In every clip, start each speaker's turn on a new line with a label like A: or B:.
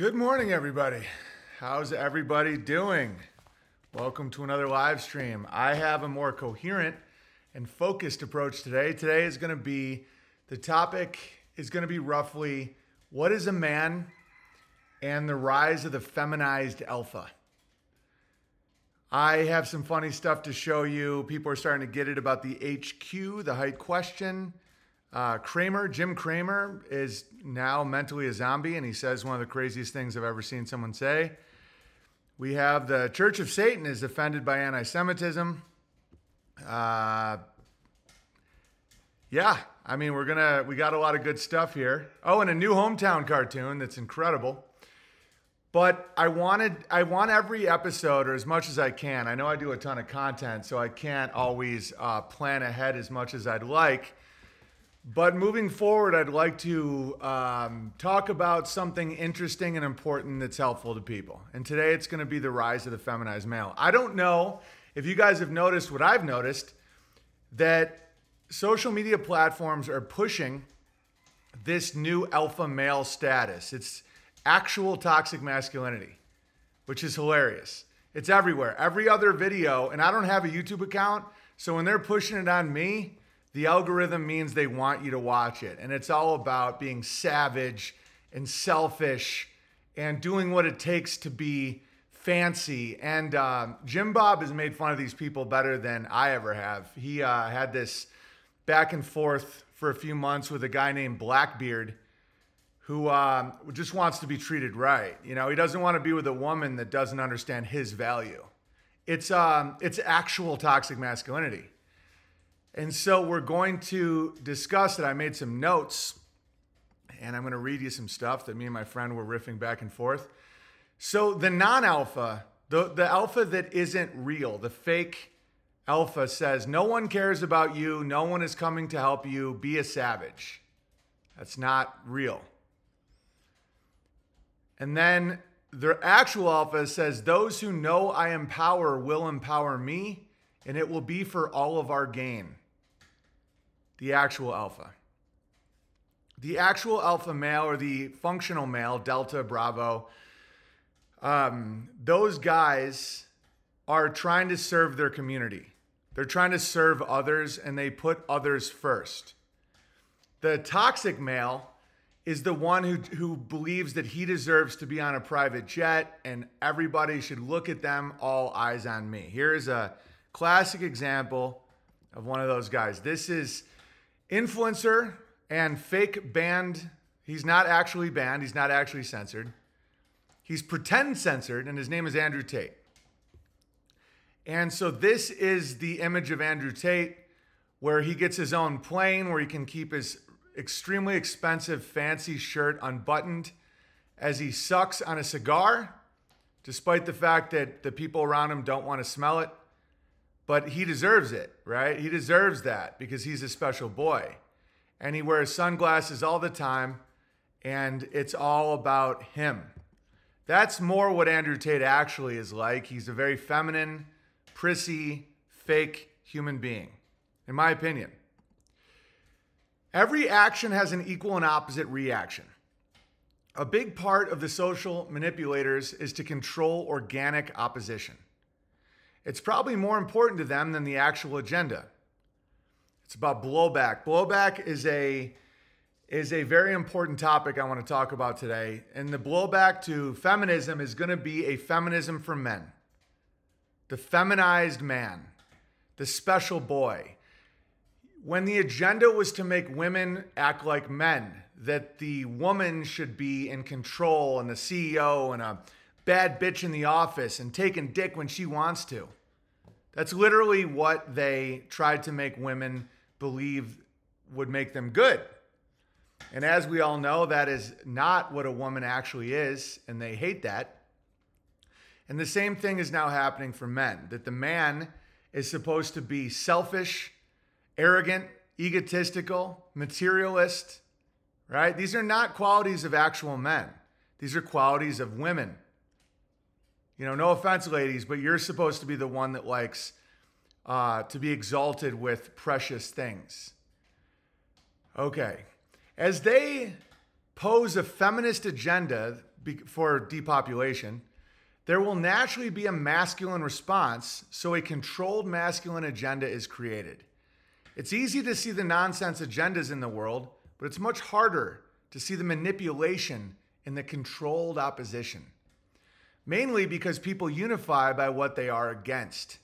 A: Good morning, everybody. How's everybody doing? Welcome to another live stream. I have a more coherent and focused approach today. Today is going to be the topic is going to be roughly what is a man and the rise of the feminized alpha. I have some funny stuff to show you. People are starting to get it about the HQ, the height question. Uh, Cramer, Jim Cramer, is now mentally a zombie, and he says one of the craziest things I've ever seen someone say. We have the Church of Satan is offended by anti Semitism. Uh, yeah, I mean, we're gonna, we got a lot of good stuff here. Oh, and a new hometown cartoon that's incredible. But I wanted, I want every episode, or as much as I can. I know I do a ton of content, so I can't always uh, plan ahead as much as I'd like. But moving forward, I'd like to um, talk about something interesting and important that's helpful to people. And today it's going to be the rise of the feminized male. I don't know if you guys have noticed what I've noticed that social media platforms are pushing this new alpha male status. It's actual toxic masculinity, which is hilarious. It's everywhere. Every other video, and I don't have a YouTube account, so when they're pushing it on me, the algorithm means they want you to watch it. And it's all about being savage and selfish and doing what it takes to be fancy. And um, Jim Bob has made fun of these people better than I ever have. He uh, had this back and forth for a few months with a guy named Blackbeard who um, just wants to be treated right. You know, he doesn't want to be with a woman that doesn't understand his value. It's um, it's actual toxic masculinity. And so we're going to discuss it. I made some notes and I'm going to read you some stuff that me and my friend were riffing back and forth. So the non-alpha, the the alpha that isn't real, the fake alpha says no one cares about you, no one is coming to help you, be a savage. That's not real. And then the actual alpha says those who know I empower will empower me and it will be for all of our gain. The actual alpha. The actual alpha male or the functional male, Delta, Bravo, um, those guys are trying to serve their community. They're trying to serve others and they put others first. The toxic male is the one who, who believes that he deserves to be on a private jet and everybody should look at them, all eyes on me. Here's a classic example of one of those guys. This is influencer and fake banned. He's not actually banned, he's not actually censored. He's pretend censored, and his name is Andrew Tate. And so this is the image of Andrew Tate where he gets his own plane where he can keep his extremely expensive fancy shirt unbuttoned as he sucks on a cigar, despite the fact that the people around him don't want to smell it. But he deserves it, right? He deserves that because he's a special boy. And he wears sunglasses all the time, and it's all about him. That's more what Andrew Tate actually is like. He's a very feminine, prissy, fake human being, in my opinion. Every action has an equal and opposite reaction. A big part of the social manipulators is to control organic opposition. It's probably more important to them than the actual agenda. It's about blowback. Blowback is a is a very important topic I want to talk about today. And the blowback to feminism is going to be a feminism for men. The feminized man, the special boy. When the agenda was to make women act like men, that the woman should be in control and the CEO and a bad bitch in the office and taking dick when she wants to. That's literally what they tried to make women believe would make them good. And as we all know, that is not what a woman actually is, and they hate that. And the same thing is now happening for men that the man is supposed to be selfish, arrogant, egotistical, materialist, right? These are not qualities of actual men, these are qualities of women. You know, no offense, ladies, but you're supposed to be the one that likes uh, to be exalted with precious things. Okay. As they pose a feminist agenda, for depopulation, there will naturally be a masculine response, so a controlled masculine agenda is created. It's easy to see the nonsense agendas in the world, but it's much harder to see the manipulation in the controlled opposition. Mainly because people unify by what they are against.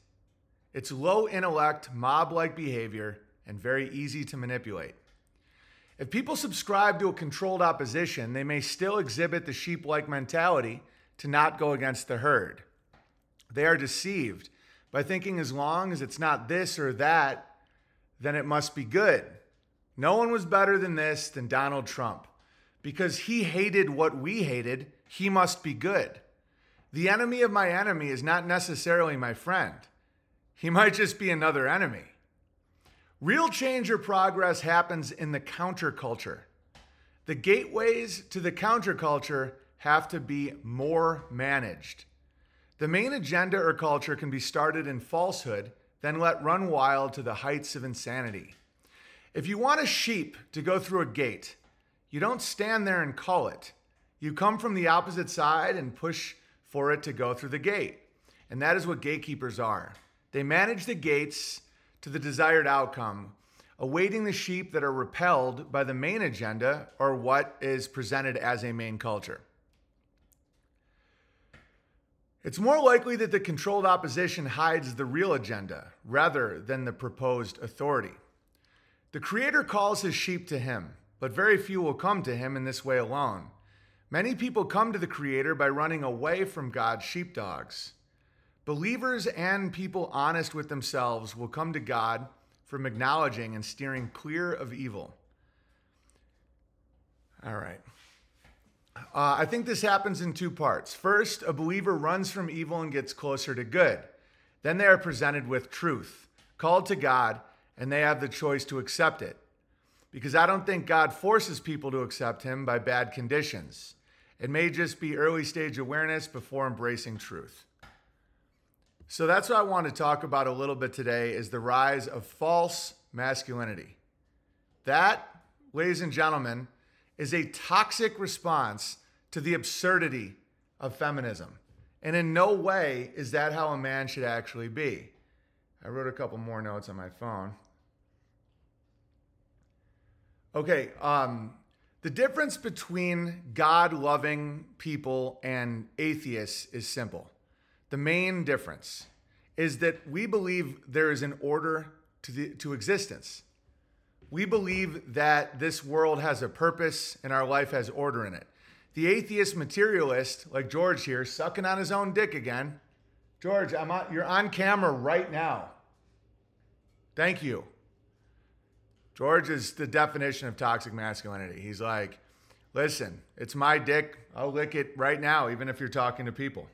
A: It's low intellect, mob like behavior, and very easy to manipulate. If people subscribe to a controlled opposition, they may still exhibit the sheep like mentality to not go against the herd. They are deceived by thinking as long as it's not this or that, then it must be good. No one was better than this than Donald Trump. Because he hated what we hated, he must be good. The enemy of my enemy is not necessarily my friend. He might just be another enemy. Real change or progress happens in the counterculture. The gateways to the counterculture have to be more managed. The main agenda or culture can be started in falsehood, then let run wild to the heights of insanity. If you want a sheep to go through a gate, you don't stand there and call it. You come from the opposite side and push for it to go through the gate. And that is what gatekeepers are. They manage the gates to the desired outcome, awaiting the sheep that are repelled by the main agenda or what is presented as a main culture. It's more likely that the controlled opposition hides the real agenda rather than the proposed authority. The Creator calls his sheep to him, but very few will come to him in this way alone. Many people come to the Creator by running away from God's sheepdogs. Believers and people honest with themselves will come to God from acknowledging and steering clear of evil. All right. Uh, I think this happens in two parts. First, a believer runs from evil and gets closer to good. Then they are presented with truth, called to God, and they have the choice to accept it. Because I don't think God forces people to accept Him by bad conditions. It may just be early stage awareness before embracing truth. So that's what I want to talk about a little bit today is the rise of false masculinity. That, ladies and gentlemen, is a toxic response to the absurdity of feminism. And in no way is that how a man should actually be. I wrote a couple more notes on my phone. Okay, um, the difference between God loving people and atheists is simple. The main difference is that we believe there is an order to, the, to existence. We believe that this world has a purpose and our life has order in it. The atheist materialist, like George here, sucking on his own dick again. George, I'm on, you're on camera right now. Thank you. George is the definition of toxic masculinity. He's like, listen, it's my dick. I'll lick it right now, even if you're talking to people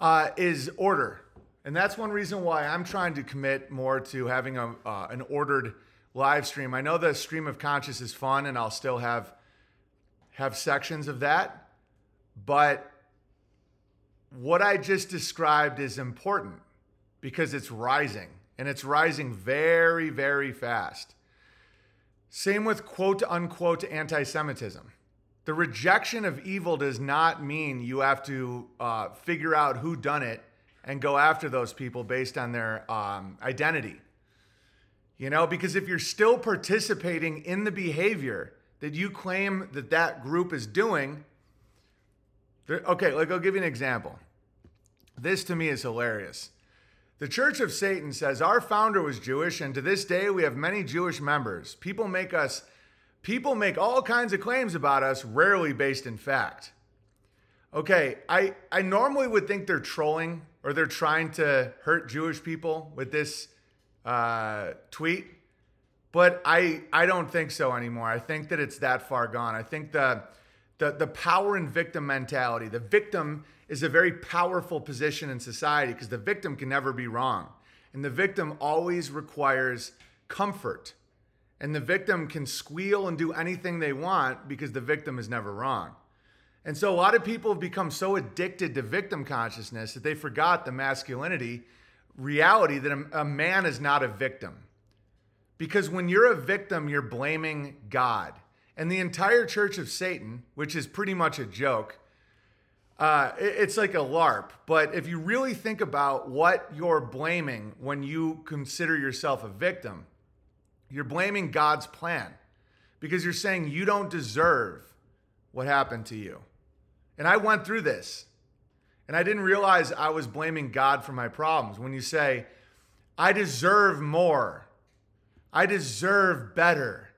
A: uh, is order. And that's one reason why I'm trying to commit more to having a, uh, an ordered live stream. I know the stream of conscious is fun and I'll still have have sections of that, but what I just described is important because it's rising and it's rising very very fast. Same with quote unquote anti-Semitism. The rejection of evil does not mean you have to uh, figure out who done it and go after those people based on their um, identity. You know because if you're still participating in the behavior that you claim that that group is doing okay like i'll give you an example. This to me is hilarious the church of satan says our founder was jewish and to this day we have many jewish members people make us People make all kinds of claims about us, rarely based in fact. Okay, I, I normally would think they're trolling or they're trying to hurt Jewish people with this uh, tweet, but I, I don't think so anymore. I think that it's that far gone. I think the, the, the power and victim mentality, the victim is a very powerful position in society because the victim can never be wrong. And the victim always requires comfort and the victim can squeal and do anything they want because the victim is never wrong. And so a lot of people have become so addicted to victim consciousness that they forgot the masculinity reality that a, a man is not a victim. Because when you're a victim, you're blaming God. And the entire church of Satan, which is pretty much a joke, uh, it's like a LARP. But if you really think about what you're blaming when you consider yourself a victim, you're blaming God's plan because you're saying you don't deserve what happened to you. And I went through this and I didn't realize I was blaming God for my problems. When you say, I deserve more, I deserve better,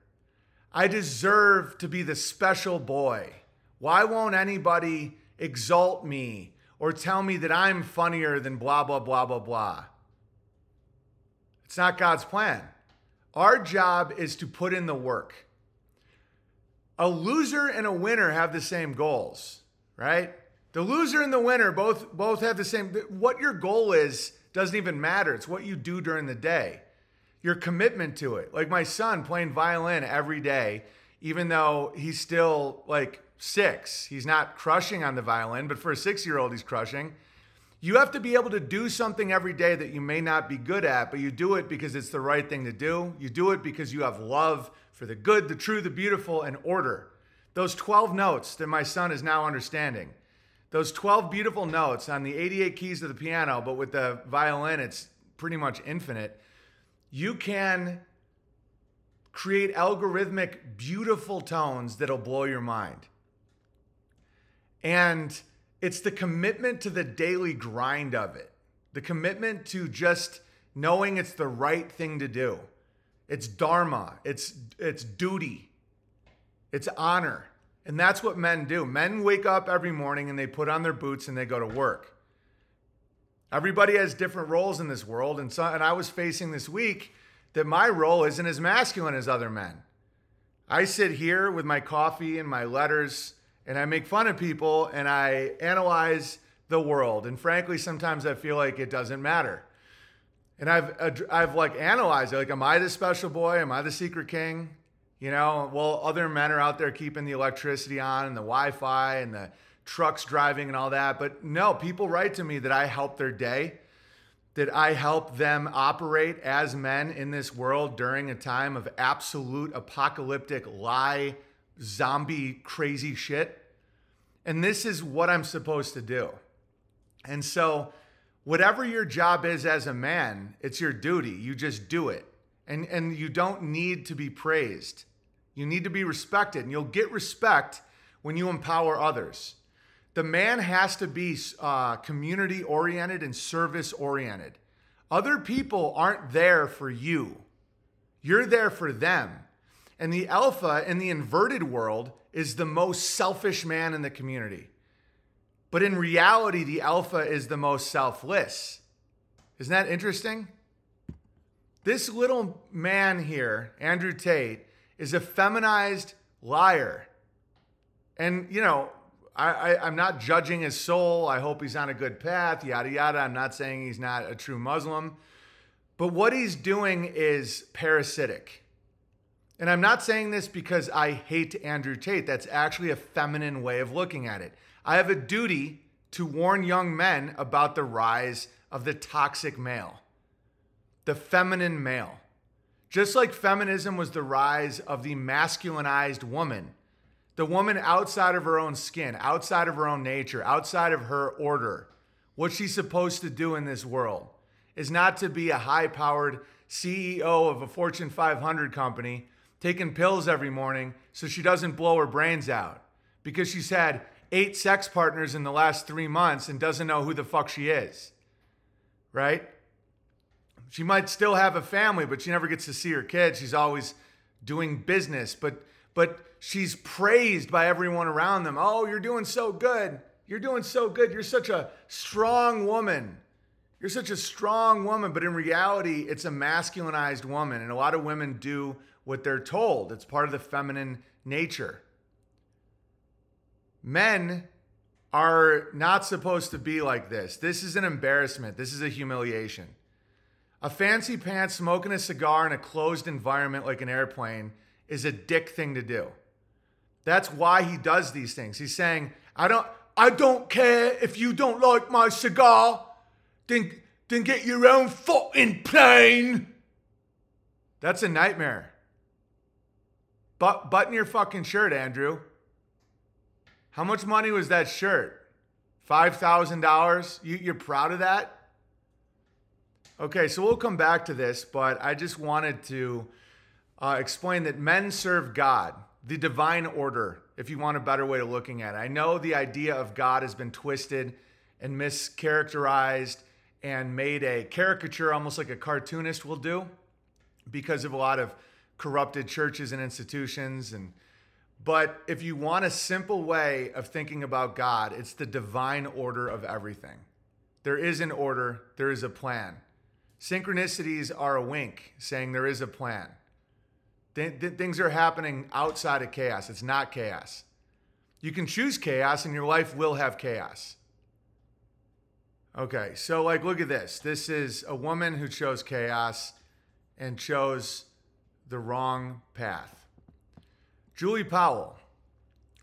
A: I deserve to be the special boy. Why won't anybody exalt me or tell me that I'm funnier than blah, blah, blah, blah, blah? It's not God's plan. Our job is to put in the work. A loser and a winner have the same goals, right? The loser and the winner both both have the same what your goal is doesn't even matter. It's what you do during the day. Your commitment to it. Like my son playing violin every day, even though he's still like 6. He's not crushing on the violin, but for a 6-year-old he's crushing. You have to be able to do something every day that you may not be good at, but you do it because it's the right thing to do. You do it because you have love for the good, the true, the beautiful, and order. Those 12 notes that my son is now understanding, those 12 beautiful notes on the 88 keys of the piano, but with the violin, it's pretty much infinite. You can create algorithmic, beautiful tones that'll blow your mind. And it's the commitment to the daily grind of it, the commitment to just knowing it's the right thing to do. It's dharma, it's, it's duty, it's honor. And that's what men do. Men wake up every morning and they put on their boots and they go to work. Everybody has different roles in this world. And, so, and I was facing this week that my role isn't as masculine as other men. I sit here with my coffee and my letters and I make fun of people and I analyze the world. And frankly, sometimes I feel like it doesn't matter. And I've I've like analyzed it. Like, am I the special boy? Am I the secret king? You know, well, other men are out there keeping the electricity on and the Wi-Fi and the trucks driving and all that. But no, people write to me that I help their day, that I help them operate as men in this world during a time of absolute apocalyptic lie, zombie, crazy shit. And this is what I'm supposed to do. And so whatever your job is as a man, it's your duty. You just do it. And, and you don't need to be praised. You need to be respected. And you'll get respect when you empower others. The man has to be uh, community oriented and service oriented. Other people aren't there for you, you're there for them. And the alpha in the inverted world is the most selfish man in the community. But in reality, the alpha is the most selfless. Isn't that interesting? This little man here, Andrew Tate, is a feminized liar. And, you know, I, I, am not judging his soul. I hope he's on a good path, yada, yada. I'm not saying he's not a true Muslim. But what he's doing is parasitic. And I'm not saying this because I hate Andrew Tate. That's actually a feminine way of looking at it. I have a duty to warn young men about the rise of the toxic male, the feminine male. Just like feminism was the rise of the masculinized woman, the woman outside of her own skin, outside of her own nature, outside of her order, what she's supposed to do in this world is not to be a high powered CEO of a Fortune 500 company taking pills every morning so she doesn't blow her brains out because she's had eight sex partners in the last three months and doesn't know who the fuck she is. Right? She might still have a family, but she never gets to see her kids. She's always doing business, but but she's praised by everyone around them. Oh, you're doing so good. You're doing so good. You're such a strong woman. You're such a strong woman, but in reality, it's a masculinized woman. And a lot of women do what they're told. It's part of the feminine nature. Men are not supposed to be like this. This is an embarrassment. This is a humiliation. A fancy pants smoking a cigar in a closed environment like an airplane is a dick thing to do. That's why he does these things. He's saying, I don't I don't care if you don't like my cigar. Then then get your own fucking plane. That's a nightmare. But button your fucking shirt, Andrew. How much money was that shirt? $5,000? You, you're proud of that? Okay, so we'll come back to this, but I just wanted to uh, explain that men serve God, the divine order, if you want a better way of looking at it. I know the idea of God has been twisted and mischaracterized and made a caricature, almost like a cartoonist will do, because of a lot of corrupted churches and institutions and but if you want a simple way of thinking about God, it's the divine order of everything. There is an order, there is a plan. Synchronicities are a wink saying there is a plan. Th- th- things are happening outside of chaos. It's not chaos. You can choose chaos and your life will have chaos. Okay, so like look at this. This is a woman who chose chaos and chose the wrong path. Julie Powell.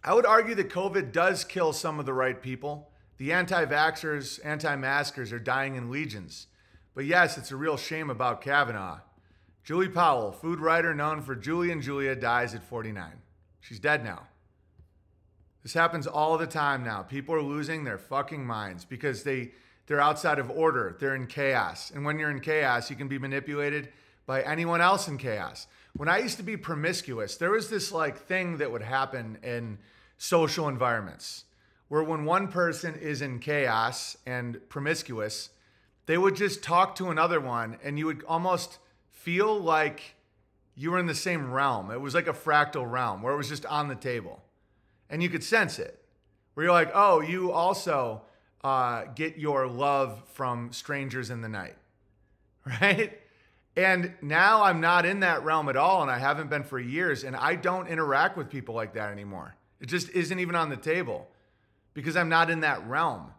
A: I would argue that COVID does kill some of the right people. The anti vaxxers, anti maskers are dying in legions. But yes, it's a real shame about Kavanaugh. Julie Powell, food writer known for Julie and Julia, dies at 49. She's dead now. This happens all the time now. People are losing their fucking minds because they they're outside of order. They're in chaos. And when you're in chaos, you can be manipulated by anyone else in chaos when I used to be promiscuous, there was this like thing that would happen in social environments where when one person is in chaos and promiscuous, they would just talk to another one and you would almost feel like you were in the same realm. It was like a fractal realm where it was just on the table and you could sense it. Where you're like, oh, you also uh, get your love from strangers in the night, right? And now I'm not in that realm at all, and I haven't been for years, and I don't interact with people like that anymore. It just isn't even on the table because I'm not in that realm.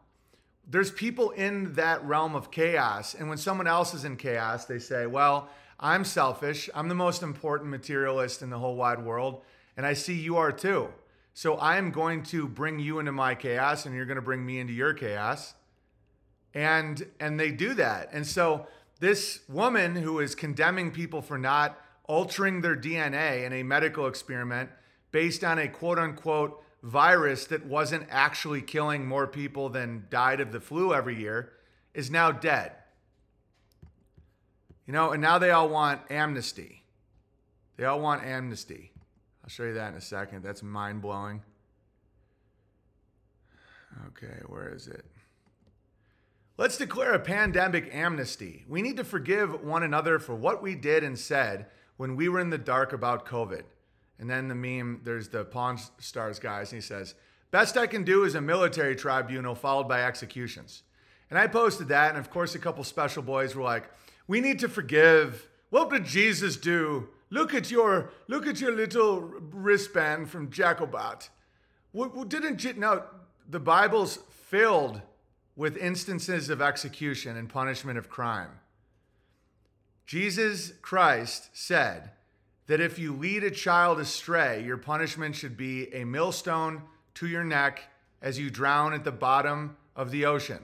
A: There's people in that realm of chaos, and when someone else is in chaos, they say, Well, I'm selfish. I'm the most important materialist in the whole wide world, and I see you are too. So I am going to bring you into my chaos, and you're going to bring me into your chaos. And and they do that. And so this woman who is condemning people for not altering their DNA in a medical experiment based on a quote unquote virus that wasn't actually killing more people than died of the flu every year is now dead. You know, and now they all want amnesty. They all want amnesty. I'll show you that in a second. That's mind blowing. Okay, where is it? Let's declare a pandemic amnesty. We need to forgive one another for what we did and said when we were in the dark about COVID. And then the meme, there's the Pawn Stars guys, and he says, Best I can do is a military tribunal followed by executions. And I posted that, and of course, a couple special boys were like, We need to forgive. What did Jesus do? Look at your look at your little wristband from Jacobot. What, didn't you no, the Bible's filled with instances of execution and punishment of crime. Jesus Christ said that if you lead a child astray, your punishment should be a millstone to your neck as you drown at the bottom of the ocean.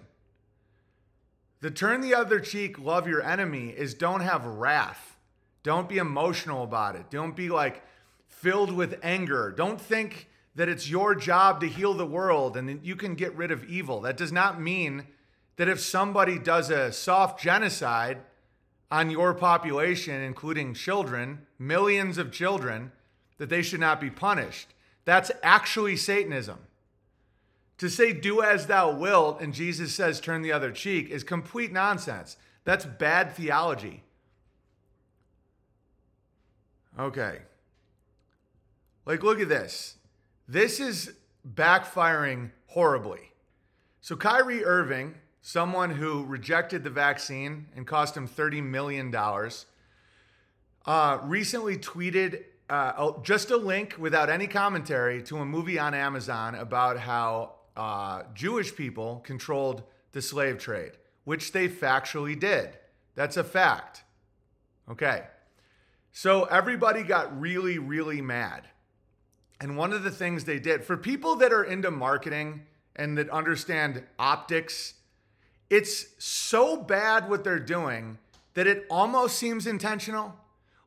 A: The turn the other cheek, love your enemy is don't have wrath. Don't be emotional about it. Don't be like filled with anger. Don't think that it's your job to heal the world and you can get rid of evil. That does not mean that if somebody does a soft genocide on your population, including children, millions of children, that they should not be punished. That's actually Satanism. To say, do as thou wilt, and Jesus says, turn the other cheek, is complete nonsense. That's bad theology. Okay. Like, look at this. This is backfiring horribly. So, Kyrie Irving, someone who rejected the vaccine and cost him $30 million, uh, recently tweeted uh, just a link without any commentary to a movie on Amazon about how uh, Jewish people controlled the slave trade, which they factually did. That's a fact. Okay. So everybody got really, really mad. And one of the things they did for people that are into marketing and that understand optics, it's so bad what they're doing that it almost seems intentional.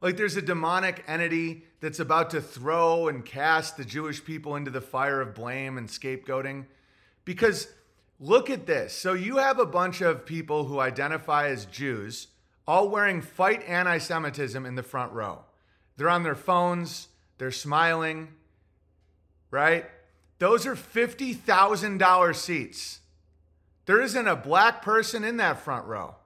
A: Like there's a demonic entity that's about to throw and cast the Jewish people into the fire of blame and scapegoating. Because look at this. So you have a bunch of people who identify as Jews, all wearing fight anti Semitism in the front row. They're on their phones, they're smiling, right? Those are $50,000 seats. There isn't a black person in that front row.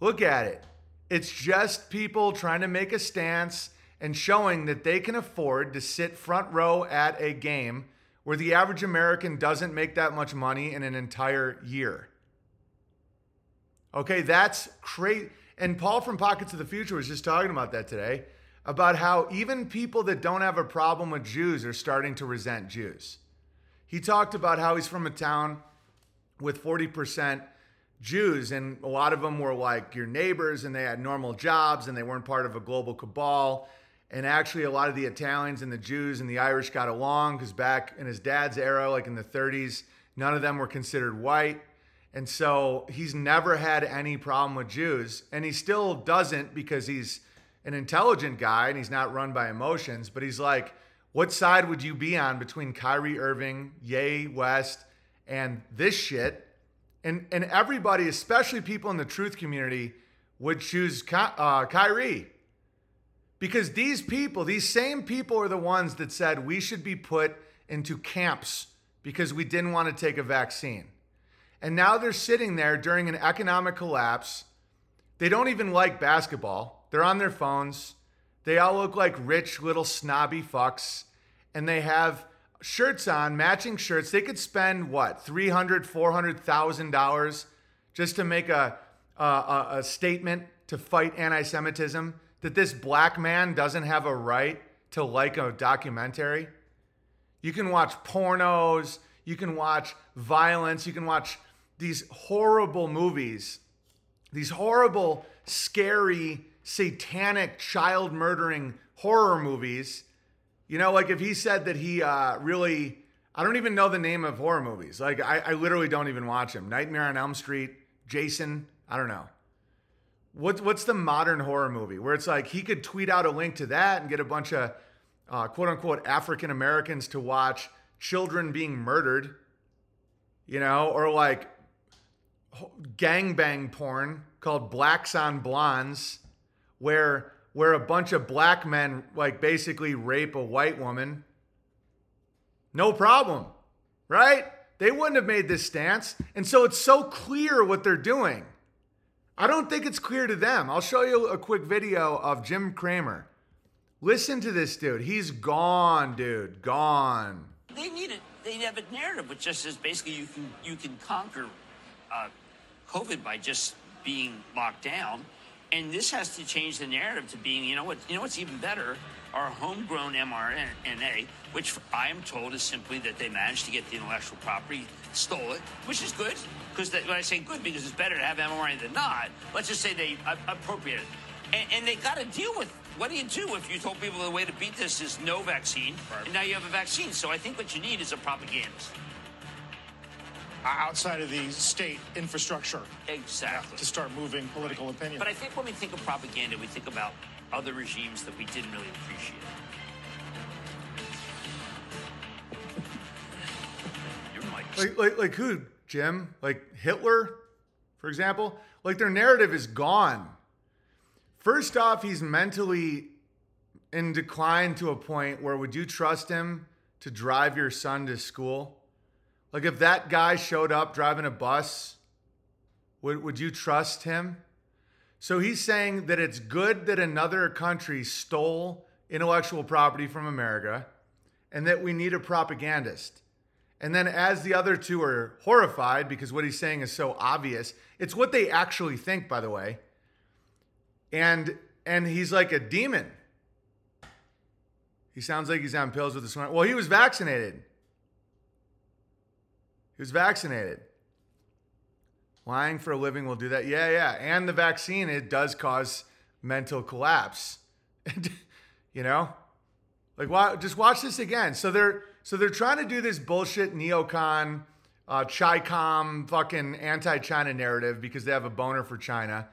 A: Look at it. It's just people trying to make a stance and showing that they can afford to sit front row at a game where the average American doesn't make that much money in an entire year. Okay, that's crazy. And Paul from Pockets of the Future was just talking about that today about how even people that don't have a problem with Jews are starting to resent Jews. He talked about how he's from a town with 40% Jews, and a lot of them were like your neighbors and they had normal jobs and they weren't part of a global cabal. And actually, a lot of the Italians and the Jews and the Irish got along because back in his dad's era, like in the 30s, none of them were considered white. And so he's never had any problem with Jews. And he still doesn't because he's an intelligent guy and he's not run by emotions. But he's like, what side would you be on between Kyrie Irving, Ye West, and this shit? And, and everybody, especially people in the truth community, would choose uh, Kyrie because these people, these same people are the ones that said we should be put into camps because we didn't want to take a vaccine. And now they're sitting there during an economic collapse. They don't even like basketball. They're on their phones. They all look like rich little snobby fucks. And they have shirts on, matching shirts. They could spend what, $300,000, $400,000 just to make a, a, a statement to fight anti Semitism that this black man doesn't have a right to like a documentary. You can watch pornos, you can watch violence, you can watch these horrible movies, these horrible, scary, satanic, child murdering horror movies. You know, like if he said that he uh, really, I don't even know the name of horror movies. Like I, I literally don't even watch them. Nightmare on Elm Street, Jason, I don't know. What, what's the modern horror movie where it's like he could tweet out a link to that and get a bunch of uh, quote unquote African Americans to watch children being murdered, you know, or like gangbang porn called Blacks on Blondes, where where a bunch of black men like basically rape a white woman. No problem, right? They wouldn't have made this stance. And so it's so clear what they're doing. I don't think it's clear to them. I'll show you a quick video of Jim Cramer. Listen to this dude. He's gone, dude. Gone.
B: They need it. They have a narrative which just says basically you can you can conquer uh, COVID by just being locked down, and this has to change the narrative to being you know what you know what's even better our homegrown mRNA, which I am told is simply that they managed to get the intellectual property, stole it, which is good. Because when I say good, because it's better to have mRNA than not. Let's just say they appropriated it. And, and they got to deal with what do you do if you told people the way to beat this is no vaccine, right. and now you have a vaccine? So I think what you need is a propagandist.
C: Uh, outside of the state infrastructure.
B: Exactly.
C: To start moving political opinion.
B: But I think when we think of propaganda, we think about other regimes that we didn't really appreciate.
A: Like, like, like who, Jim? Like Hitler, for example? Like their narrative is gone. First off, he's mentally in decline to a point where would you trust him to drive your son to school? Like if that guy showed up driving a bus, would, would you trust him? So he's saying that it's good that another country stole intellectual property from America and that we need a propagandist. And then, as the other two are horrified because what he's saying is so obvious, it's what they actually think, by the way. And and he's like a demon. He sounds like he's on pills with a smart. Well, he was vaccinated. Was vaccinated. Lying for a living will do that. Yeah, yeah. And the vaccine, it does cause mental collapse. you know? Like why just watch this again. So they're so they're trying to do this bullshit neocon, uh, Chi-Com, fucking anti-China narrative because they have a boner for China.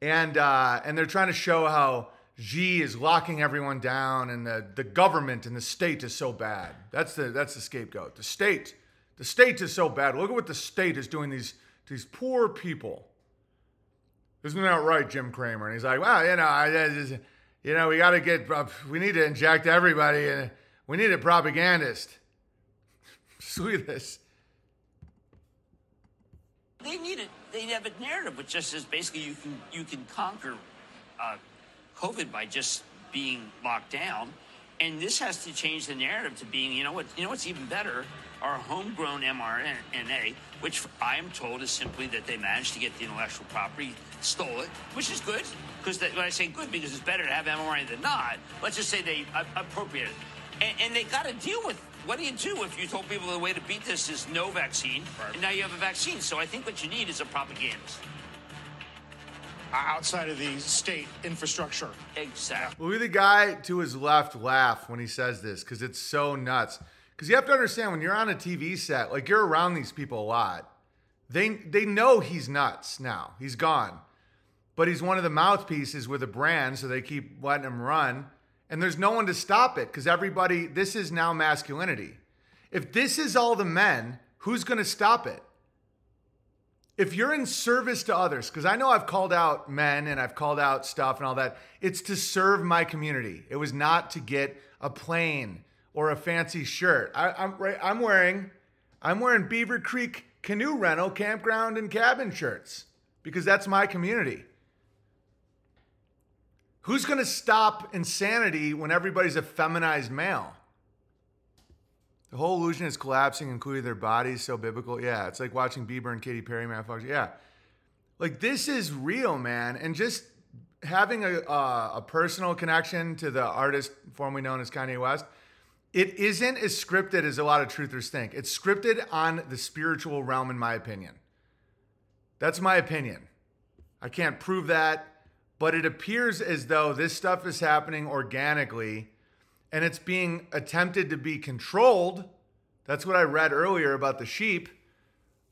A: and uh, and they're trying to show how Xi is locking everyone down, and the the government and the state is so bad. That's the that's the scapegoat. The state, the state is so bad. Look at what the state is doing these these poor people. Isn't that right, Jim Cramer? And he's like, well, you know, I, I you know, we got to get, uh, we need to inject everybody, and we need a propagandist. This.
B: They need it. They have a narrative which just says basically you can you can conquer uh, COVID by just being locked down, and this has to change the narrative to being you know what you know what's even better our homegrown mRNA, which I am told is simply that they managed to get the intellectual property, stole it, which is good. Because when I say good, because it's better to have mRNA than not. Let's just say they uh, appropriated it, and, and they got to deal with what do you do if you told people the way to beat this is no vaccine, right. and now you have a vaccine? So I think what you need is a propagandist.
C: Outside of the state infrastructure.
B: Exactly.
A: Look at the guy to his left laugh when he says this because it's so nuts. Because you have to understand when you're on a TV set, like you're around these people a lot. They they know he's nuts now. He's gone. But he's one of the mouthpieces with a brand, so they keep letting him run. And there's no one to stop it because everybody, this is now masculinity. If this is all the men, who's going to stop it? If you're in service to others, because I know I've called out men and I've called out stuff and all that, it's to serve my community. It was not to get a plane or a fancy shirt. I, am I'm, I'm wearing I'm wearing Beaver Creek canoe rental, campground, and cabin shirts because that's my community. Who's going to stop insanity when everybody's a feminized male? The whole illusion is collapsing, including their bodies. So biblical. Yeah, it's like watching Bieber and Katy Perry, man. Yeah, like this is real, man. And just having a, uh, a personal connection to the artist formerly known as Kanye West it isn't as scripted as a lot of truthers think. It's scripted on the spiritual realm, in my opinion. That's my opinion. I can't prove that, but it appears as though this stuff is happening organically and it's being attempted to be controlled. That's what I read earlier about the sheep.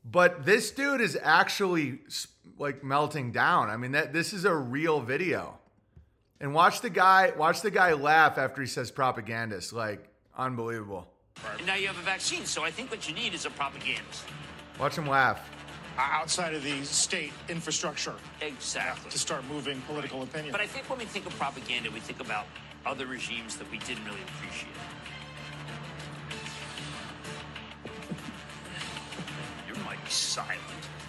A: But this dude is actually like melting down. I mean, that this is a real video. And watch the guy, watch the guy laugh after he says propagandist. Like, Unbelievable.
B: And now you have a vaccine, so I think what you need is a propagandist.
A: Watch him laugh.
C: Uh, outside of the state infrastructure.
B: Exactly.
C: To start moving political opinion.
B: But I think when we think of propaganda, we think about other regimes that we didn't really appreciate. You're mighty silent.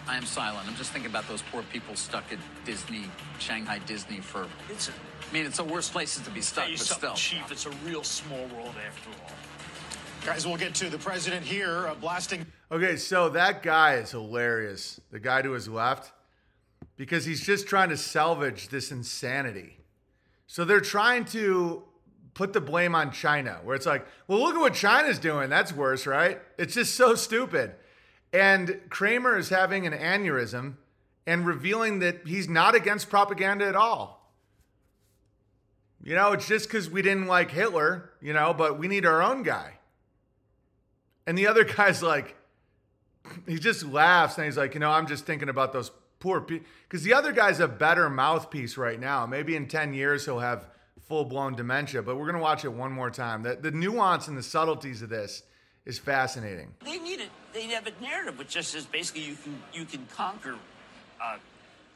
D: I am silent. I'm just thinking about those poor people stuck at Disney, Shanghai Disney for.
B: It's a
D: I mean, it's the worst places to be stuck,
B: but
D: still.
B: Chief, it's a real small world after all.
C: Guys, we'll get to the president here uh, blasting.
A: Okay, so that guy is hilarious. The guy to his left, because he's just trying to salvage this insanity. So they're trying to put the blame on China, where it's like, well, look at what China's doing. That's worse, right? It's just so stupid. And Cramer is having an aneurysm and revealing that he's not against propaganda at all. You know, it's just because we didn't like Hitler, you know, but we need our own guy. And the other guy's like, he just laughs and he's like, you know, I'm just thinking about those poor people. Because the other guy's a better mouthpiece right now. Maybe in 10 years he'll have full blown dementia, but we're going to watch it one more time. The, the nuance and the subtleties of this is fascinating.
B: They need it. They have a narrative which just says basically you can you can conquer uh,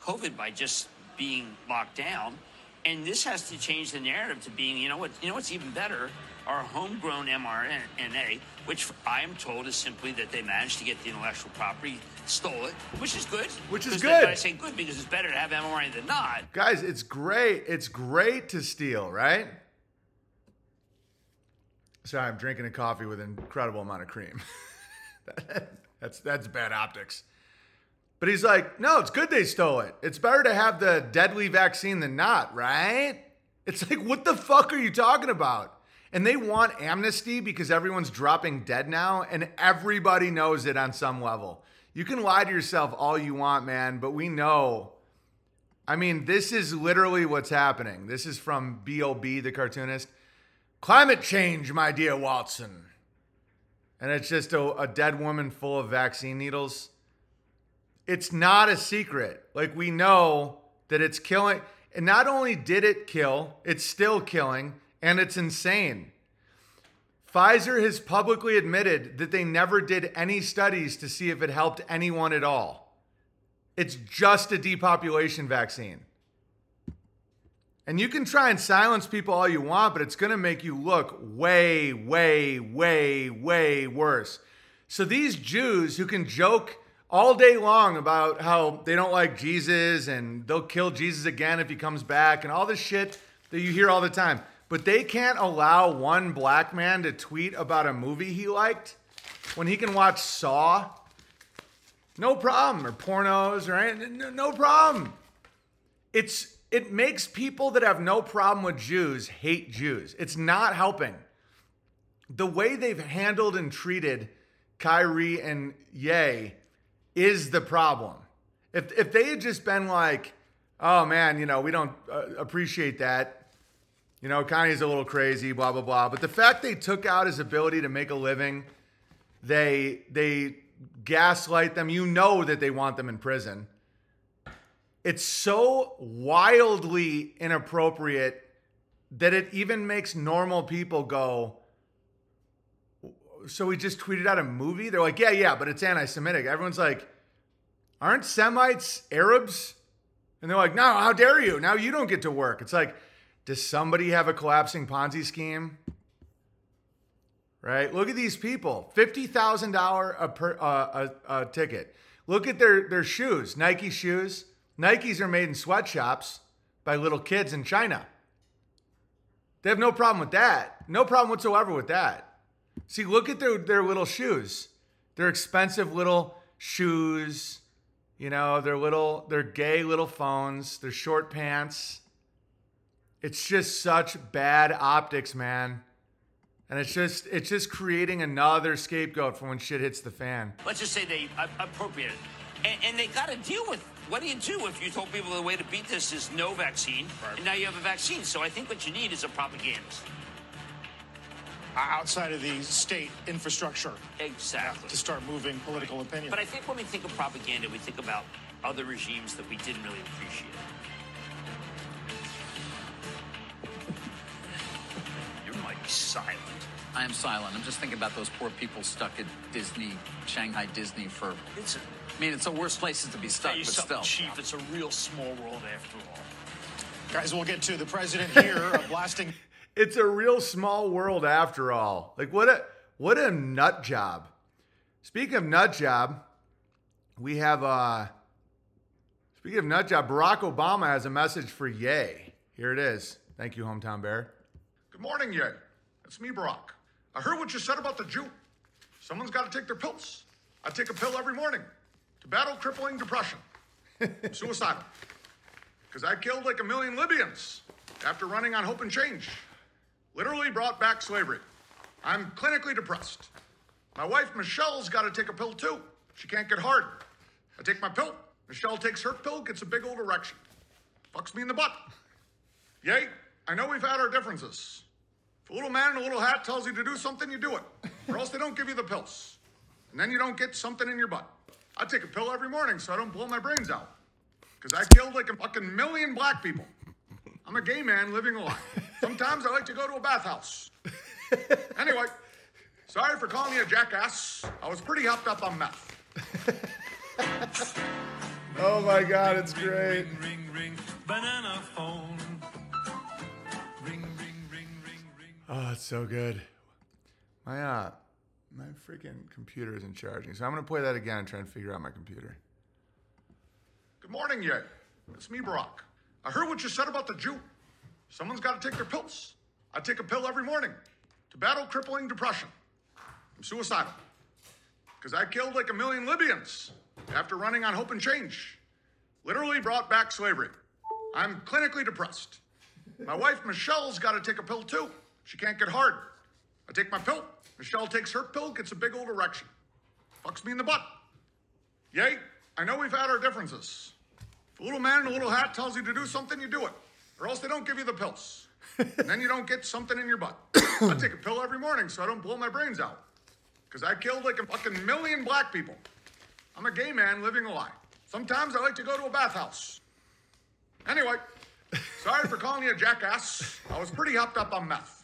B: COVID by just being locked down. And this has to change the narrative to being, you know what, you know what's even better? Our homegrown mRNA, which I am told is simply that they managed to get the intellectual property, stole it, which is good.
A: Which is good.
B: I say good because it's better to have mRNA than not.
A: Guys, it's great. It's great to steal, right? Sorry, I'm drinking a coffee with an incredible amount of cream. that's that's bad optics. But he's like, no, it's good they stole it. It's better to have the deadly vaccine than not, right? It's like, what the fuck are you talking about? And they want amnesty because everyone's dropping dead now, and everybody knows it on some level. You can lie to yourself all you want, man, but we know. I mean, this is literally what's happening. This is from B.O.B., the cartoonist. Climate change, my dear Watson. And it's just a, a dead woman full of vaccine needles it's not a secret. Like we know that it's killing. And not only did it kill, it's still killing, and it's insane. Pfizer has publicly admitted that they never did any studies to see if it helped anyone at all. It's just a depopulation vaccine. And you can try and silence people all you want, but it's going to make you look way, way, way, way worse. So these Jews who can joke all day long about how they don't like Jesus and they'll kill Jesus again if he comes back and all this shit that you hear all the time. But they can't allow one black man to tweet about a movie he liked when he can watch Saw. No problem. Or pornos or anything. No problem. It's it makes people that have no problem with Jews hate Jews. It's not helping. The way they've handled and treated Kyrie and Ye is the problem. If if they had just been like, oh man, you know, we don't uh, appreciate that. You know, Kanye's a little crazy, blah blah blah. But the fact they took out his ability to make a living, they they gaslight them. You know that they want them in prison. It's so wildly inappropriate that it even makes normal people go, so we just tweeted out a movie. They're like, yeah, yeah, but it's anti-Semitic. Everyone's like, aren't Semites Arabs? And they're like, no, how dare you? Now you don't get to work. It's like, does somebody have a collapsing Ponzi scheme? Right? Look at these people. Fifty thousand dollar uh, a, a ticket. Look at their their shoes. Nike shoes. Nikes are made in sweatshops by little kids in China. They have no problem with that. No problem whatsoever with that. See, look at their, their little shoes. They're expensive little shoes. You know, they're little, they're gay little phones. They're short pants. It's just such bad optics, man. And it's just it's just creating another scapegoat for when shit hits the fan.
B: Let's just say they appropriate it. And, and they got to deal with what do you do if you told people the way to beat this is no vaccine, and now you have a vaccine? So I think what you need is a propagandist.
C: Outside of the state infrastructure
B: Exactly.
C: to start moving political opinion.
B: But I think when we think of propaganda, we think about other regimes that we didn't really appreciate. You might be silent.
D: I am silent. I'm just thinking about those poor people stuck at Disney, Shanghai Disney for.
B: It's a,
D: I mean, it's the worst places to be stuck,
B: you
D: but still.
B: Chief. It's a real small world after all.
C: Guys, we'll get to the president here uh, blasting
A: It's a real small world after all. Like what a what a nut job. Speaking of nut job, we have uh speaking of nut job, Barack Obama has a message for Ye. Here it is. Thank you, hometown bear.
E: Good morning, Ye. It's me, Barack. I heard what you said about the Jew. Someone's got to take their pills. I take a pill every morning to battle crippling depression. I'm suicidal. Because I killed like a million Libyans after running on hope and change. Literally brought back slavery. I'm clinically depressed. My wife, Michelle's got to take a pill too. She can't get hard. I take my pill. Michelle takes her pill, gets a big old erection. Fucks me in the butt. Ye, I know we've had our differences. If a little man in a little hat tells you to do something, you do it. Or else they don't give you the pills. And then you don't get something in your butt. I take a pill every morning so I don't blow my brains out. Because I killed like a fucking million black people. I'm a gay man living a life. Sometimes I like to go to a bathhouse. Anyway, sorry for calling you a jackass. I was pretty hopped up on meth.
A: Oh my god, it's great.
F: Ring, ring, ring, banana phone. Ring, ring, ring, ring, ring.
A: Oh, it's so good. My uh my freaking computer isn't charging. So I'm gonna play that again and try and figure out my computer.
E: Good morning, Ye. It's me, Barack. I heard what you said about the Jew. Someone's got to take their pills. I take a pill every morning to battle crippling depression. I'm suicidal. Because I killed like a million Libyans after running on hope and change. Literally brought back slavery. I'm clinically depressed. My wife, Michelle's got to take a pill too. She can't get hard. I take my pill. Michelle takes her pill, gets a big old erection. Fucks me in the butt. Ye, I know we've had our differences. If a little man in a little hat tells you to do something, you do it. Or else they don't give you the pills. and then you don't get something in your butt. I take a pill every morning so I don't blow my brains out. Because I killed like a fucking million black people. I'm a gay man living a lie. Sometimes I like to go to a bathhouse. Anyway, sorry for calling you a jackass. I was pretty hopped up on meth.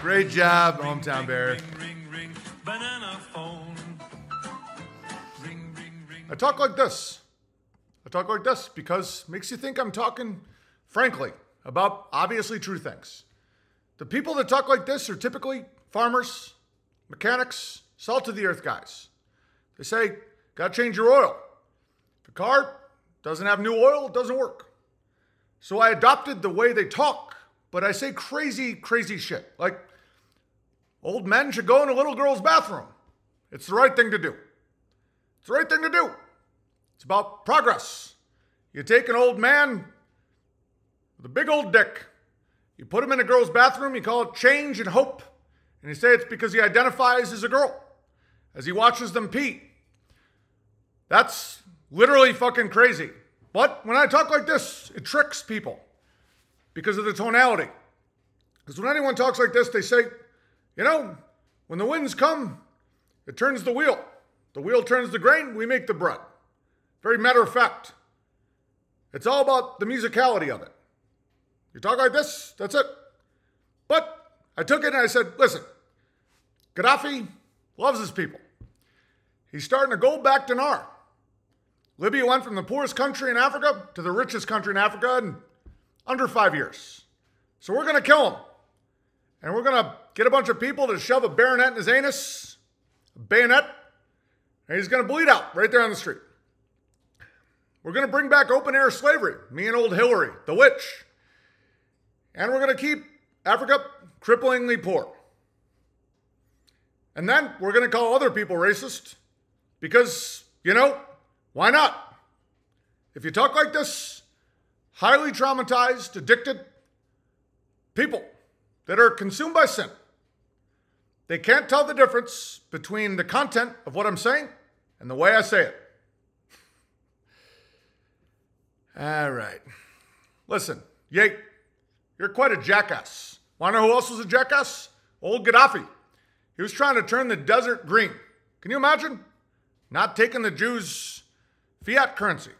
A: Great job, hometown bear.
F: Ring, ring, ring,
A: I talk like this. I talk like this because makes you think I'm talking frankly about obviously true things. The people that talk like this are typically farmers, mechanics, salt of the earth guys. They say, gotta change your oil. If car doesn't have new oil, it doesn't work. So I adopted the way they talk, but I say crazy, crazy shit. Like, old men should go in a little girl's bathroom. It's the right thing to do. It's the right thing to do. It's about progress. You take an old man with a big old dick, you put him in a girl's bathroom, you call it change and hope, and you say it's because he identifies as a girl as he watches them pee. That's literally fucking crazy. But when I talk like this, it tricks people because of the tonality. Because when anyone talks like this, they say, you know, when the winds come, it turns the wheel. The wheel turns the grain, we make the bread. Very matter of fact. It's all about the musicality of it. You talk like this, that's it. But I took it and I said, listen, Gaddafi loves his people. He's starting to go back to Nar. Libya went from the poorest country in Africa to the richest country in Africa in under five years. So we're going to kill him. And we're going to get a bunch of people to shove a bayonet in his anus, a bayonet, and he's going to bleed out right there on the street. We're going to bring back open air slavery, me and old Hillary, the witch. And we're going to keep Africa cripplingly poor. And then we're going to call other people racist because, you know, why not? If you talk like this, highly traumatized, addicted people that are consumed by sin, they can't tell the difference between the content of what I'm saying and the way I say it. All right. Listen, Yate, you're quite a jackass. Want to know who else was a jackass? Old Gaddafi. He was trying to turn the desert green. Can you imagine? Not taking the Jews' fiat currency.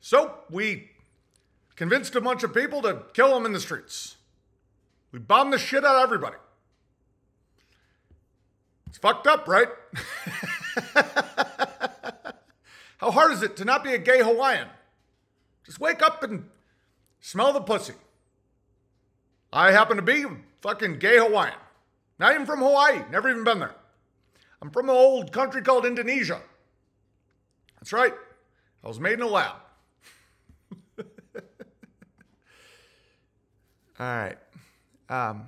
A: So we convinced a bunch of people to kill him in the streets. We bombed the shit out of everybody. It's fucked up, right? How hard is it to not be a gay Hawaiian? Just wake up and smell the pussy. I happen to be a fucking gay Hawaiian. Not even from Hawaii, never even been there. I'm from an old country called Indonesia. That's right. I was made in a lab. All right. Um,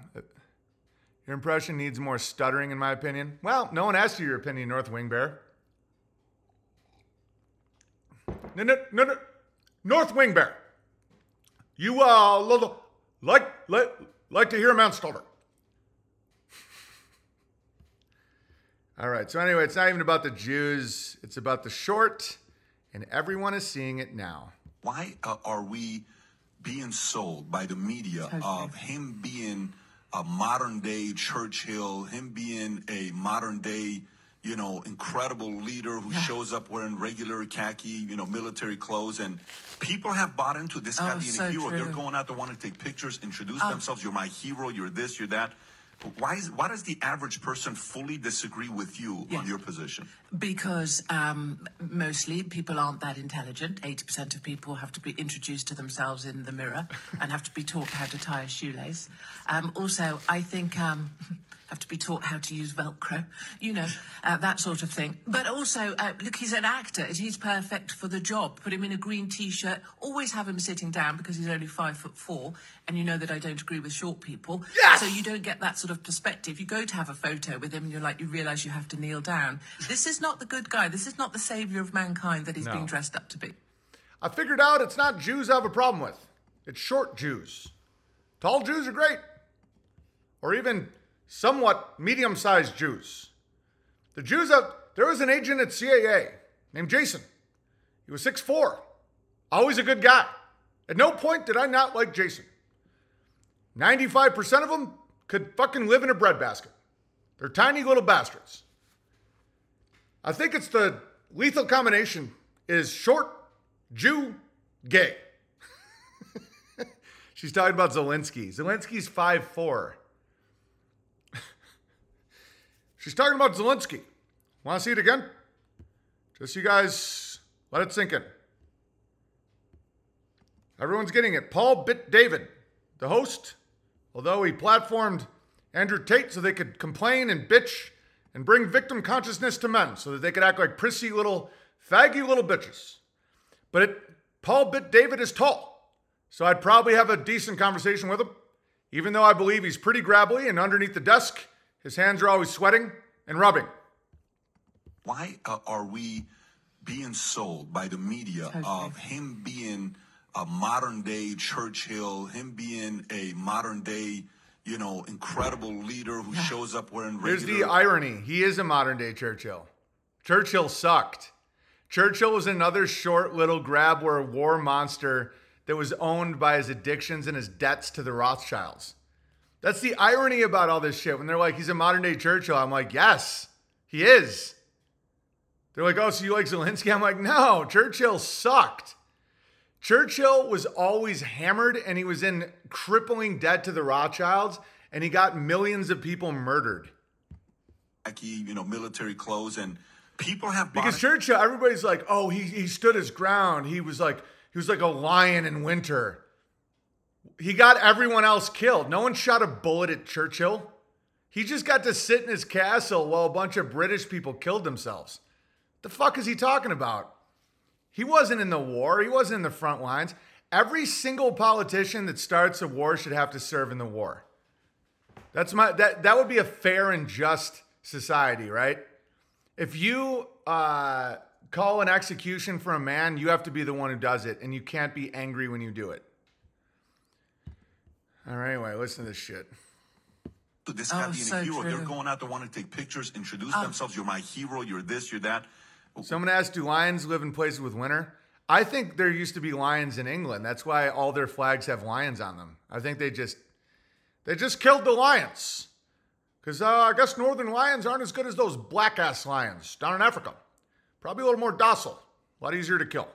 A: your impression needs more stuttering, in my opinion. Well, no one asked you your opinion, North Wing Bear. No, no, no, no. North Wing Bear. You uh lo- lo- like like like to hear a man stutter. All right. So anyway, it's not even about the Jews. It's about the short, and everyone is seeing it now.
G: Why uh, are we being sold by the media of him being a modern day Churchill, him being a modern day, you know, incredible leader who shows up wearing regular khaki, you know, military clothes, and people have bought into this guy
H: Oh,
G: being
H: so
G: a hero. They're going out there want to take pictures, introduce themselves. You're my hero. You're this. You're that. Why is why does the average person fully disagree with you on your position?
H: Because um, mostly people aren't that intelligent. 80% of people have to be introduced to themselves in the mirror and have to be taught how to tie a shoelace. Um, also, I think um, have to be taught how to use Velcro, you know, uh, that sort of thing. But also, uh, look, he's an actor. He's perfect for the job. Put him in a green t-shirt. Always have him sitting down because he's only five foot four. And you know that I don't agree with short people.
A: Yes!
H: So you don't get that sort of perspective. You go to have a photo with him and you're like, you realize you have to kneel down. This is not the good guy. This is not the savior of mankind that he's
A: No.
H: being dressed up to be.
A: I figured out it's not Jews I have a problem with. It's short Jews. Tall Jews are great. Or even somewhat medium sized Jews. The Jews have, there was an agent at CAA named Jason. He was 6'4, always a good guy. At no point did I not like Jason. 95% of them could fucking live in a breadbasket. They're tiny little bastards. I think it's the lethal combination is short, Jew, gay. She's talking about Zelensky. Zelensky's 5'4. She's talking about Zelensky. Want to see it again? Just you guys let it sink in. Everyone's getting it. Paul Bet-David, the host, although he platformed Andrew Tate so they could complain and bitch and bring victim consciousness to men so that they could act like prissy little, faggy little bitches. But it, Paul Bet-David is tall, so I'd probably have a decent conversation with him, even though I believe he's pretty grabbly and underneath the desk, his hands are always sweating and rubbing.
G: Why uh, are we being sold by the media of him being a modern day Churchill, him being a modern day, you know, incredible leader who shows up wearing
A: Here's the irony. He is a modern day Churchill. Churchill sucked. Churchill was another short little grab or war monster that was owned by his addictions and his debts to the Rothschilds. That's the irony about all this shit. When they're like, he's a modern day Churchill, I'm like, yes, he is. They're like, oh, so you like Zelensky? I'm like, no, Churchill sucked. Churchill was always hammered and he was in crippling debt to the Rothschilds and he got millions of people murdered.
G: khaki, you know, military clothes, and people have bought
A: Because. Churchill, everybody's like, oh, he, he stood his ground. He was like, he was like a lion in winter. He got everyone else killed. No one shot a bullet at Churchill. He just got to sit in his castle while a bunch of British people killed themselves. The fuck is he talking about? He wasn't in the war. He wasn't in the front lines. Every single politician that starts a war should have to serve in the war. That's my that that would be a fair and just society, right? If you uh, call an execution for a man, you have to be the one who does it, and you can't be angry when you do it. All right, anyway, listen to this shit.
G: this
H: Oh,
G: guy being
H: so
G: a hero. They're going out there wanting to take pictures, introduce
H: Oh.
G: themselves. You're my hero. You're this. You're that.
A: Someone asked, "Do lions live in places with winter?" I think there used to be lions in England. That's why all their flags have lions on them. I think they just they just killed the lions because uh, I guess northern lions aren't as good as those black ass lions down in Africa. Probably a little more docile, a lot easier to kill.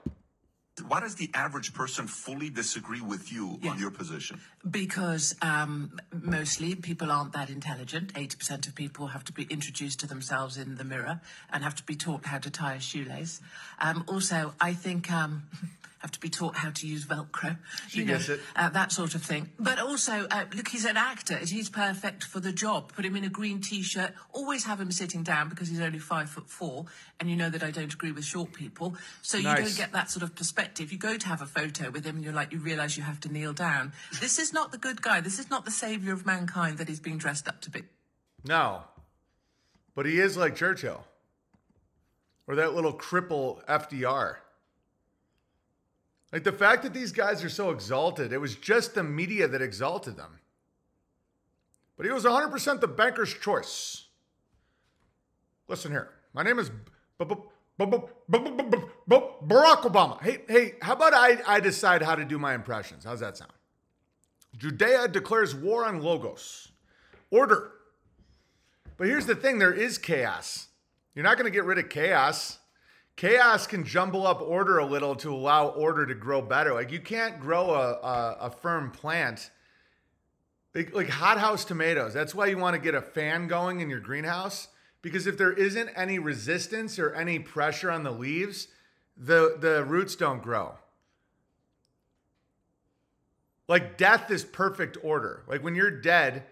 G: Why does the average person fully disagree with you on your position?
H: Because um, mostly people aren't that intelligent. 80% of people have to be introduced to themselves in the mirror and have to be taught how to tie a shoelace. Um, also, I think um, have to be taught how to use Velcro.
A: She
H: you know,
A: gets it.
H: Uh, that sort of thing. But also, uh, look, he's an actor. He's perfect for the job. Put him in a green t-shirt. Always have him sitting down because he's only five foot four. And you know that I don't agree with short people. So you don't get that sort of perspective. You go to have a photo with him and you're like, you realize you have to kneel down. This is not the good guy. This is not the savior of mankind that he's being dressed up to be.
A: No, but he is like Churchill or that little cripple FDR. Like the fact that these guys are so exalted, it was just the media that exalted them. But he was 100% the banker's choice. Listen here. My name is Barack Obama. Hey, hey, how about I, I decide how to do my impressions? How's that sound? Judea declares war on Logos. Order. But here's the thing there is chaos. You're not going to get rid of chaos Chaos can jumble up order a little to allow order to grow better. Like you can't grow a, a, a firm plant like, like hothouse tomatoes. That's why you want to get a fan going in your greenhouse because if there isn't any resistance or any pressure on the leaves, the the roots don't grow. Like death is perfect order. Like when you're dead,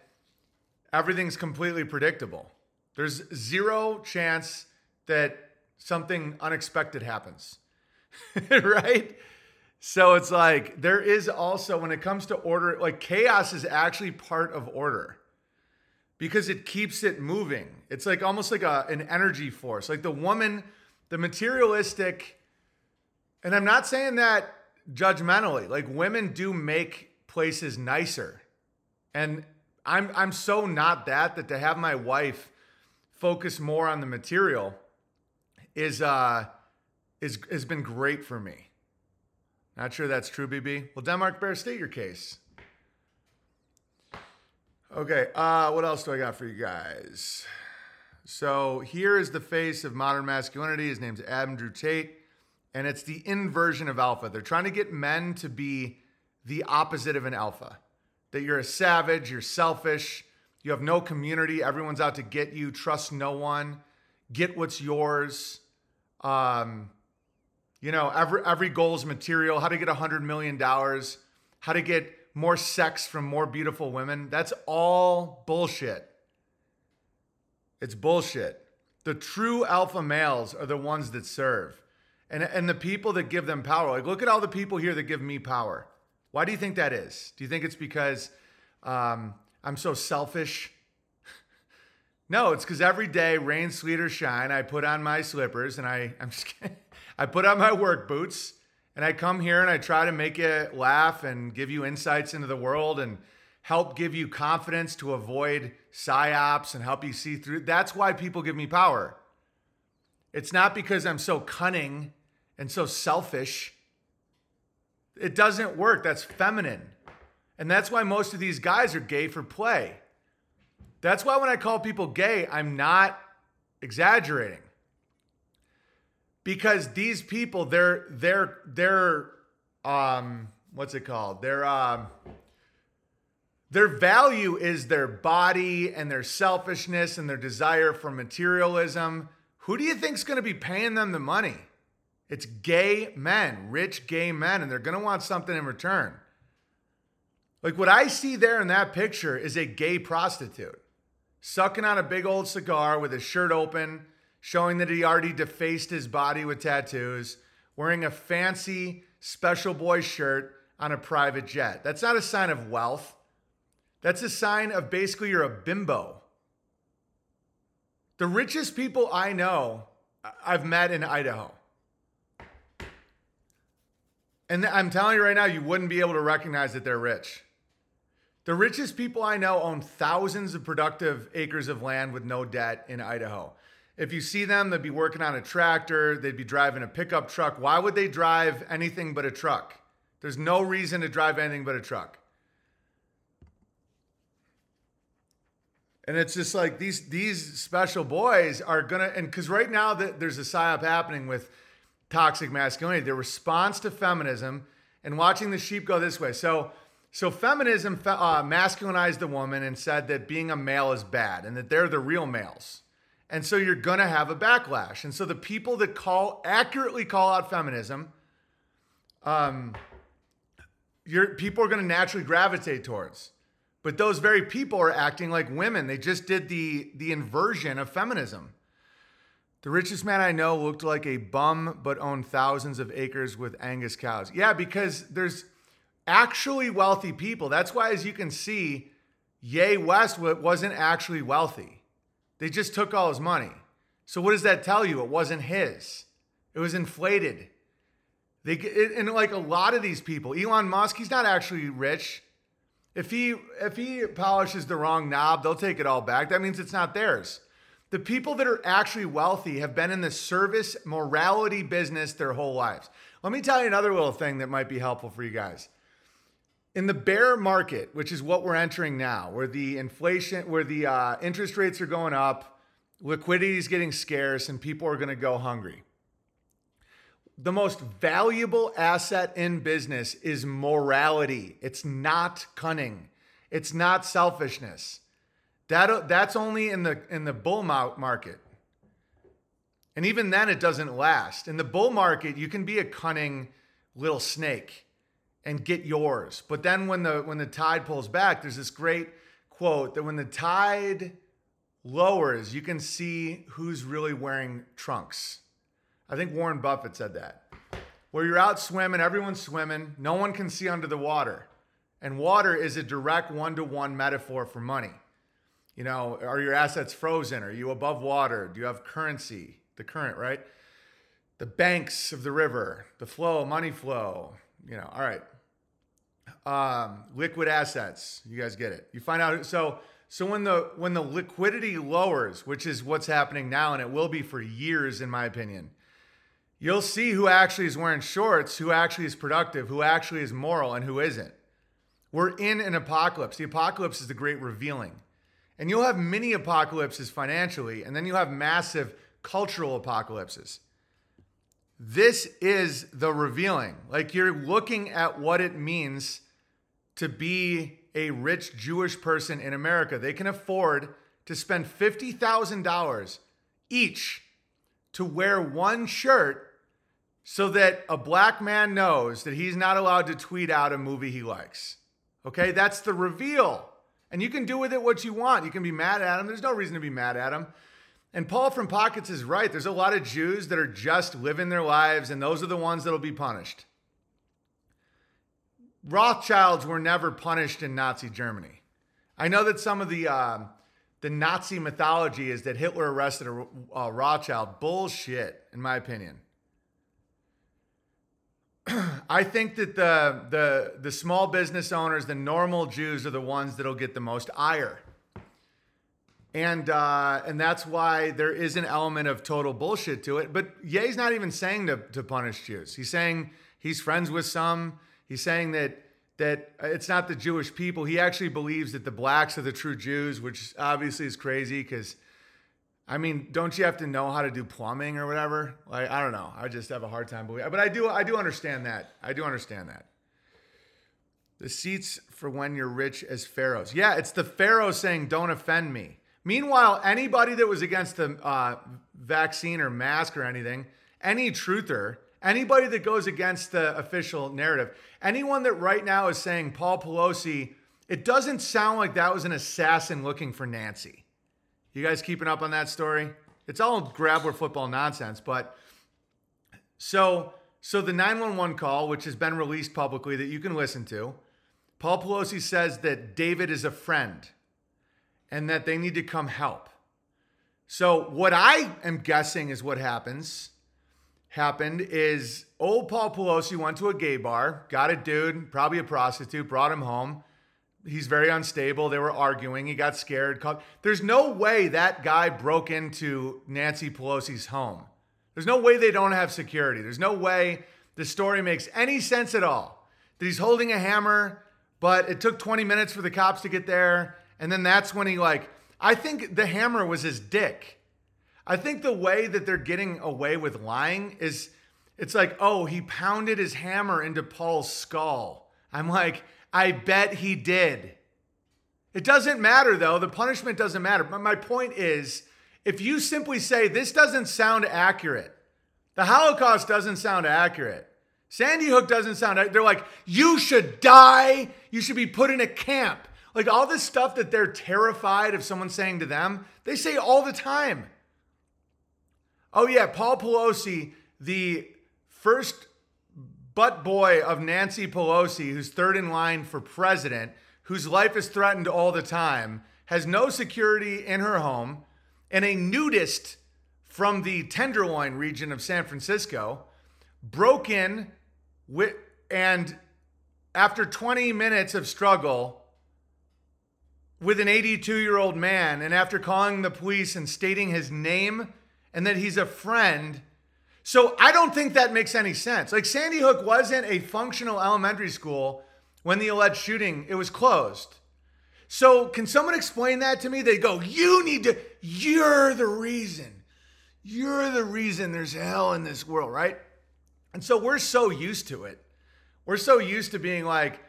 A: everything's completely predictable. There's zero chance that something unexpected happens. right? So it's like there is also when it comes to order, like chaos is actually part of order because it keeps it moving. It's like almost like a, an energy force. Like the woman, the materialistic, and I'm not saying that judgmentally. Like women do make places nicer. And I'm I'm so not that that to have my wife focus more on the material is uh is has been great for me. Not sure that's true, BB. Well, Denmark Bear, state your case. Okay, uh, what else do I got for you guys? So here is the face of modern masculinity. His name's Adam Drew Tate, and it's the inversion of alpha. They're trying to get men to be the opposite of an alpha. That you're a savage, you're selfish, you have no community, everyone's out to get you, trust no one, get what's yours. Um, you know, every every goal is material, how to get a hundred million dollars, how to get more sex from more beautiful women. That's all bullshit. It's bullshit. The true alpha males are the ones that serve. And, and the people that give them power. Like, look at all the people here that give me power. Why do you think that is? Do you think it's because um, I'm so selfish? No, it's because every day, rain, sleet, or shine, I put on my slippers and I, I'm just. I put on my work boots and I come here and I try to make you laugh and give you insights into the world and help give you confidence to avoid psyops and help you see through. That's why people give me power. It's not because I'm so cunning and so selfish. It doesn't work. That's feminine. And that's why most of these guys are gay for play. That's why when I call people gay, I'm not exaggerating. Because these people, they're they're they're um what's it called? They're um their value is their body and their selfishness and their desire for materialism. Who do you think's going to be paying them the money? It's gay men, rich gay men, and they're going to want something in return. Like what I see there in that picture is a gay prostitute sucking on a big old cigar with his shirt open, showing that he already defaced his body with tattoos, wearing a fancy special boy shirt on a private jet. That's not a sign of wealth. That's a sign of basically you're a bimbo. The richest people I know, I've met in Idaho. And I'm telling you right now, you wouldn't be able to recognize that they're rich. The richest people I know own thousands of productive acres of land with no debt in Idaho. If you see them, they'd be working on a tractor, they'd be driving a pickup truck. Why would they drive anything but a truck? There's no reason to drive anything but a truck. And it's just like these these special boys are gonna and because right now that there's a psyop happening with toxic masculinity, the response to feminism and watching the sheep go this way. So so feminism uh, masculinized the woman and said that being a male is bad and that they're the real males. And so you're gonna have a backlash. And so the people that call accurately call out feminism, um, your people are gonna naturally gravitate towards. But those very people are acting like women. They just did the the inversion of feminism. The richest man I know looked like a bum, but owned thousands of acres with Angus cows. Yeah, because there's actually wealthy people. That's why, as you can see, Ye West wasn't actually wealthy. They just took all his money. So what does that tell you? It wasn't his. It was inflated. They and like a lot of these people, Elon Musk, he's not actually rich. If he if he polishes the wrong knob, they'll take it all back. That means it's not theirs. The people that are actually wealthy have been in the service morality business their whole lives. Let me tell you another little thing that might be helpful for you guys. In the bear market, which is what we're entering now, where the inflation, where the uh, interest rates are going up, liquidity is getting scarce, and people are going to go hungry the most valuable asset in business is morality. It's not cunning. It's not selfishness. That, that's only in the in the bull market. And even then it doesn't last. In the bull market, you can be a cunning little snake and get yours. But then when the when the tide pulls back, there's this great quote that when the tide lowers, you can see who's really wearing trunks. I think Warren Buffett said that. Where you're out swimming, everyone's swimming, no one can see under the water. And water is a direct one to one metaphor for money. You know, are your assets frozen? Are you above water? Do you have currency? The current, right? The banks of the river, the flow, money flow. You know, all right. Um, liquid assets. You guys get it. You find out. So, so when the when the liquidity lowers, which is what's happening now, and it will be for years, in my opinion, you'll see who actually is wearing shorts, who actually is productive, who actually is moral, and who isn't. We're in an apocalypse. The apocalypse is the great revealing. And you'll have mini apocalypses financially, and then you'll have massive cultural apocalypses. this is the revealing. Like you're looking at what it means to be a rich Jewish person in America. They can afford to spend $50,000 each to wear one shirt so that a black man knows that he's not allowed to tweet out a movie he likes. Okay, that's the reveal. And you can do with it what you want. You can be mad at him. There's no reason to be mad at him. And Paul from Pockets is right. There's a lot of Jews that are just living their lives, and those are the ones that'll be punished. Rothschilds were never punished in Nazi Germany. I know that some of the uh, the Nazi mythology is that Hitler arrested a, a Rothschild. Bullshit, in my opinion. I think that the the the small business owners, the normal Jews, are the ones that'll get the most ire, and uh, and that's why there is an element of total bullshit to it. But Ye's not even saying to to punish Jews. He's saying he's friends with some. He's saying that that it's not the Jewish people. He actually believes that the blacks are the true Jews, which obviously is crazy because I mean, don't you have to know how to do plumbing or whatever? Like, I don't know. I just have a hard time believing. But I do, I do understand that. I do understand that. The seats for when you're rich as pharaohs. Yeah, it's the pharaoh saying, "Don't offend me." Meanwhile, anybody that was against the uh, vaccine or mask or anything, any truther, anybody that goes against the official narrative, anyone that right now is saying Paul Pelosi, it doesn't sound like that was an assassin looking for Nancy. You guys keeping up on that story? It's all grabber football nonsense, but so so the 911 call, which has been released publicly that you can listen to, Paul Pelosi says that David is a friend and that they need to come help. So what I am guessing is what happens happened is old Paul Pelosi went to a gay bar, got a dude, probably a prostitute, brought him home he's very unstable. They were arguing. He got scared. There's no way that guy broke into Nancy Pelosi's home. There's no way they don't have security. There's no way the story makes any sense at all. That he's holding a hammer, but it took 20 minutes for the cops to get there. And then that's when he, like, I think the hammer was his dick. I think the way that they're getting away with lying is it's like, oh, he pounded his hammer into Paul's skull. I'm like, I bet he did. It doesn't matter though. The punishment doesn't matter. But my point is if you simply say, this doesn't sound accurate, the Holocaust doesn't sound accurate. Sandy Hook doesn't sound, they're like, you should die. You should be put in a camp. Like all this stuff that they're terrified of someone saying to them, they say all the time. Oh, yeah, Paul Pelosi, the first butt boy of Nancy Pelosi, who's third in line for president, whose life is threatened all the time, has no security in her home, and a nudist from the Tenderloin region of San Francisco broke in with, and after 20 minutes of struggle with an 82 year old man, and after calling the police and stating his name and that he's a friend, so I don't think that makes any sense. Like Sandy Hook wasn't a functional elementary school when the alleged shooting it was closed. So can someone explain that to me? They go, "You need to you're the reason. You're the reason there's hell in this world, right?" And so we're so used to it. We're so used to being like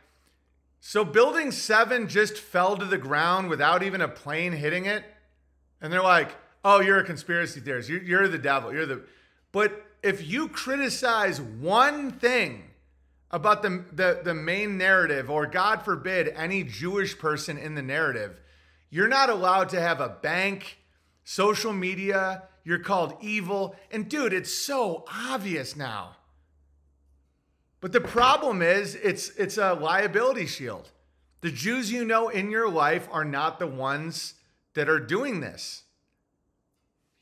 A: so building 7 just fell to the ground without even a plane hitting it. And they're like, "Oh, you're a conspiracy theorist. You're, you're the devil. You're the but if you criticize one thing about the, the, the main narrative, or God forbid, any Jewish person in the narrative, you're not allowed to have a bank, social media, you're called evil. And dude, it's so obvious now. But the problem is it's it's a liability shield. The Jews you know in your life are not the ones that are doing this.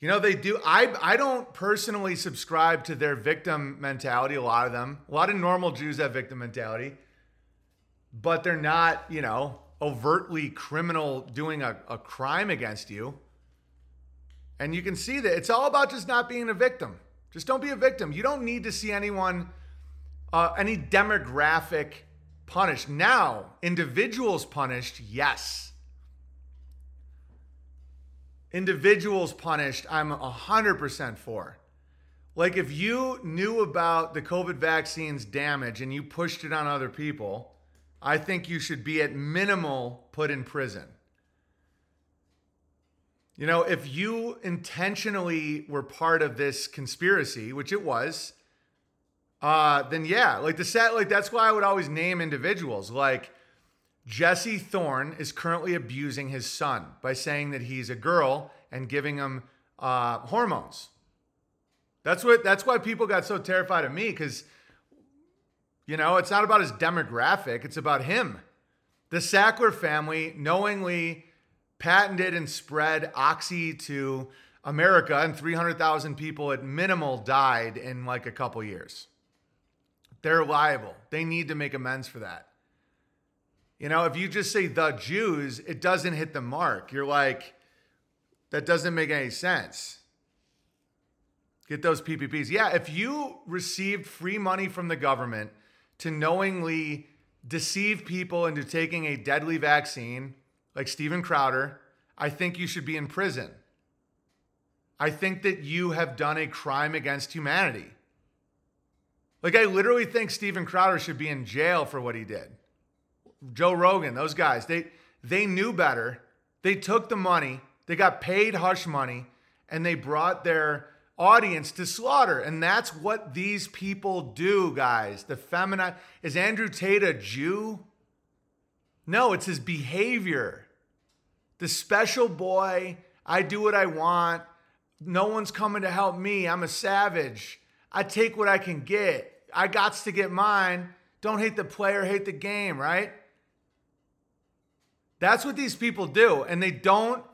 A: You know, they do. I, I don't personally subscribe to their victim mentality, a lot of them. A lot of normal Jews have victim mentality, but they're not, you know, overtly criminal doing a, a crime against you. And you can see that it's all about just not being a victim. Just don't be a victim. You don't need to see anyone, uh, any demographic punished. Now, individuals punished, yes individuals punished, I'm 100% for. Like if you knew about the COVID vaccine's damage and you pushed it on other people, I think you should be at minimal put in prison. You know, if you intentionally were part of this conspiracy, which it was, uh, then yeah, like the set, like that's why I would always name individuals. Like Jesse Thorne is currently abusing his son by saying that he's a girl and giving him uh, hormones. That's what. That's why people got so terrified of me because, you know, it's not about his demographic; it's about him. The Sackler family knowingly patented and spread oxy to America, and 300,000 people at minimal died in like a couple years. They're liable. They need to make amends for that. You know, if you just say the Jews, it doesn't hit the mark. You're like, that doesn't make any sense. Get those PPPs. Yeah, if you received free money from the government to knowingly deceive people into taking a deadly vaccine, like Steven Crowder, I think you should be in prison. I think that you have done a crime against humanity. Like, I literally think Steven Crowder should be in jail for what he did. Joe Rogan, those guys, they they knew better. They took the money, they got paid hush money, and they brought their audience to slaughter. And that's what these people do, guys. The feminine is Andrew Tate a Jew? No, it's his behavior. The special boy, I do what I want. No one's coming to help me. I'm a savage. I take what I can get. I gots to get mine. Don't hate the player, hate the game, right? That's what these people do and they don't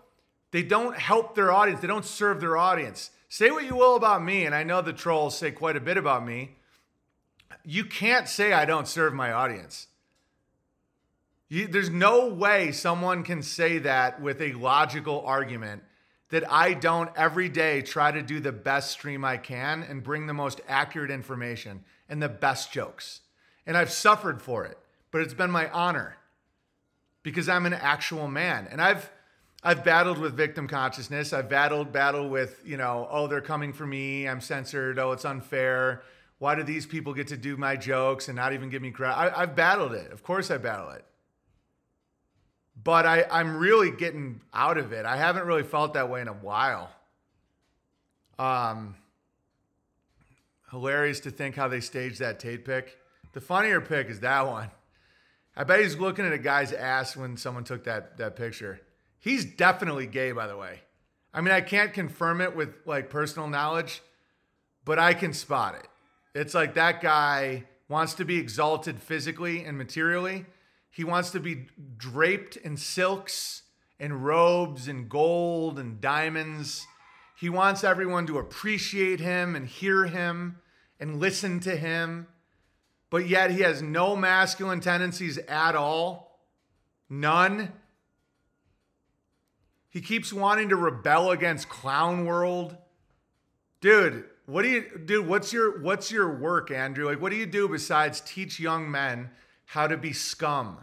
A: they don't help their audience. They don't serve their audience. Say what you will about me and I know the trolls say quite a bit about me. You can't say I don't serve my audience. You, there's no way someone can say that with a logical argument that I don't every day try to do the best stream I can and bring the most accurate information and the best jokes. And I've suffered for it, but it's been my honor because I'm an actual man. And I've I've battled with victim consciousness. I've battled battle with, you know, oh, they're coming for me. I'm censored. Oh, it's unfair. Why do these people get to do my jokes and not even give me credit? I, I've battled it. Of course I battle it but I, I'm really getting out of it. I haven't really felt that way in a while. Um, hilarious to think how they staged that Tate pick. The funnier pick is that one. I bet he's looking at a guy's ass when someone took that that picture. He's definitely gay, by the way. I mean, I can't confirm it with like personal knowledge, but I can spot it. It's like that guy wants to be exalted physically and materially he wants to be draped in silks and robes and gold and diamonds. He wants everyone to appreciate him and hear him and listen to him. But yet he has no masculine tendencies at all. None. He keeps wanting to rebel against clown world. Dude, what do you dude, what's your what's your work, Andrew? Like what do you do besides teach young men how to be scum.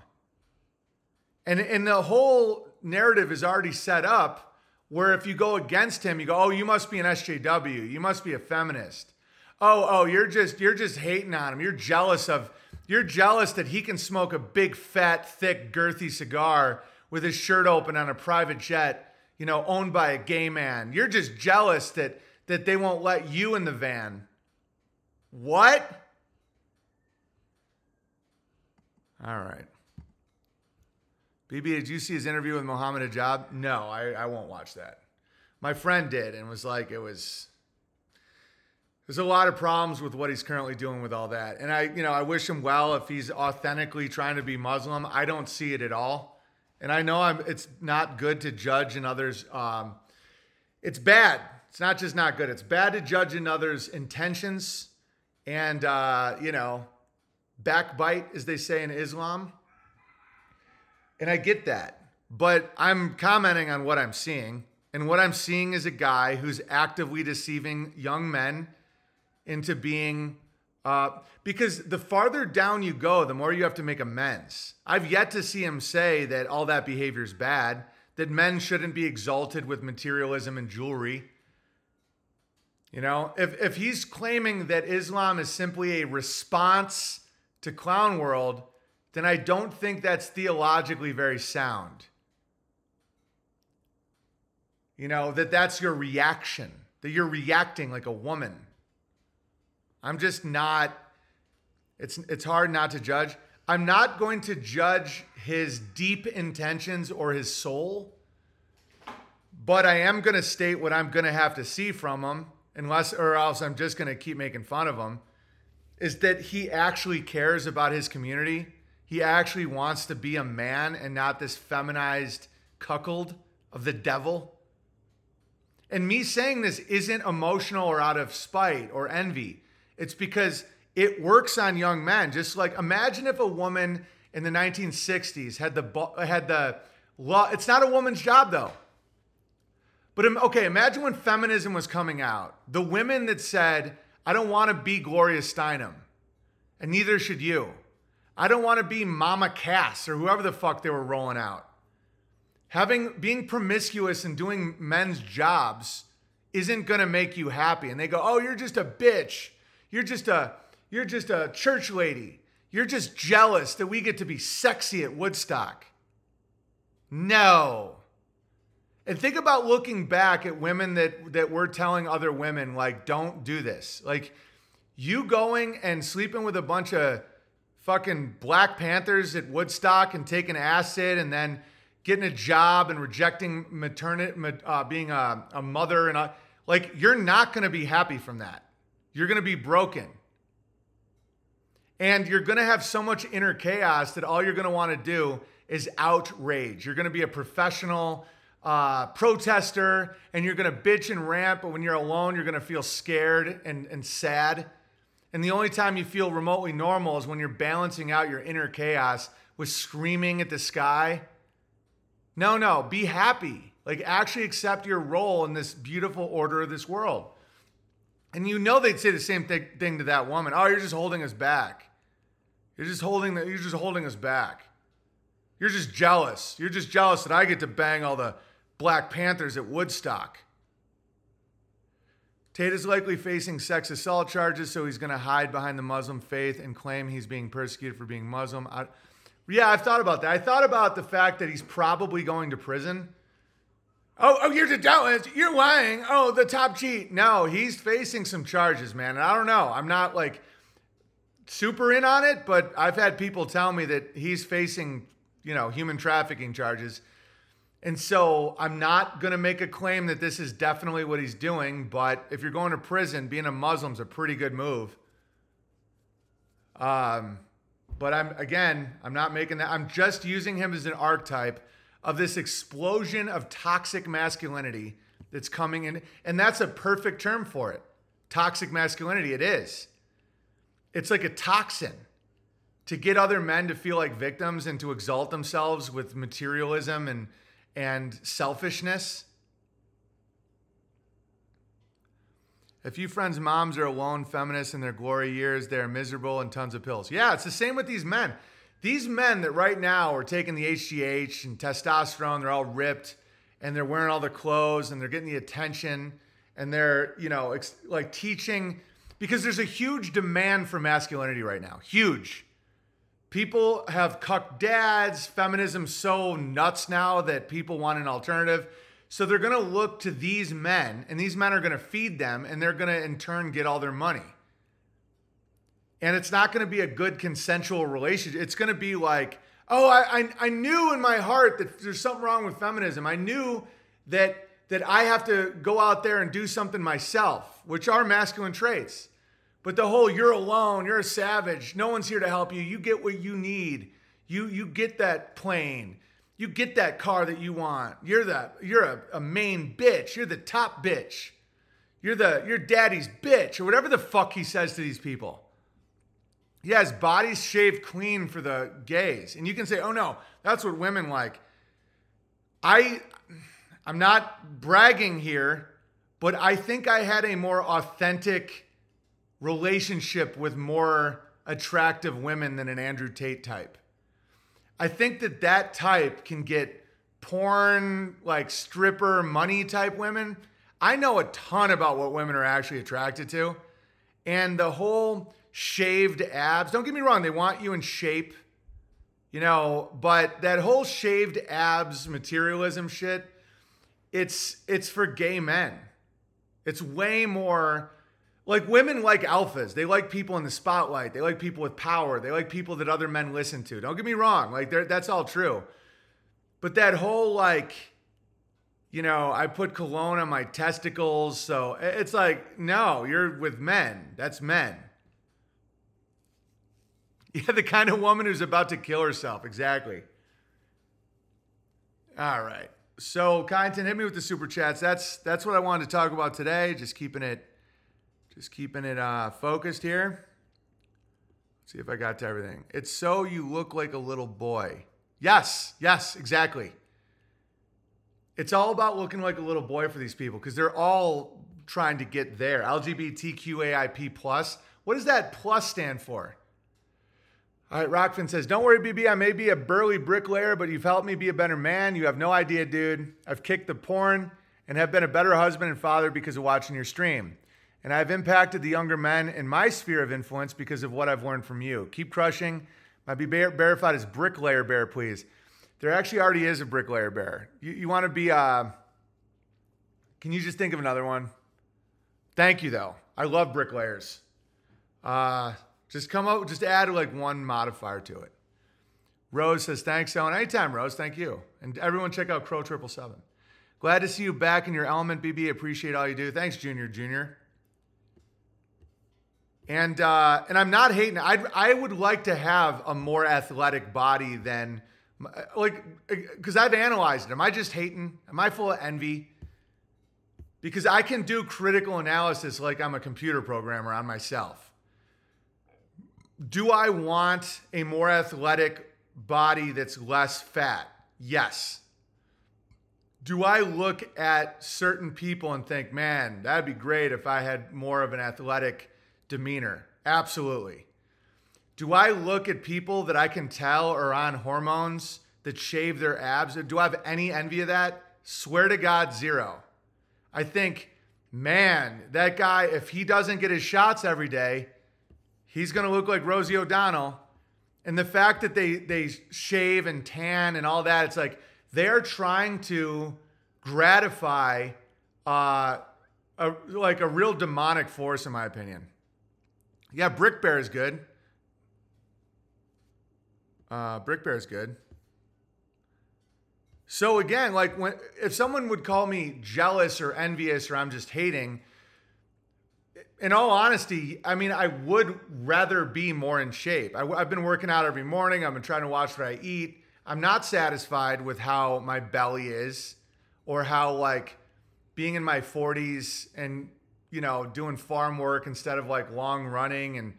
A: And, and the whole narrative is already set up where if you go against him, you go, oh, you must be an SJW. You must be a feminist. Oh, oh, you're just you're just hating on him. You're jealous of you're jealous that he can smoke a big, fat, thick, girthy cigar with his shirt open on a private jet, you know, owned by a gay man. You're just jealous that that they won't let you in the van. What? All right. BB, did you see his interview with Mohammed Hijab? No, I, I won't watch that. My friend did and was like, it was. There's a lot of problems with what he's currently doing with all that. And I, you know, I wish him well if he's authentically trying to be Muslim. I don't see it at all. And I know I'm, it's not good to judge in others. Um, it's bad. It's not just not good. It's bad to judge in others' intentions and, uh, you know, backbite, as they say in Islam. And I get that. But I'm commenting on what I'm seeing. And what I'm seeing is a guy who's actively deceiving young men into being, uh, because the farther down you go, the more you have to make amends. I've yet to see him say that all that behavior is bad, that men shouldn't be exalted with materialism and jewelry. You know, if if he's claiming that Islam is simply a response to clown world, then I don't think that's theologically very sound. You know, that that's your reaction, that you're reacting like a woman. I'm just not it's it's hard not to judge. I'm not going to judge his deep intentions or his soul, but I am going to state what I'm going to have to see from him, unless or else I'm just going to keep making fun of him. Is that he actually cares about his community? He actually wants to be a man and not this feminized cuckold of the devil. And me saying this isn't emotional or out of spite or envy. It's because it works on young men. Just like imagine if a woman in the 1960s had the had the law. It's not a woman's job though. But okay, imagine when feminism was coming out. The women that said, "I don't want to be Gloria Steinem, and neither should you. I don't want to be Mama Cass or whoever the fuck they were rolling out." having being promiscuous and doing men's jobs isn't going to make you happy and they go oh you're just a bitch you're just a you're just a church lady. You're just jealous that we get to be sexy at woodstock. No. And think about looking back at women that that we're telling other women like don't do this. Like you going and sleeping with a bunch of fucking black panthers at woodstock and taking acid and then getting a job and rejecting maternity, uh, being a, a mother, and a, like you're not going to be happy from that. You're going to be broken, and you're going to have so much inner chaos that all you're going to want to do is outrage. You're going to be a professional uh, protester, and you're going to bitch and rant. But when you're alone, you're going to feel scared and, and sad. And the only time you feel remotely normal is when you're balancing out your inner chaos with screaming at the sky no, no, be happy. Like, actually accept your role in this beautiful order of this world. And you know they'd say the same thing, thing to that woman. Oh, you're just holding us back. You're just holding the, you're just holding us back. You're just jealous. You're just jealous that I get to bang all the Black Panthers at Woodstock. Tate is likely facing sex assault charges, so he's going to hide behind the Muslim faith and claim he's being persecuted for being Muslim. I, yeah, I've thought about that. I thought about the fact that he's probably going to prison. Oh, oh, you're jealous. You're lying. Oh, the top cheat. No, he's facing some charges, man. And I don't know. I'm not like super in on it, but I've had people tell me that he's facing, you know, human trafficking charges. And so I'm not going to make a claim that this is definitely what he's doing, but if you're going to prison, being a Muslim's a pretty good move. Um, but I'm again, I'm not making that. I'm just using him as an archetype of this explosion of toxic masculinity that's coming in. And that's a perfect term for it. Toxic masculinity, it is. It's like a toxin to get other men to feel like victims and to exalt themselves with materialism and and selfishness. A few friends' moms are alone feminists in their glory years. They're miserable and tons of pills. Yeah, it's the same with these men. These men that right now are taking the HGH and testosterone, they're all ripped and they're wearing all the clothes and they're getting the attention and they're, you know, ex- like teaching because there's a huge demand for masculinity right now. Huge. People have cucked dads. feminism so nuts now that people want an alternative. So they're going to look to these men, and these men are going to feed them, and they're going to in turn get all their money. And it's not going to be a good consensual relationship. It's going to be like, oh, I, I, I knew in my heart that there's something wrong with feminism. I knew that that I have to go out there and do something myself, which are masculine traits. But the whole you're alone, you're a savage, no one's here to help you. You get what you need. You you get that plane. You get that car that you want. You're the you're a, a main bitch. You're the top bitch. You're the your daddy's bitch or whatever the fuck he says to these people. Yeah, his body's shaved clean for the gays. And you can say, oh no, that's what women like. I I'm not bragging here, but I think I had a more authentic relationship with more attractive women than an Andrew Tate type. I think that that type can get porn, like stripper, money type women. I know a ton about what women are actually attracted to. And the whole shaved abs, don't get me wrong, they want you in shape, you know, but that whole shaved abs materialism shit, it's it's for gay men. It's way more like women like alphas. They like people in the spotlight. They like people with power. They like people that other men listen to. Don't get me wrong. Like that's all true. But that whole like you know, I put cologne on my testicles. So it's like, no, you're with men. That's men. Yeah, the kind of woman who's about to kill herself. Exactly. All right. So, Kyneton, hit me with the super chats. That's that's what I wanted to talk about today. Just keeping it, just keeping it uh, focused here. Let's see if I got to everything. It's so you look like a little boy. Yes, yes, exactly. It's all about looking like a little boy for these people because they're all trying to get there. LGBTQAIP plus. What does that plus stand for? All right, Rockfin says, Don't worry, BB. I may be a burly bricklayer, but you've helped me be a better man. You have no idea, dude. I've kicked the porn and have been a better husband and father because of watching your stream. And I've impacted the younger men in my sphere of influence because of what I've learned from you. Keep crushing. Might be verified as bricklayer bear, please. There actually already is a bricklayer bear. You, you want to be, uh, can you just think of another one? Thank you, though. I love bricklayers. Uh, just come up, just add like one modifier to it. Rose says, thanks, Ellen. Anytime, Rose. Thank you. And everyone check out Crow Triple Seven. Glad to see you back in your element, BB. Appreciate all you do. Thanks, Junior. Junior. And uh, and I'm not hating. I I would like to have a more athletic body than like because I've analyzed it. Am I just hating? Am I full of envy? Because I can do critical analysis like I'm a computer programmer on myself. Do I want a more athletic body that's less fat? Yes. Do I look at certain people and think, man, that'd be great if I had more of an athletic demeanor? Absolutely. Do I look at people that I can tell are on hormones that shave their abs? Do I have any envy of that? Swear to God, zero. I think, man, that guy, if he doesn't get his shots every day, he's going to look like Rosie O'Donnell. And the fact that they they shave and tan and all that, it's like they're trying to gratify uh, a, like a real demonic force, in my opinion. Yeah, Brick Bear is good. Uh, Brick Bear is good. So again, like when if someone would call me jealous or envious or I'm just hating, in all honesty, I mean, I would rather be more in shape. I, have been working out every morning. I've been trying to watch what I eat. I'm not satisfied with how my belly is or how, like, being in my 40s and, you know, doing farm work instead of like long running. And,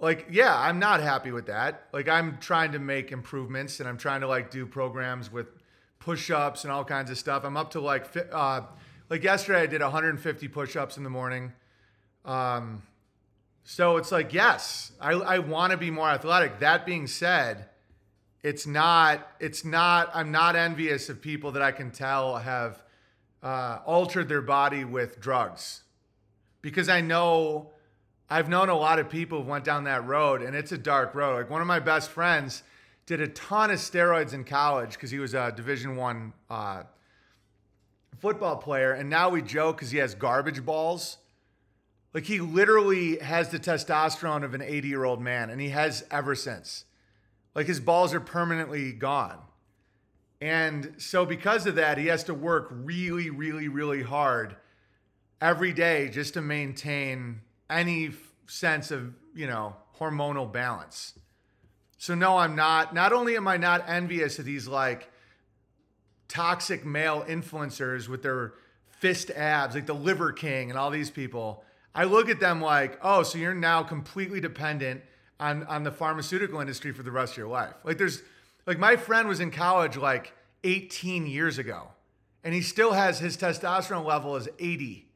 A: like, yeah, I'm not happy with that. Like, I'm trying to make improvements and I'm trying to, like, do programs with push ups and all kinds of stuff. I'm up to like, uh, like yesterday, I did 150 push ups in the morning. Um, so it's like, yes, I, I want to be more athletic. That being said, it's not, it's not, I'm not envious of people that I can tell have uh, altered their body with drugs because I know I've known a lot of people who went down that road and it's a dark road. Like one of my best friends did a ton of steroids in college because he was a division one uh, football player and now we joke because he has garbage balls like he literally has the testosterone of an 80 year old man, and he has ever since. Like his balls are permanently gone. And so, because of that, he has to work really, really, really hard every day just to maintain any sense of, you know, hormonal balance. So, no, I'm not. Not only am I not envious of these like toxic male influencers with their fist abs, like the Liver King and all these people. I look at them like, oh, so you're now completely dependent on on the pharmaceutical industry for the rest of your life. Like there's like my friend was in college like 18 years ago and he still has his testosterone level is 80.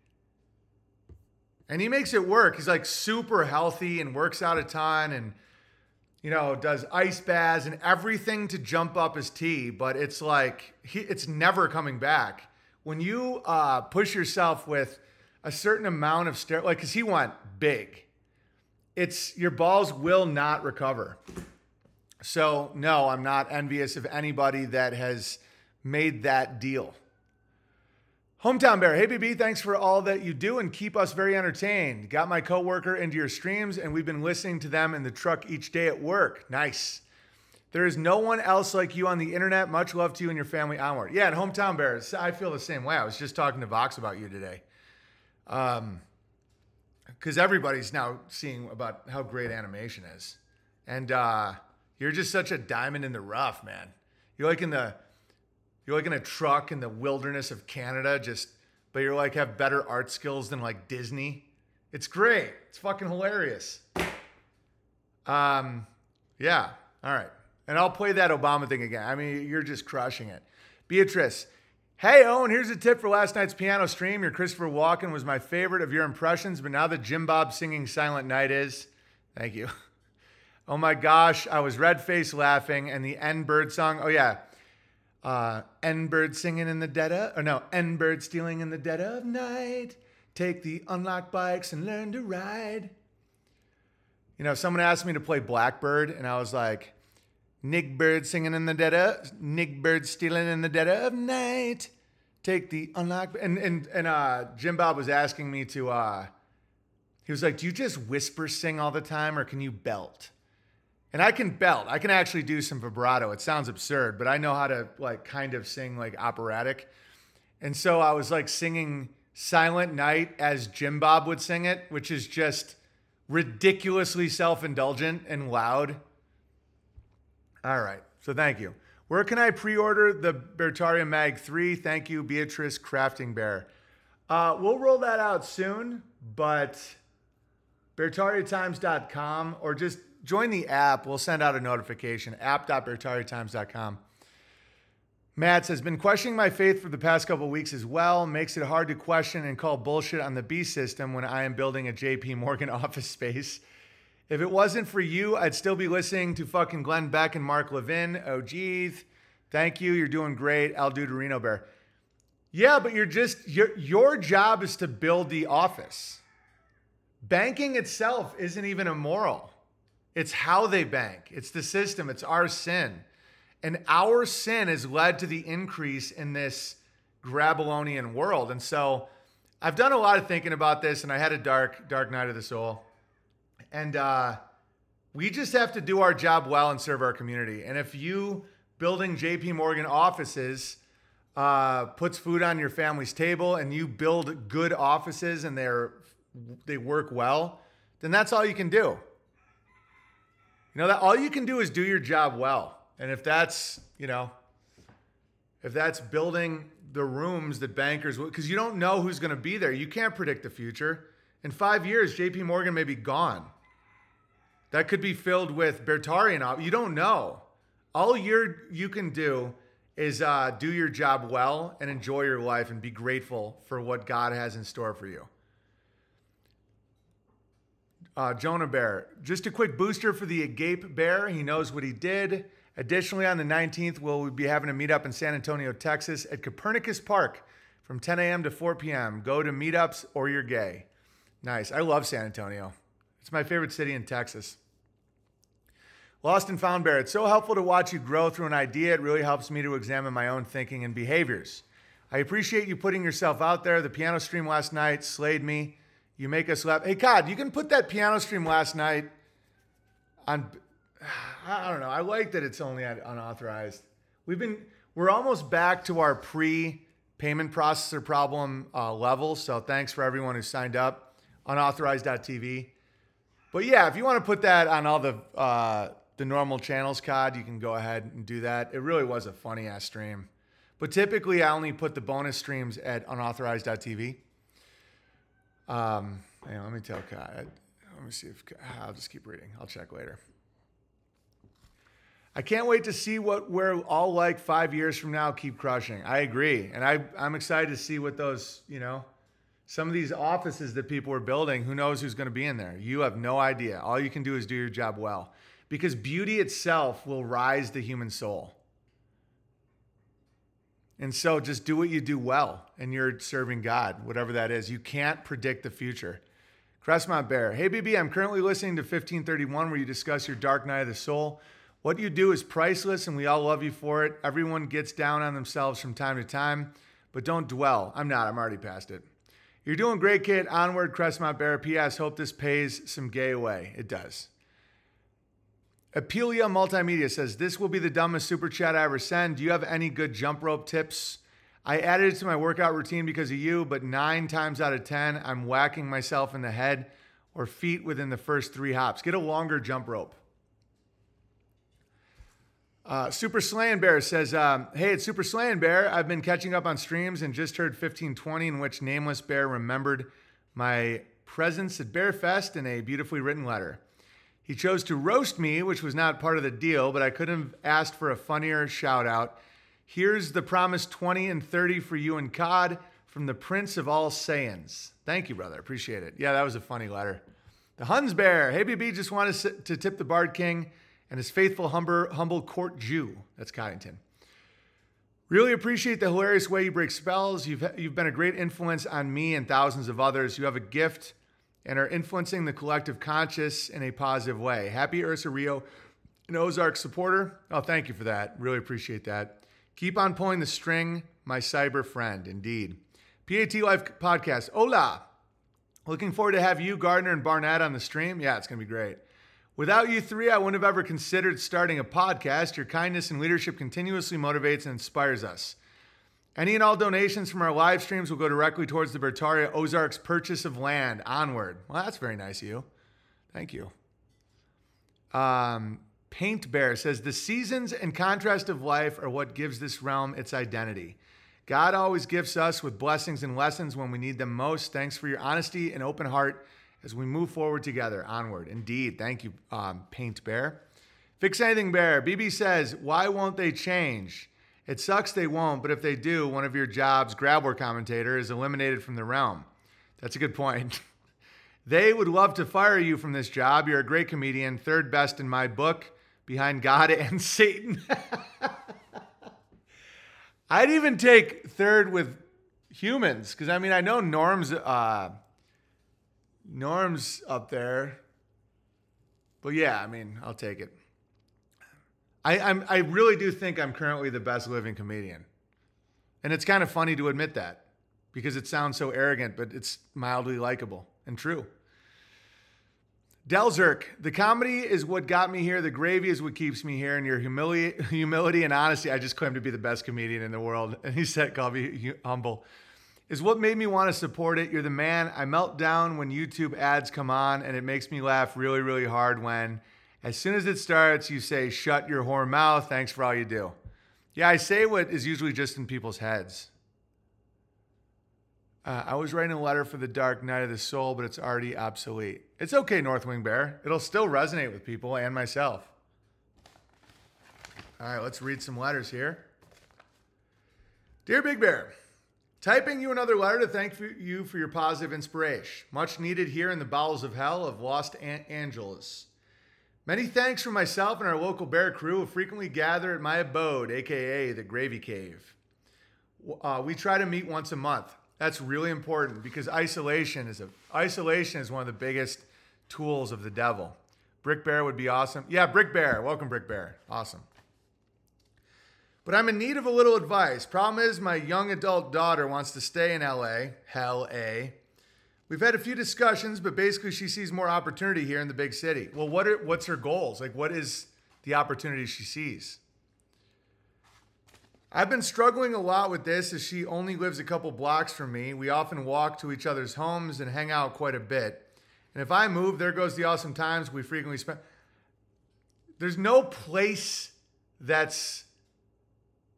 A: And he makes it work. He's like super healthy and works out a ton and you know, does ice baths and everything to jump up his T, but it's like he, it's never coming back. when you uh, push yourself with a certain amount of steroid, like, because he went big, it's your balls will not recover. So, no, I'm not envious of anybody that has made that deal. Hometown Bear, hey BB, thanks for all that you do and keep us very entertained. Got my coworker into your streams and we've been listening to them in the truck each day at work. Nice. There is no one else like you on the internet. Much love to you and your family onward. Yeah, and Hometown Bears, I feel the same way. I was just talking to Vox about you today. Um, because everybody's now seeing about how great animation is. And uh, you're just such a diamond in the rough, man. You're like in the you're like in a truck in the wilderness of Canada, just but you're like have better art skills than like Disney. It's great. It's fucking hilarious. Um, yeah. All right. And I'll play that Obama thing again. I mean, you're just crushing it. Beatrice, hey Owen, here's a tip for last night's piano stream. Your Christopher Walken was my favorite of your impressions, but now that Jim Bob singing Silent Night is. Thank you. Oh my gosh, I was red faced laughing, and the N Bird song. Oh yeah, uh, N bird singing in the dead of, or no, N bird stealing in the dead of night. Take the unlocked bikes and learn to ride. You know, someone asked me to play Blackbird, and I was like, Nick Bird singing in the dead of, Nick Bird stealing in the dead of night. Take the unlock and and and uh, Jim Bob was asking me to. Uh, he was like, "Do you just whisper sing all the time, or can you belt?" And I can belt. I can actually do some vibrato. It sounds absurd, but I know how to like kind of sing like operatic. And so I was like singing Silent Night as Jim Bob would sing it, which is just ridiculously self-indulgent and loud. All right. So thank you. Where can I pre-order the Bertaria Mag 3? Thank you, Beatrice Crafting Bear. Uh, we'll roll that out soon, but bertariatimes.com or just join the app. We'll send out a notification. app.bertariatimes.com. Matt says, been questioning my faith for the past couple weeks as well. Makes it hard to question and call bullshit on the B system when I am building a JP Morgan office space. If it wasn't for you, I'd still be listening to fucking Glenn Beck and Mark Levin. Oh, geez. Thank you. You're doing great. Al Duderino Bear. Yeah, but you're just, your, your job is to build the office. Banking itself isn't even immoral. It's how they bank, it's the system, it's our sin. And our sin has led to the increase in this Grabbalonian world. And so I've done a lot of thinking about this, and I had a dark, dark night of the soul. And uh, we just have to do our job well and serve our community. And if you building JP Morgan offices uh, puts food on your family's table and you build good offices and they're they work well, then that's all you can do. You know that all you can do is do your job well. And if that's, you know, if that's building the rooms that bankers because you don't know who's going to be there. You can't predict the future. In 5 years JP Morgan may be gone. That could be filled with Bertarian. You don't know. All you're you can do is uh, do your job well and enjoy your life and be grateful for what God has in store for you. Uh, Jonah Bear, just a quick booster for the Agape Bear. He knows what he did. Additionally, on the 19th, we'll be having a meetup in San Antonio, Texas at Copernicus Park from 10 a.m. to 4 p.m. Go to meetups or you're gay. Nice. I love San Antonio. It's my favorite city in Texas. Lost and Found it's so helpful to watch you grow through an idea. It really helps me to examine my own thinking and behaviors. I appreciate you putting yourself out there. The piano stream last night slayed me. You make us laugh. Hey, Cod, you can put that piano stream last night on. I don't know. I like that it's only unauthorized. We've been we're almost back to our pre payment processor problem uh, level. So thanks for everyone who signed up. Unauthorized.tv. But yeah, if you want to put that on all the uh, the normal channels, COD, you can go ahead and do that. It really was a funny ass stream. But typically, I only put the bonus streams at unauthorized.tv. Um, hang on, let me tell Kai. Let me see if I'll just keep reading. I'll check later. I can't wait to see what we're all like five years from now. Keep crushing. I agree, and I I'm excited to see what those you know, some of these offices that people are building. Who knows who's going to be in there? You have no idea. All you can do is do your job well, because beauty itself will rise the human soul. And so just do what you do well and you're serving God, whatever that is. You can't predict the future. Crestmont Bear, hey BB, I'm currently listening to 1531 where you discuss your dark night of the soul. What you do is priceless and we all love you for it. Everyone gets down on themselves from time to time, but don't dwell. I'm not, I'm already past it. You're doing great, kid. Onward, Crestmont Bear. P.S. Hope this pays some gay away. It does. Apelia Multimedia says, This will be the dumbest super chat I ever send. Do you have any good jump rope tips? I added it to my workout routine because of you, but nine times out of 10, I'm whacking myself in the head or feet within the first three hops. Get a longer jump rope. Uh, Super Slaying Bear says, um, Hey, it's Super Slaying Bear. I've been catching up on streams and just heard 1520, in which Nameless Bear remembered my presence at Bear Fest in a beautifully written letter. He chose to roast me, which was not part of the deal, but I couldn't have asked for a funnier shout out. Here's the promise 20 and 30 for you and COD from the Prince of All Saiyans. Thank you, brother. Appreciate it. Yeah, that was a funny letter. The Huns Bear. Hey, BB, just wanted to tip the Bard King and his faithful, humble, court Jew. That's Coddington. Really appreciate the hilarious way you break spells. You've, you've been a great influence on me and thousands of others. You have a gift and are influencing the collective conscious in a positive way. Happy Ursa Rio, an Ozark supporter. Oh, thank you for that. Really appreciate that. Keep on pulling the string, my cyber friend. Indeed. PAT Life Podcast. Hola. Looking forward to have you, Gardner, and Barnett on the stream. Yeah, it's going to be great. Without you three, I wouldn't have ever considered starting a podcast. Your kindness and leadership continuously motivates and inspires us. Any and all donations from our live streams will go directly towards the Bertaria Ozarks purchase of land. Onward. Well, that's very nice of you. Thank you. Um, Paint Bear says the seasons and contrast of life are what gives this realm its identity. God always gifts us with blessings and lessons when we need them most. Thanks for your honesty and open heart as we move forward together. Onward. Indeed. Thank you, um, Paint Bear. Fix Anything Bear. BB says, Why won't they change? It sucks they won't, but if they do, one of your jobs, Grab War commentator, is eliminated from the realm. That's a good point. they would love to fire you from this job. You're a great comedian, third best in my book, behind God and Satan. I'd even take third with humans because I mean I know Norm's uh, Norm's up there, but yeah, I mean I'll take it. I I'm, I really do think I'm currently the best living comedian, and it's kind of funny to admit that because it sounds so arrogant, but it's mildly likable and true. Delzerk, the comedy is what got me here. The gravy is what keeps me here. And your humility, humility and honesty, I just claim to be the best comedian in the world. And he said, call me humble, is what made me want to support it. You're the man. I melt down when YouTube ads come on, and it makes me laugh really, really hard when, as soon as it starts, you say, shut your whore mouth. Thanks for all you do. Yeah, I say what is usually just in people's heads. Uh, I was writing a letter for the Dark Night of the Soul, but it's already obsolete. It's okay, Northwing Bear. It'll still resonate with people and myself. All right, let's read some letters here. Dear Big Bear, typing you another letter to thank you for your positive inspiration. Much needed here in the bowels of hell of Los Angeles. Many thanks from myself and our local bear crew who frequently gather at my abode, aka the Gravy Cave. Uh, we try to meet once a month. That's really important because isolation is a isolation is one of the biggest tools of the devil. Brick Bear would be awesome. Yeah, Brick Bear. Welcome, Brick Bear. Awesome. But I'm in need of a little advice. Problem is, my young adult daughter wants to stay in LA. Hell A. We've had a few discussions, but basically she sees more opportunity here in the big city. Well, what are what's her goals? Like, what is the opportunity she sees? I've been struggling a lot with this as she only lives a couple blocks from me. We often walk to each other's homes and hang out quite a bit. And if I move, there goes the awesome times we frequently spend. There's no place that's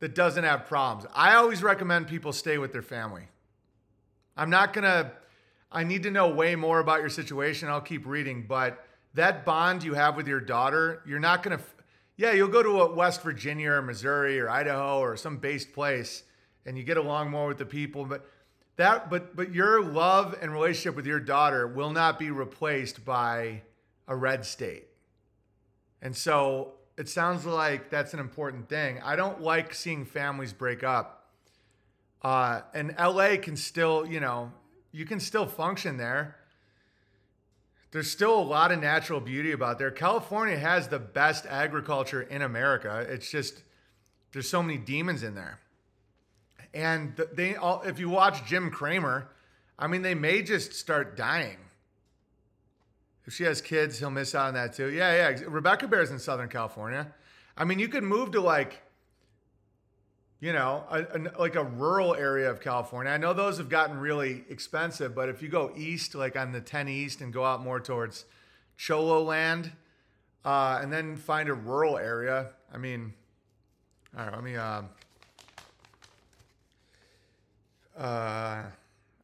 A: that doesn't have problems. I always recommend people stay with their family. I'm not going to I need to know way more about your situation. I'll keep reading, but that bond you have with your daughter, you're not going to yeah, you'll go to a West Virginia or Missouri or Idaho or some based place and you get along more with the people, but that but but your love and relationship with your daughter will not be replaced by a red state. And so it sounds like that's an important thing. I don't like seeing families break up. Uh, and LA can still, you know, you can still function there. There's still a lot of natural beauty about there. California has the best agriculture in America. It's just there's so many demons in there. And they all if you watch Jim Cramer, I mean they may just start dying. If she has kids, he'll miss out on that too. Yeah, yeah. Rebecca Bear's in Southern California. I mean, you could move to like, you know, a, a- like a rural area of California. I know those have gotten really expensive, but if you go east, like on the 10 East, and go out more towards Cholo Land, uh, and then find a rural area, I mean, all right, let me. Uh, uh,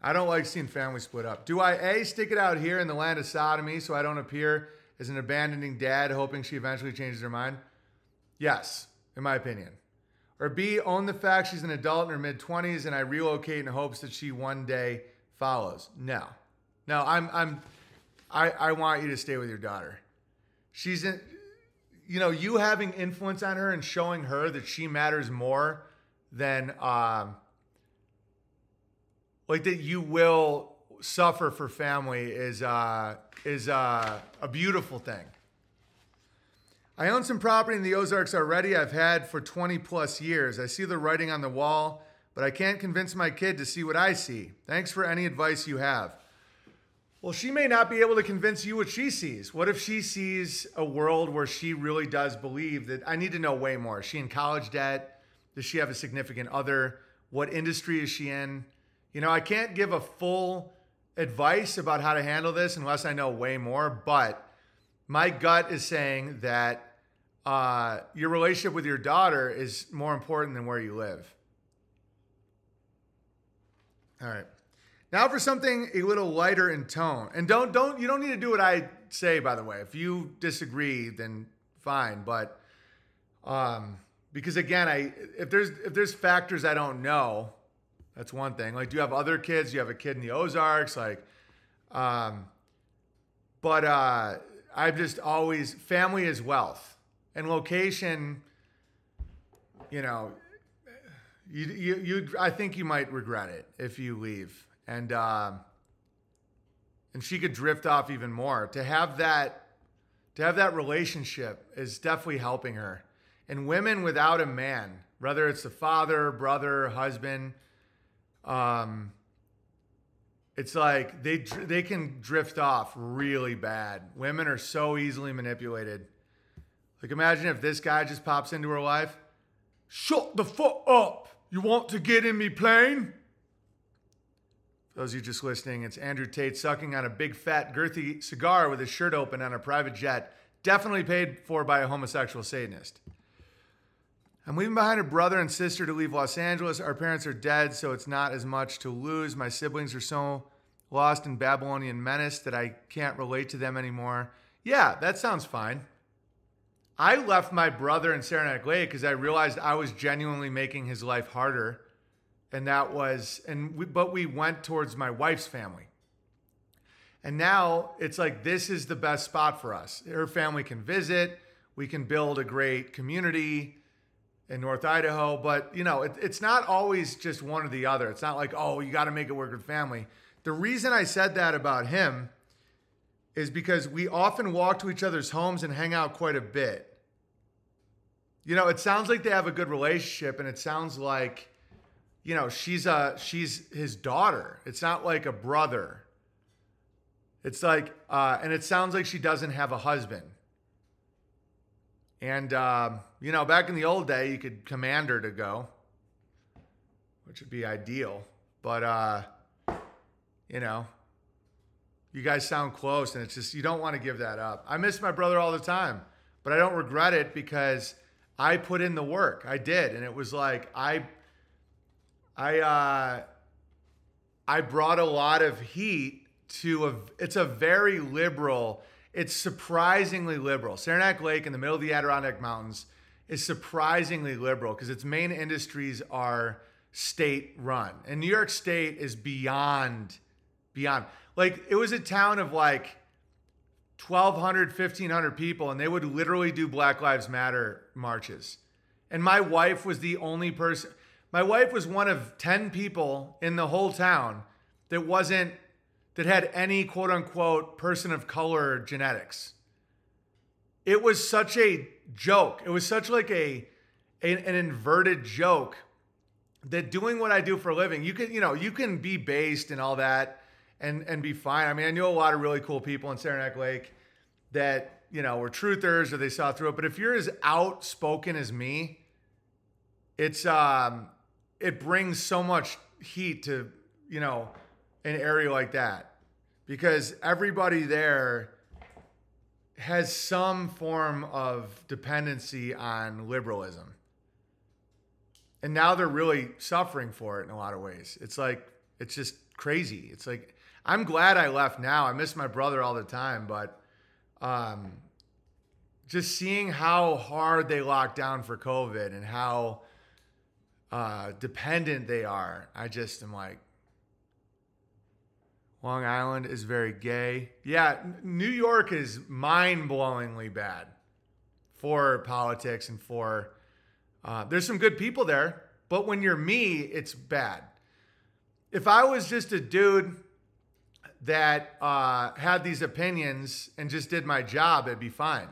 A: I don't like seeing families split up. Do I A, stick it out here in the land of sodomy so I don't appear as an abandoning dad hoping she eventually changes her mind? Yes, in my opinion. Or B, own the fact she's an adult in her mid 20s and I relocate in hopes that she one day follows? No. No, I'm, I'm, I, I want you to stay with your daughter. She's in, you know, you having influence on her and showing her that she matters more than, um, like that you will suffer for family is uh, is uh, a beautiful thing. I own some property in the Ozarks already. I've had for 20 plus years. I see the writing on the wall, but I can't convince my kid to see what I see. Thanks for any advice you have. Well, she may not be able to convince you what she sees. What if she sees a world where she really does believe that I need to know way more? Is she in college debt? Does she have a significant other? What industry is she in? You know, I can't give a full advice about how to handle this unless I know way more, but my gut is saying that uh, your relationship with your daughter is more important than where you live. All right. Now for something a little lighter in tone. And don't don't you don't need to do what I say by the way. If you disagree then fine, but um because again, I if there's if there's factors I don't know, that's one thing. Like do you have other kids? Do you have a kid in the Ozarks like um but uh I've just always family is wealth. And location you know, you, you, you, I think you might regret it if you leave, and um, and she could drift off even more. To have that, to have that relationship is definitely helping her. And women without a man, whether it's the father, brother, husband, um, it's like they they can drift off really bad. Women are so easily manipulated. Like imagine if this guy just pops into her life. Shut the fuck up! You want to get in me plane? For those of you just listening, it's Andrew Tate sucking on a big fat girthy cigar with his shirt open on a private jet, definitely paid for by a homosexual Satanist. I'm leaving behind a brother and sister to leave Los Angeles. Our parents are dead, so it's not as much to lose. My siblings are so lost in Babylonian menace that I can't relate to them anymore. Yeah, that sounds fine. I left my brother in Saranac Lake because I realized I was genuinely making his life harder. And that was, and we, but we went towards my wife's family. And now it's like, this is the best spot for us. Her family can visit, we can build a great community in North Idaho. But, you know, it, it's not always just one or the other. It's not like, oh, you got to make it work with family. The reason I said that about him is because we often walk to each other's homes and hang out quite a bit. You know, it sounds like they have a good relationship, and it sounds like, you know, she's a she's his daughter. It's not like a brother. It's like, uh, and it sounds like she doesn't have a husband. And um, you know, back in the old day, you could command her to go, which would be ideal. But uh, you know, you guys sound close, and it's just you don't want to give that up. I miss my brother all the time, but I don't regret it because I put in the work. I did, and it was like I, I, uh, I brought a lot of heat to a. It's a very liberal. It's surprisingly liberal. Saranac Lake in the middle of the Adirondack Mountains is surprisingly liberal because its main industries are state run, and New York State is beyond, beyond. Like it was a town of like 1,200, 1,500 people, and they would literally do Black Lives Matter marches. And my wife was the only person. My wife was one of 10 people in the whole town that wasn't, that had any quote unquote person of color genetics. It was such a joke. It was such like a, a an inverted joke that doing what I do for a living, you can, you know, you can be based and all that and and be fine. I mean, I knew a lot of really cool people in Saranac Lake that, you know, were truthers or they saw through it. But if you're as outspoken as me, it's um it brings so much heat to, you know, an area like that. Because everybody there has some form of dependency on liberalism and now they're really suffering for it in a lot of ways. It's like it's just crazy. It's like I'm glad I left now. I miss my brother all the time, but um, just seeing how hard they locked down for COVID and how uh, dependent they are, I just am like, Long Island is very gay. Yeah, New York is mind blowingly bad for politics and for uh, there's some good people there, but when you're me, it's bad. If I was just a dude that uh, had these opinions and just did my job, it'd be fine.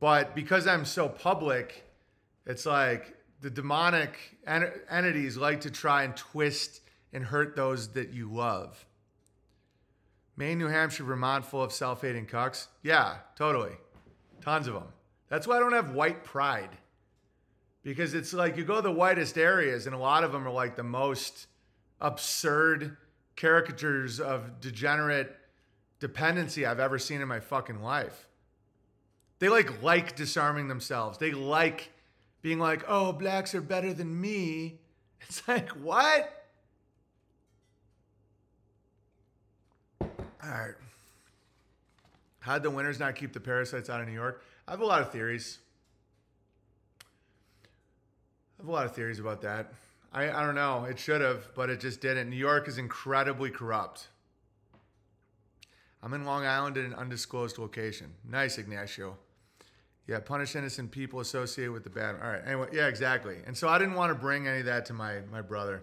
A: But because I'm so public, it's like the demonic en- entities like to try and twist and hurt those that you love. Maine, New Hampshire, Vermont, full of self hating cucks? Yeah, totally. Tons of them. That's why I don't have white pride because it's like you go to the whitest areas and a lot of them are like the most absurd caricatures of degenerate dependency I've ever seen in my fucking life. They like like disarming themselves. They like being like, "Oh, blacks are better than me." It's like, "What?" All right. How'd the winters not keep the parasites out of New York? I have a lot of theories. I have a lot of theories about that. I, I don't know. It should have, but it just didn't. New York is incredibly corrupt. I'm in Long Island at an undisclosed location. Nice, Ignacio. Yeah, punish innocent people associated with the bad. All right. Anyway, yeah, exactly. And so I didn't want to bring any of that to my my brother.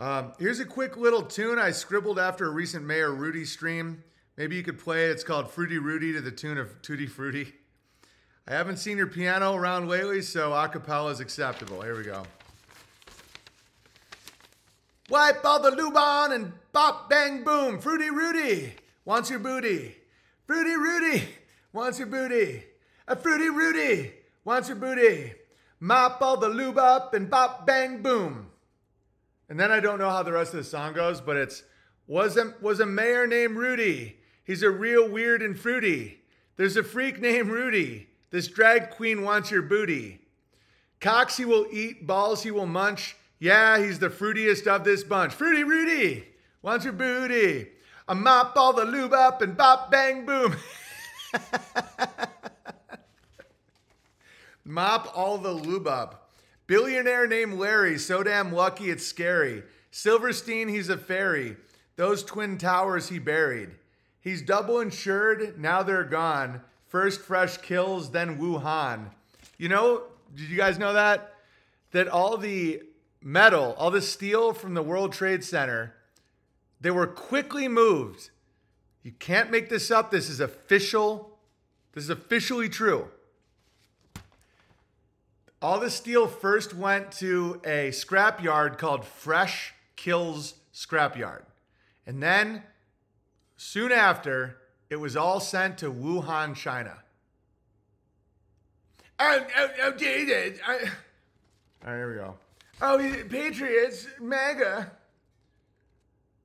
A: Um, here's a quick little tune I scribbled after a recent Mayor Rudy stream. Maybe you could play it. It's called Fruity Rudy to the tune of Tutti Frutti. I haven't seen your piano around lately, so a cappella is acceptable. Here we go. Wipe all the lube on and bop, bang, boom. Fruity Rudy wants your booty. Fruity Rudy wants your booty. A Fruity Rudy wants your booty. Mop all the lube up and bop, bang, boom. And then I don't know how the rest of the song goes, but it's was a, was a mayor named Rudy. He's a real weird and fruity. There's a freak named Rudy. This drag queen wants your booty. Cocks he will eat, balls he will munch. Yeah, he's the fruitiest of this bunch. Fruity Rudy wants your booty. I mop all the lube up and bop bang boom. Mop all the lube up. Billionaire named Larry, so damn lucky it's scary. Silverstein, he's a fairy. Those twin towers he buried. He's double insured, now they're gone. First fresh kills, then Wuhan. You know, did you guys know that? That all the metal, all the steel from the World Trade Center, they were quickly moved. You can't make this up. This is official. This is officially true. All the steel first went to a scrapyard called Fresh Kills Scrapyard. And then, soon after, it was all sent to Wuhan, China. Oh, oh, oh David. I... All right, here we go. Oh, Patriots, MAGA.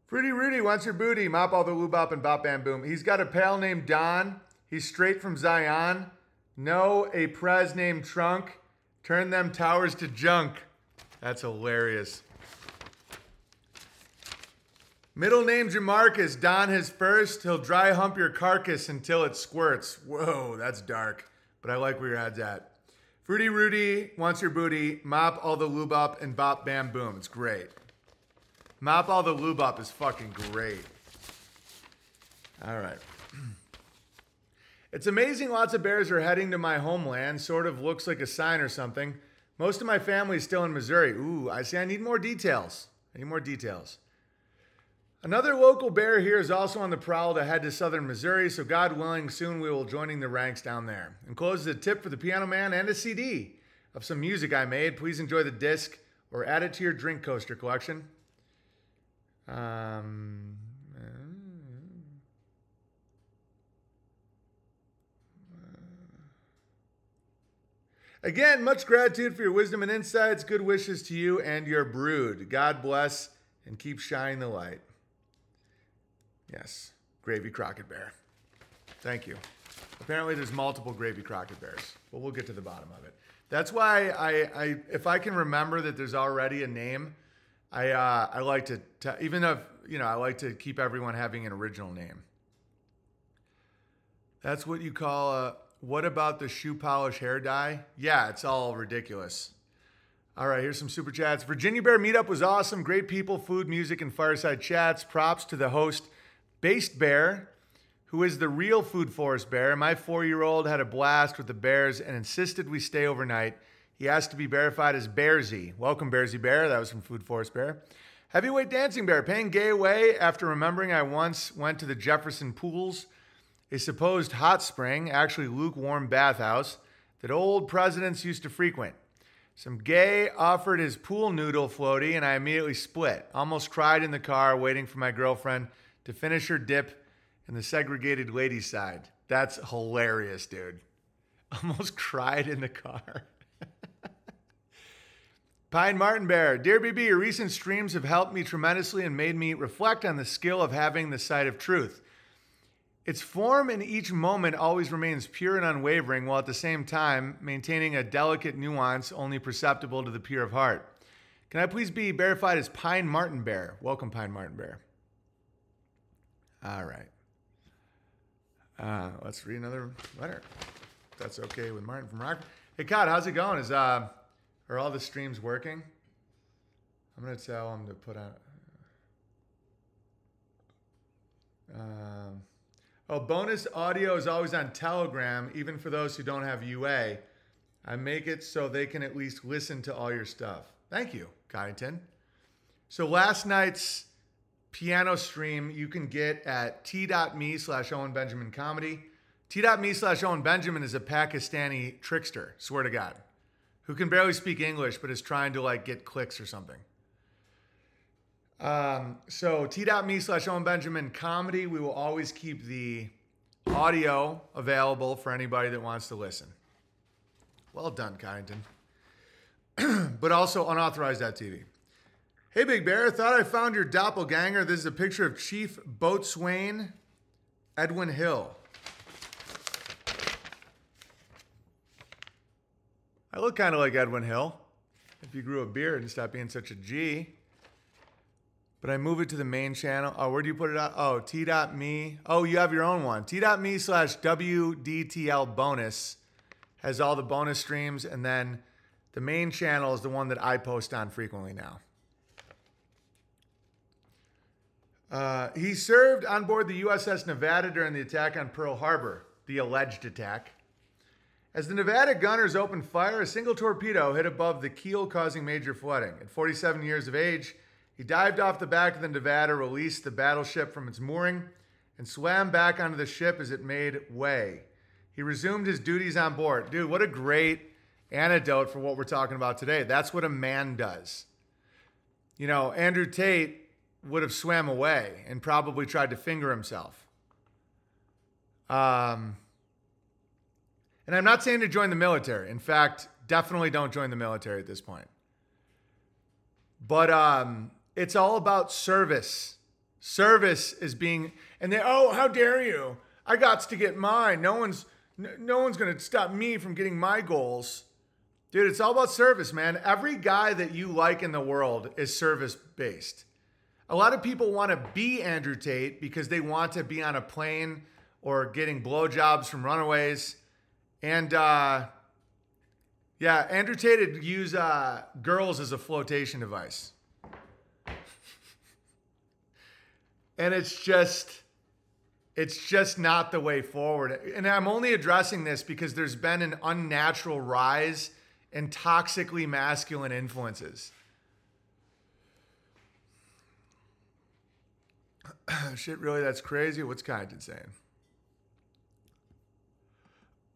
A: Fruity Rudy wants your booty. Mop all the lube up and bop bam boom. He's got a pal named Don. He's straight from Zion. No, a prez named Trunk. Turn them towers to junk. That's hilarious. Middle name Jamarcus. Don his first. He'll dry hump your carcass until it squirts. Whoa, that's dark. But I like where your head's at. Fruity Rudy wants your booty. Mop all the lube up and bop bam boom. It's great. Mop all the lube up is fucking great. All right. It's amazing lots of bears are heading to my homeland. Sort of looks like a sign or something. Most of my family is still in Missouri. Ooh, I see. I need more details. I need more details. Another local bear here is also on the prowl to head to southern Missouri, so God willing, soon we will joining the ranks down there. And closes a tip for the piano man and a CD of some music I made. Please enjoy the disc or add it to your drink coaster collection. Um, Again, much gratitude for your wisdom and insights. Good wishes to you and your brood. God bless and keep shining the light. Yes, Gravy Crockett Bear. Thank you. Apparently, there's multiple Gravy Crockett Bears, but we'll get to the bottom of it. That's why I, I if I can remember that there's already a name, I uh, I like to, to even if you know I like to keep everyone having an original name. That's what you call a. What about the shoe polish hair dye? Yeah, it's all ridiculous. All right, here's some super chats. Virginia Bear Meetup was awesome. Great people, food, music, and fireside chats. Props to the host, Based Bear, who is the real Food Forest Bear. My four year old had a blast with the bears and insisted we stay overnight. He asked to be verified as Bearsy. Welcome, Bearsy Bear. That was from Food Forest Bear. Heavyweight Dancing Bear, paying gay away after remembering I once went to the Jefferson Pools a supposed hot spring, actually lukewarm bathhouse, that old presidents used to frequent. Some gay offered his pool noodle floaty, and I immediately split. Almost cried in the car, waiting for my girlfriend to finish her dip in the segregated ladies' side. That's hilarious, dude. Almost cried in the car. Pine Martin Bear, Dear BB, your recent streams have helped me tremendously and made me reflect on the skill of having the sight of truth. Its form in each moment always remains pure and unwavering, while at the same time maintaining a delicate nuance only perceptible to the pure of heart. Can I please be verified as Pine Martin Bear? Welcome, Pine Martin Bear. All right. Uh, let's read another letter. That's okay with Martin from Rock. Hey, Cod, how's it going? Is uh, are all the streams working? I'm gonna tell him to put on. Um, Oh, bonus audio is always on Telegram, even for those who don't have UA. I make it so they can at least listen to all your stuff. Thank you, Kyneton. So last night's piano stream you can get at t.me slash Owen Benjamin comedy. T.me slash Owen Benjamin is a Pakistani trickster, swear to God, who can barely speak English but is trying to like get clicks or something. Um, so t.me slash Owen Benjamin comedy. We will always keep the audio available for anybody that wants to listen. Well done, Kyneton. but also unauthorized.tv. Hey, Big Bear, thought I found your doppelganger. This is a picture of Chief Boatswain Edwin Hill. I look kind of like Edwin Hill if you grew a beard and stopped being such a G. But I move it to the main channel. Oh, where do you put it? Oh, t.me. Oh, you have your own one. T.me slash WDTL bonus has all the bonus streams. And then the main channel is the one that I post on frequently now. Uh, he served on board the USS Nevada during the attack on Pearl Harbor, the alleged attack. As the Nevada gunners opened fire, a single torpedo hit above the keel, causing major flooding. At 47 years of age, he dived off the back of the Nevada, released the battleship from its mooring, and swam back onto the ship as it made way. He resumed his duties on board. Dude, what a great antidote for what we're talking about today. That's what a man does. You know, Andrew Tate would have swam away and probably tried to finger himself. Um, and I'm not saying to join the military. In fact, definitely don't join the military at this point. But um, it's all about service. Service is being, and they, oh, how dare you? I got to get mine. No one's, no one's going to stop me from getting my goals. Dude, it's all about service, man. Every guy that you like in the world is service based. A lot of people want to be Andrew Tate because they want to be on a plane or getting blowjobs from runaways. And uh, yeah, Andrew Tate would use uh, girls as a flotation device. And it's just it's just not the way forward and i'm only addressing this because there's been an unnatural rise in toxically masculine influences. Shit, really, that's crazy. What's Kyneton saying?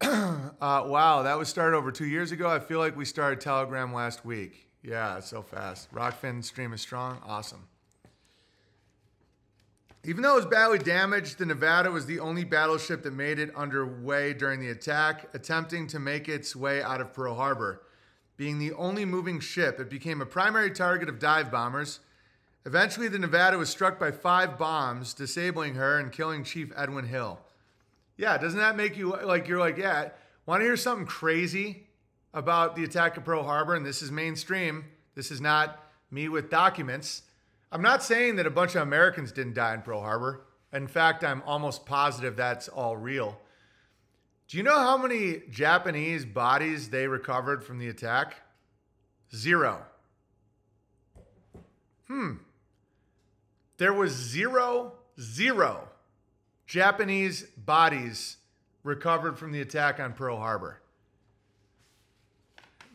A: uh, wow, that was started over two years ago. I feel like we started Telegram last week. Yeah, so fast. Rockfin stream is strong. Awesome. Even though it was badly damaged, the Nevada was the only battleship that made it underway during the attack, attempting to make its way out of Pearl Harbor. Being the only moving ship, it became a primary target of dive bombers. Eventually, the Nevada was struck by five bombs, disabling her and killing Chief Edwin Hill. Yeah, doesn't that make you like you're like, yeah, want to hear something crazy about the attack of Pearl Harbor? And this is mainstream. This is not me with documents. I'm not saying that a bunch of Americans didn't die in Pearl Harbor. In fact, I'm almost positive that's all real. Do you know how many Japanese bodies they recovered from the attack? Zero. Hmm. There was zero, zero Japanese bodies recovered from the attack on Pearl Harbor.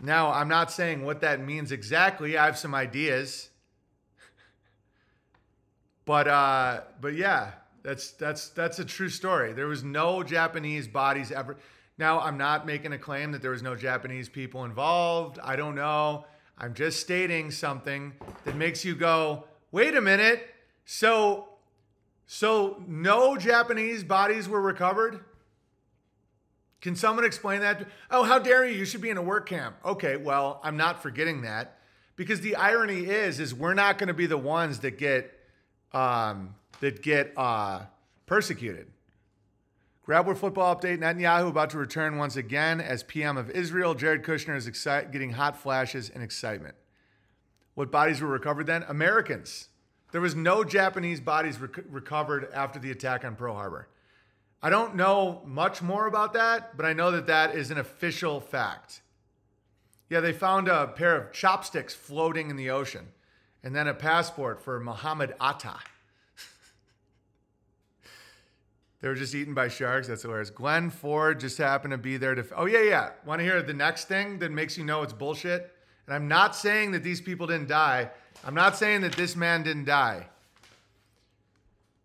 A: Now, I'm not saying what that means exactly. I have some ideas. But uh but yeah, that's that's that's a true story. There was no Japanese bodies ever. Now, I'm not making a claim that there was no Japanese people involved. I don't know. I'm just stating something that makes you go, "Wait a minute. So so no Japanese bodies were recovered?" Can someone explain that? Oh, how dare you? You should be in a work camp. Okay, well, I'm not forgetting that because the irony is is we're not going to be the ones that get um, that get uh, persecuted. Grabber football update: Netanyahu about to return once again as PM of Israel. Jared Kushner is exci- getting hot flashes and excitement. What bodies were recovered then? Americans. There was no Japanese bodies rec- recovered after the attack on Pearl Harbor. I don't know much more about that, but I know that that is an official fact. Yeah, they found a pair of chopsticks floating in the ocean and then a passport for Muhammad Atta. they were just eaten by sharks. That's hilarious. Glenn Ford just happened to be there to. Oh, yeah, yeah. Want to hear the next thing that makes you know it's bullshit? And I'm not saying that these people didn't die. I'm not saying that this man didn't die.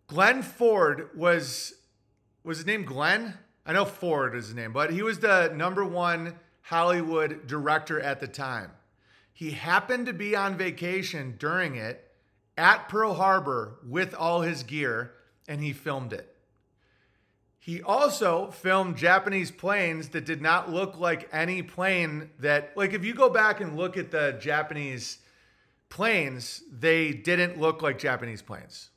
A: Glenn Ford was was his name Glenn? I know Ford is his name, but he was the number one Hollywood director at the time. He happened to be on vacation during it at Pearl Harbor with all his gear, and he filmed it. He also filmed Japanese planes that did not look like any plane that, like, if you go back and look at the Japanese planes, they didn't look like Japanese planes.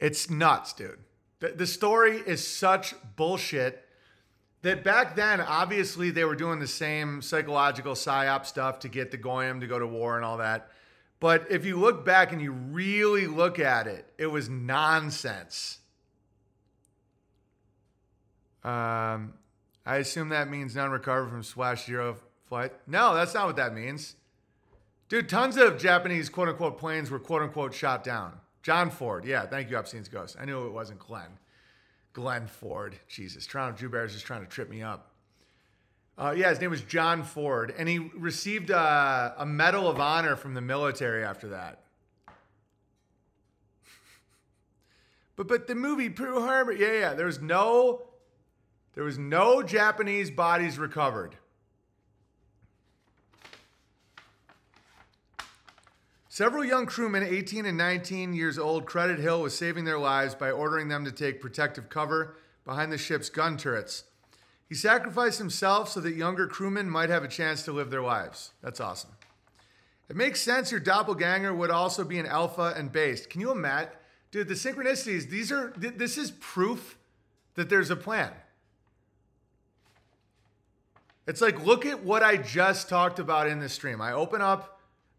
A: It's nuts, dude. The, the story is such bullshit that back then, obviously, they were doing the same psychological psyop stuff to get the Goyim to go to war and all that. But if you look back and you really look at it, it was nonsense. Um, I assume that means none recovered from Swash Zero flight. No, that's not what that means. Dude, tons of Japanese quote unquote planes were quote unquote shot down. John Ford. Yeah, thank you, Epstein's Ghost. I knew it wasn't Glenn. Glenn Ford. Jesus. Toronto Jew Bear is just trying to trip me up. Uh, yeah, his name was John Ford, and he received a, a Medal of Honor from the military after that. but but the movie Pearl Harbor, yeah, yeah, there was no there was no Japanese bodies recovered. Several young crewmen, 18 and 19 years old, credit Hill with saving their lives by ordering them to take protective cover behind the ship's gun turrets. He sacrificed himself so that younger crewmen might have a chance to live their lives. That's awesome. It makes sense your doppelganger would also be an alpha and based. Can you imagine? Dude, the synchronicities, these are, th- this is proof that there's a plan. It's like, look at what I just talked about in this stream. I open up,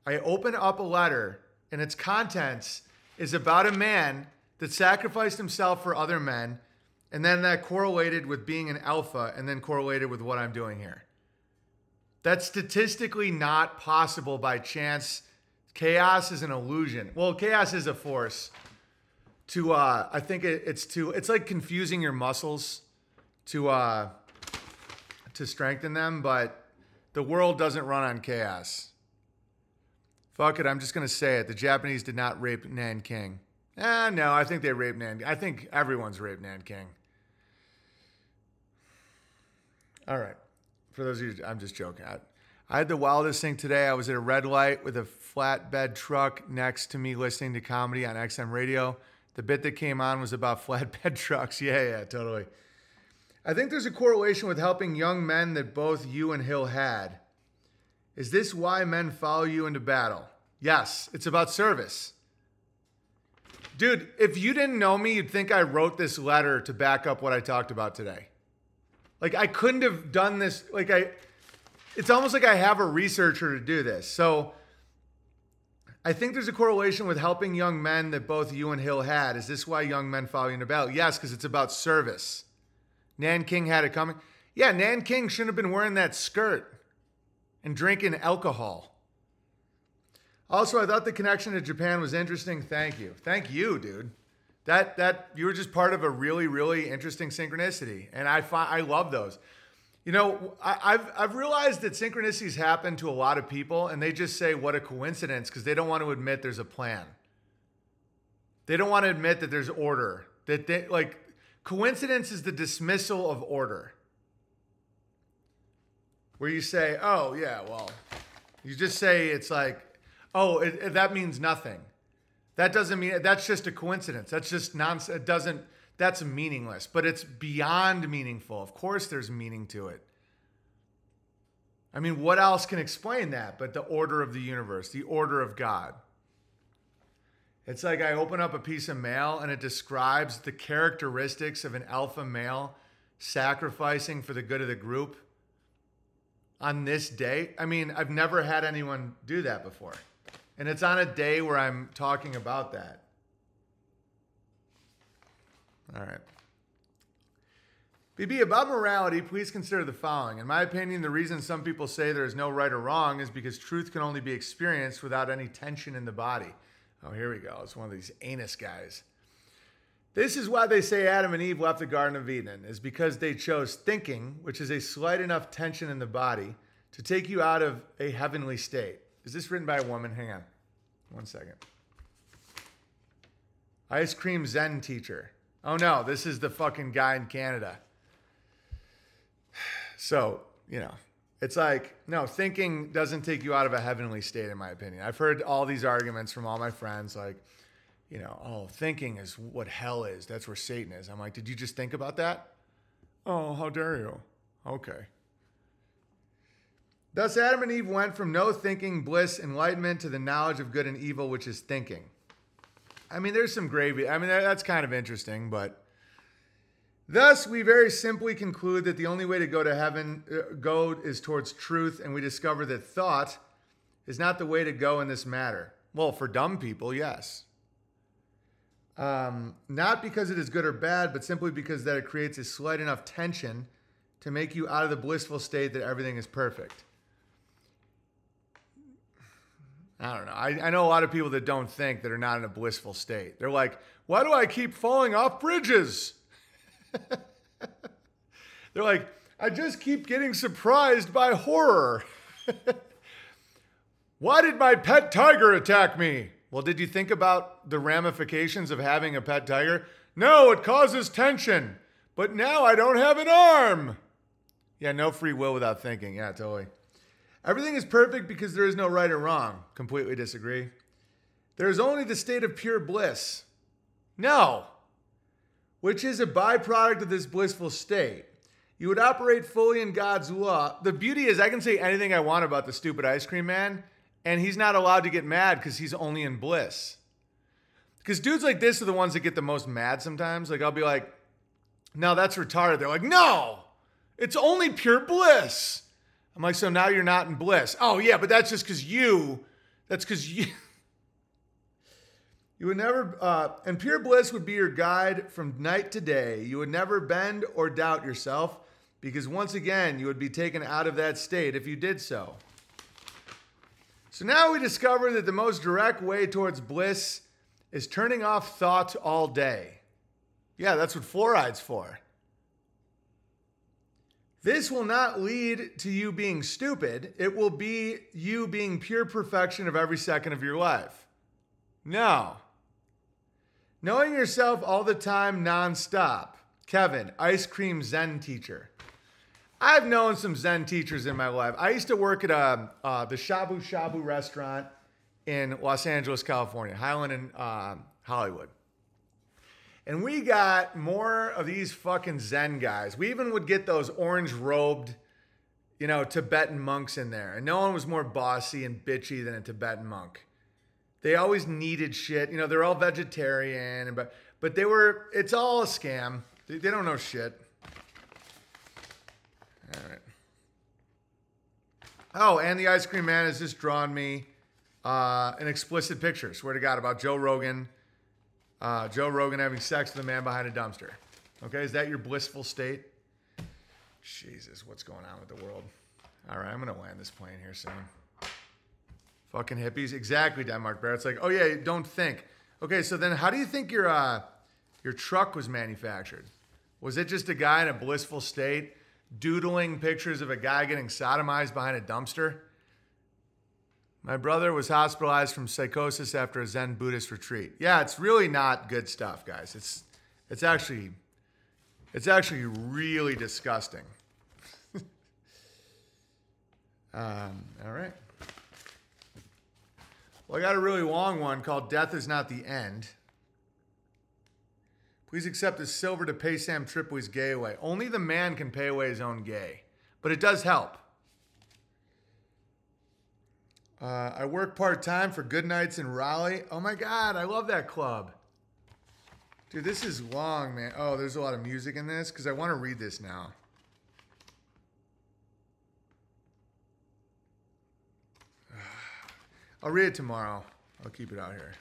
A: I open up a letter, and its contents is about a man that sacrificed himself for other men, and then that correlated with being an alpha, and then correlated with what I'm doing here. That's statistically not possible by chance. Chaos is an illusion. Well, chaos is a force. To uh, I think it, it's to it's like confusing your muscles to uh, to strengthen them, but the world doesn't run on chaos. Fuck it, I'm just gonna say it. The Japanese did not rape Nan Nanking. Eh, no, I think they raped Nanking. I think everyone's raped Nanking. All right. For those of you, I'm just joking. I, I had the wildest thing today. I was at a red light with a flatbed truck next to me listening to comedy on XM radio. The bit that came on was about flatbed trucks. Yeah, yeah, totally. I think there's a correlation with helping young men that both you and Hill had. Is this why men follow you into battle? Yes, it's about service. Dude, if you didn't know me, you'd think I wrote this letter to back up what I talked about today. Like I couldn't have done this. Like I, it's almost like I have a researcher to do this. So I think there's a correlation with helping young men that both you and Hill had. Is this why young men follow you into battle? Yes, because it's about service. Nan King had it coming. Yeah, Nan King shouldn't have been wearing that skirt and drinking alcohol. Also, I thought the connection to Japan was interesting. Thank you. Thank you, dude. That that you were just part of a really really interesting synchronicity, and I fi- I love those. You know, I, I've I've realized that synchronicities happen to a lot of people, and they just say what a coincidence because they don't want to admit there's a plan. They don't want to admit that there's order. That they like coincidence is the dismissal of order. Where you say, "Oh yeah, well," you just say it's like, "Oh, it, it- that means nothing." That doesn't mean that's just a coincidence. That's just nonsense. It doesn't. That's meaningless. But it's beyond meaningful. Of course, there's meaning to it. I mean, what else can explain that but the order of the universe, the order of God? It's like I open up a piece of mail and it describes the characteristics of an alpha male sacrificing for the good of the group on this day. I mean, I've never had anyone do that before. And it's on a day where I'm talking about that. All right. BB, about morality, please consider the following. In my opinion, the reason some people say there is no right or wrong is because truth can only be experienced without any tension in the body. Oh, here we go. It's one of these anus guys. This is why they say Adam and Eve left the Garden of Eden, is because they chose thinking, which is a slight enough tension in the body, to take you out of a heavenly state. Is this written by a woman? Hang on. One second. Ice cream Zen teacher. Oh no, this is the fucking guy in Canada. So, you know, it's like, no, thinking doesn't take you out of a heavenly state, in my opinion. I've heard all these arguments from all my friends, like, you know, oh, thinking is what hell is. That's where Satan is. I'm like, did you just think about that? Oh, how dare you? Okay. Thus, Adam and Eve went from no thinking, bliss, enlightenment to the knowledge of good and evil, which is thinking. I mean, there's some gravy. I mean, that's kind of interesting, but thus we very simply conclude that the only way to go to heaven uh, go is towards truth, and we discover that thought is not the way to go in this matter. Well, for dumb people, yes. Um, not because it is good or bad, but simply because that it creates a slight enough tension to make you out of the blissful state that everything is perfect. I don't know. I, I know a lot of people that don't think that are not in a blissful state. They're like, why do I keep falling off bridges? They're like, I just keep getting surprised by horror. why did my pet tiger attack me? Well, did you think about the ramifications of having a pet tiger? No, it causes tension. But now I don't have an arm. Yeah, no free will without thinking. Yeah, totally. Everything is perfect because there is no right or wrong. Completely disagree. There is only the state of pure bliss. No. Which is a byproduct of this blissful state. You would operate fully in God's law. The beauty is, I can say anything I want about the stupid ice cream man, and he's not allowed to get mad because he's only in bliss. Because dudes like this are the ones that get the most mad sometimes. Like, I'll be like, no, that's retarded. They're like, no, it's only pure bliss. I'm like, so now you're not in bliss. Oh, yeah, but that's just because you, that's because you. You would never, uh, and pure bliss would be your guide from night to day. You would never bend or doubt yourself because once again, you would be taken out of that state if you did so. So now we discover that the most direct way towards bliss is turning off thought all day. Yeah, that's what fluoride's for. This will not lead to you being stupid. It will be you being pure perfection of every second of your life. No. Knowing yourself all the time, nonstop. Kevin, ice cream Zen teacher. I've known some Zen teachers in my life. I used to work at a, uh, the Shabu Shabu restaurant in Los Angeles, California, Highland and uh, Hollywood. And we got more of these fucking Zen guys. We even would get those orange robed, you know, Tibetan monks in there. And no one was more bossy and bitchy than a Tibetan monk. They always needed shit. You know, they're all vegetarian, but but they were. It's all a scam. They, they don't know shit. All right. Oh, and the ice cream man has just drawn me uh, an explicit picture. Swear to God about Joe Rogan. Uh, Joe Rogan having sex with a man behind a dumpster. Okay, is that your blissful state? Jesus, what's going on with the world? All right, I'm gonna land this plane here soon. Fucking hippies, exactly, Denmark Bear. It's like, oh yeah, don't think. Okay, so then how do you think your uh, your truck was manufactured? Was it just a guy in a blissful state doodling pictures of a guy getting sodomized behind a dumpster? My brother was hospitalized from psychosis after a Zen Buddhist retreat. Yeah, it's really not good stuff, guys. It's it's actually it's actually really disgusting. um, all right. Well, I got a really long one called Death is Not the End. Please accept this silver to pay Sam Tripoli's gay away. Only the man can pay away his own gay, but it does help. Uh, I work part time for Goodnights in Raleigh. Oh my God, I love that club. Dude, this is long, man. Oh, there's a lot of music in this because I want to read this now. I'll read it tomorrow. I'll keep it out here.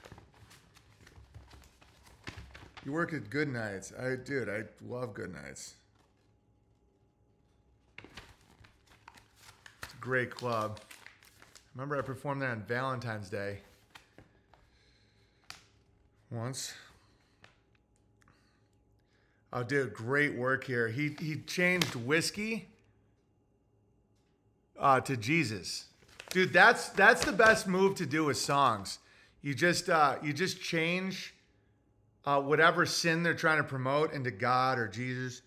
A: You work at Goodnights. I dude, I love Goodnights. It's a great club. Remember I performed there on Valentine's Day. Once. Oh, dude, great work here. He he changed whiskey uh, to Jesus. Dude, that's that's the best move to do with songs. You just uh, you just change uh, whatever sin they're trying to promote into God or Jesus.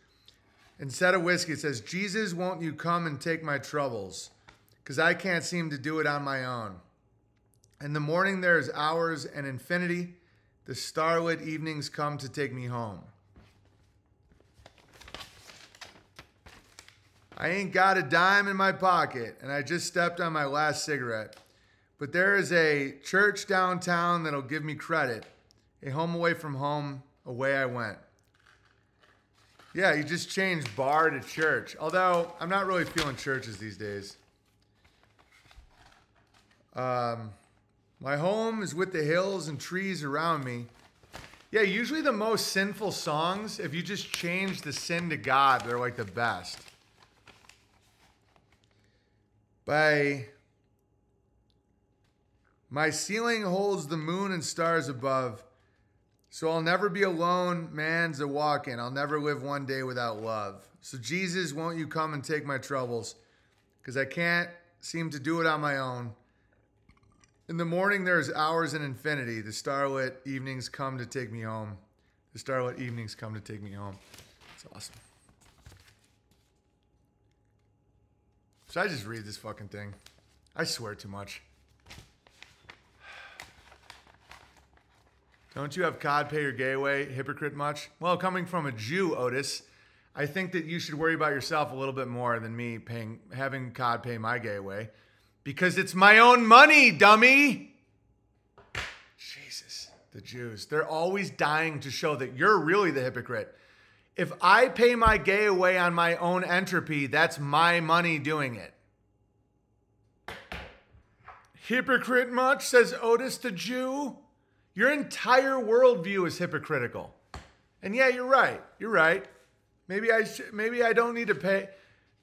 A: Instead of whiskey, it says, "Jesus, won't you come and take my troubles? Because I can't seem to do it on my own." In the morning there is hours and infinity. The starlit evenings come to take me home. I ain't got a dime in my pocket, and I just stepped on my last cigarette. But there is a church downtown that'll give me credit. A home away from home, away I went. Yeah, you just changed bar to church. Although I'm not really feeling churches these days. Um, my home is with the hills and trees around me. Yeah, usually the most sinful songs, if you just change the sin to God, they're like the best by my ceiling holds the moon and stars above. So I'll never be alone, man's a walking. I'll never live one day without love. So Jesus, won't you come and take my troubles? Because I can't seem to do it on my own. In the morning, there's hours in infinity. The starlit evenings come to take me home. The starlit evenings come to take me home. It's awesome. Should I just read this fucking thing? I swear too much. Don't you have COD pay your gay away, hypocrite much? Well, coming from a Jew, Otis, I think that you should worry about yourself a little bit more than me paying having COD pay my gay away. Because it's my own money, dummy. Jesus, the Jews. They're always dying to show that you're really the hypocrite. If I pay my gay away on my own entropy, that's my money doing it. Hypocrite much, says Otis the Jew. Your entire worldview is hypocritical. And yeah, you're right. You're right. Maybe I sh- maybe I don't need to pay.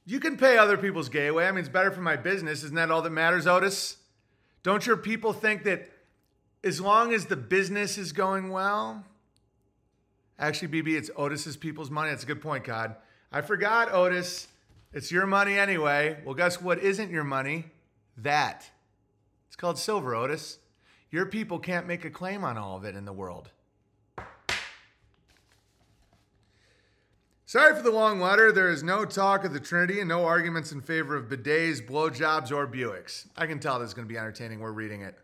A: You can pay other people's gay away. I mean, it's better for my business. Isn't that all that matters, Otis? Don't your people think that as long as the business is going well, Actually, BB, it's Otis's people's money. That's a good point, God. I forgot, Otis. It's your money anyway. Well, guess what isn't your money? That. It's called silver, Otis. Your people can't make a claim on all of it in the world. Sorry for the long letter. There is no talk of the Trinity and no arguments in favor of bidets, blowjobs, or Buicks. I can tell this is going to be entertaining. We're reading it.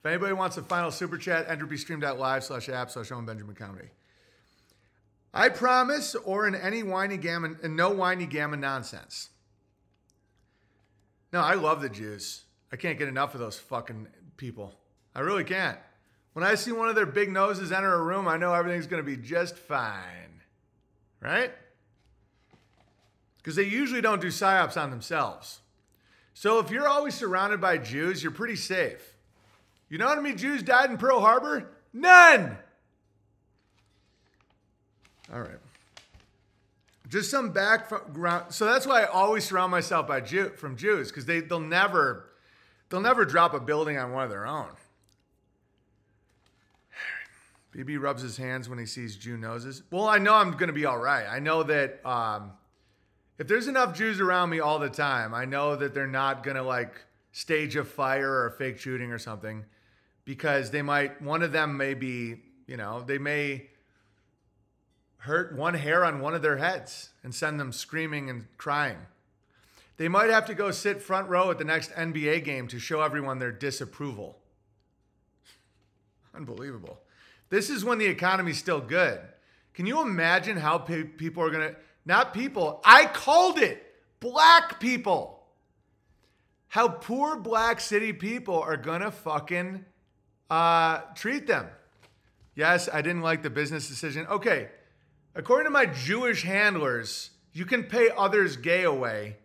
A: If anybody wants a final super chat, entropystream.live slash app slash Owen Benjamin Comedy. I promise, or in any whiny gammon, and no whiny gammon nonsense. No, I love the Jews. I can't get enough of those fucking people. I really can't. When I see one of their big noses enter a room, I know everything's going to be just fine. Right? Because they usually don't do psyops on themselves. So if you're always surrounded by Jews, you're pretty safe. You know how many Jews died in Pearl Harbor? None! All right. Just some background. So that's why I always surround myself by Jew from Jews because they they'll never they'll never drop a building on one of their own. BB rubs his hands when he sees Jew noses. Well, I know I'm going to be all right. I know that um, if there's enough Jews around me all the time, I know that they're not going to like stage a fire or a fake shooting or something because they might, one of them may be, you know, they may hurt one hair on one of their heads and send them screaming and crying. They might have to go sit front row at the next NBA game to show everyone their disapproval. Unbelievable. This is when the economy's still good. Can you imagine how pe- people are going to, not people, I called it, black people. How poor black city people are going to fucking uh, treat them. Yes, I didn't like the business decision. Okay, according to my Jewish handlers, you can pay others gay away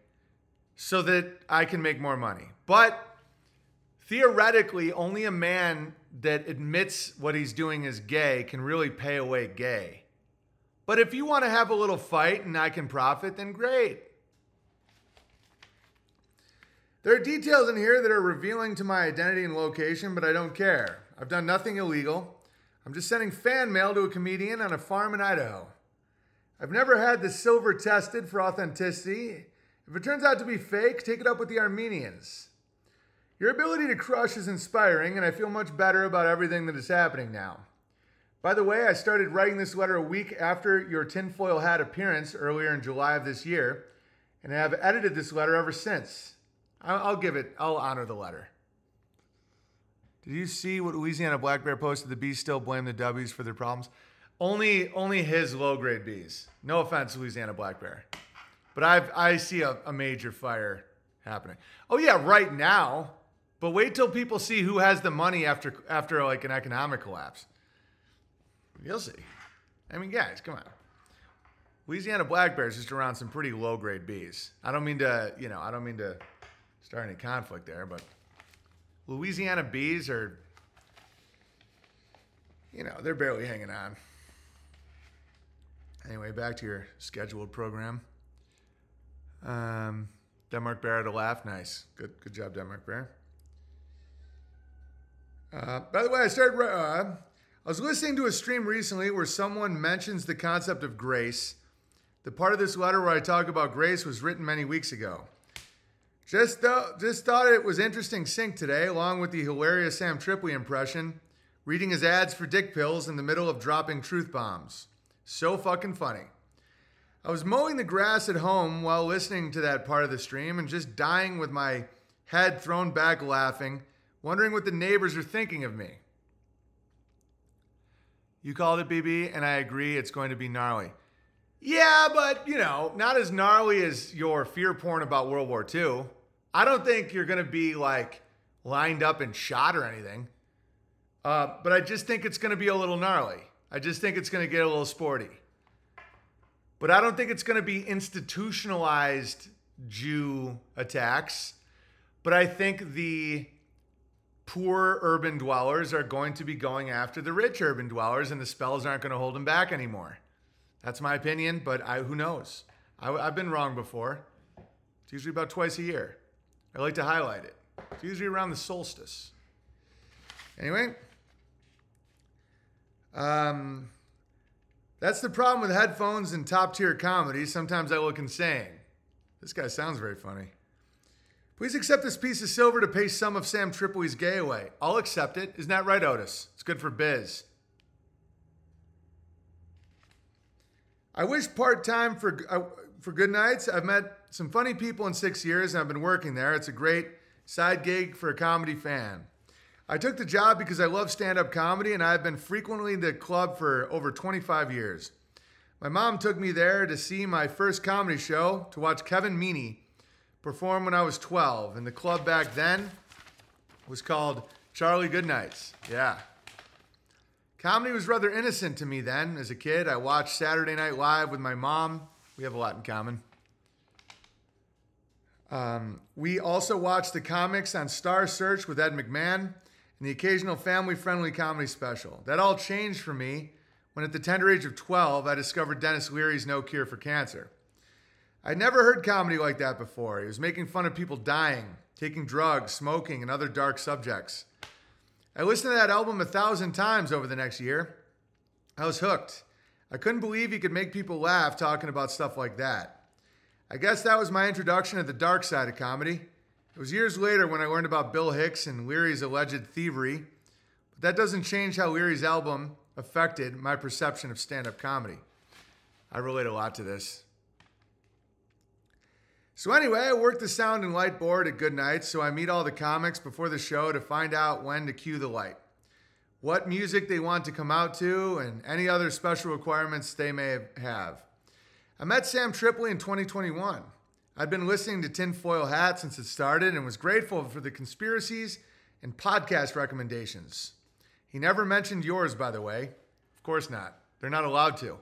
A: so that I can make more money. But theoretically, only a man that admits what he's doing is gay can really pay away gay. But if you want to have a little fight and I can profit, then great. There are details in here that are revealing to my identity and location, but I don't care. I've done nothing illegal. I'm just sending fan mail to a comedian on a farm in Idaho. I've never had the silver tested for authenticity. If it turns out to be fake, take it up with the Armenians. Your ability to crush is inspiring, and I feel much better about everything that is happening now. By the way, I started writing this letter a week after your tinfoil hat appearance earlier in July of this year, and I have edited this letter ever since. I'll, give it, I'll honor the letter. Did you see what Louisiana Black Bear posted? The bees still blame the W's for their problems. Only, only his low grade bees. No offense, Louisiana Black Bear, but I've I see a, a major fire happening. Oh yeah, right now. But wait till people see who has the money after after like an economic collapse. You'll see. I mean, guys, come on. Louisiana black bears just around some pretty low grade bees. I don't mean to, you know, I don't mean to start any conflict there, but Louisiana bees are, you know, they're barely hanging on. Anyway, back to your scheduled program. Um, Denmark Bear a laugh. Nice. Good, good job, Denmark Bear. Uh, by the way, I started. Uh, I was listening to a stream recently where someone mentions the concept of grace. The part of this letter where I talk about grace was written many weeks ago. Just, just thought it was interesting sync today, along with the hilarious Sam Tripoli impression, reading his ads for dick pills in the middle of dropping truth bombs. So fucking funny. I was mowing the grass at home while listening to that part of the stream and just dying with my head thrown back laughing, wondering what the neighbors are thinking of me. You called it BB, and I agree it's going to be gnarly. Yeah, but you know, not as gnarly as your fear porn about World War II. I don't think you're going to be like lined up and shot or anything. Uh, but I just think it's going to be a little gnarly. I just think it's going to get a little sporty. But I don't think it's going to be institutionalized Jew attacks. But I think the poor urban dwellers are going to be going after the rich urban dwellers, and the spells aren't going to hold them back anymore. That's my opinion, but I, who knows? I, I've been wrong before. It's usually about twice a year. I like to highlight it. It's usually around the solstice. Anyway, um, that's the problem with headphones and top tier comedy. Sometimes I look insane. This guy sounds very funny. Please accept this piece of silver to pay some of Sam Tripoli's gay away. I'll accept it. Isn't that right, Otis? It's good for biz. I wish part time for uh, for good nights. I've met some funny people in six years, and I've been working there. It's a great side gig for a comedy fan. I took the job because I love stand up comedy, and I've been frequently in the club for over 25 years. My mom took me there to see my first comedy show to watch Kevin Meaney perform when I was 12, and the club back then was called Charlie Goodnights. Yeah. Comedy was rather innocent to me then. As a kid, I watched Saturday Night Live with my mom. We have a lot in common. Um, we also watched the comics on Star Search with Ed McMahon and the occasional family friendly comedy special. That all changed for me when, at the tender age of 12, I discovered Denis Leary's No Cure for Cancer. I'd never heard comedy like that before. He was making fun of people dying, taking drugs, smoking, and other dark subjects. I listened to that album a thousand times over the next year. I was hooked. I couldn't believe he could make people laugh talking about stuff like that. I guess that was my introduction to the dark side of comedy. It was years later when I learned about Bill Hicks and Leary's alleged thievery, but that doesn't change how Leary's album affected my perception of stand up comedy. I relate a lot to this. So, anyway, I work the sound and light board at Good Night, so I meet all the comics before the show to find out when to cue the light, what music they want to come out to, and any other special requirements they may have. I met Sam Tripoli in 2021. I'd been listening to Tinfoil Hat since it started and was grateful for the conspiracies and podcast recommendations. He never mentioned yours, by the way. Of course not. They're not allowed to.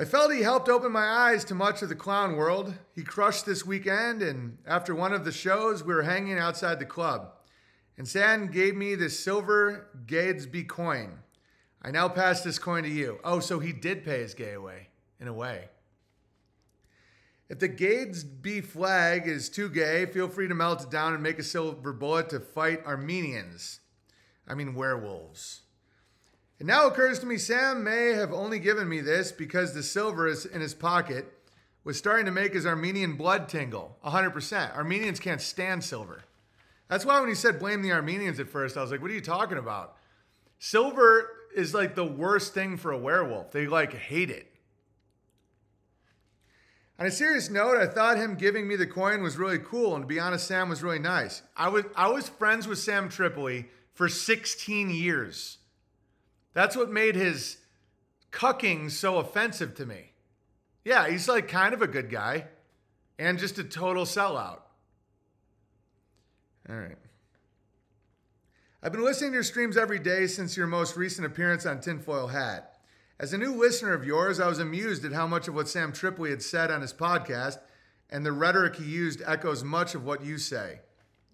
A: I felt he helped open my eyes to much of the clown world. He crushed this weekend, and after one of the shows, we were hanging outside the club. And Sam gave me this silver Gadsden coin. I now pass this coin to you. Oh, so he did pay his gay away, in a way. If the Gadsden flag is too gay, feel free to melt it down and make a silver bullet to fight Armenians. I mean, werewolves. It now occurs to me Sam may have only given me this because the silver is in his pocket was starting to make his Armenian blood tingle. 100%. Armenians can't stand silver. That's why when he said blame the Armenians at first, I was like, what are you talking about? Silver is like the worst thing for a werewolf. They like hate it. On a serious note, I thought him giving me the coin was really cool, and to be honest, Sam was really nice. I was I was friends with Sam Tripoli for 16 years. That's what made his cucking so offensive to me. Yeah, he's like kind of a good guy and just a total sellout. All right. I've been listening to your streams every day since your most recent appearance on Tinfoil Hat. As a new listener of yours, I was amused at how much of what Sam Tripoli had said on his podcast and the rhetoric he used echoes much of what you say.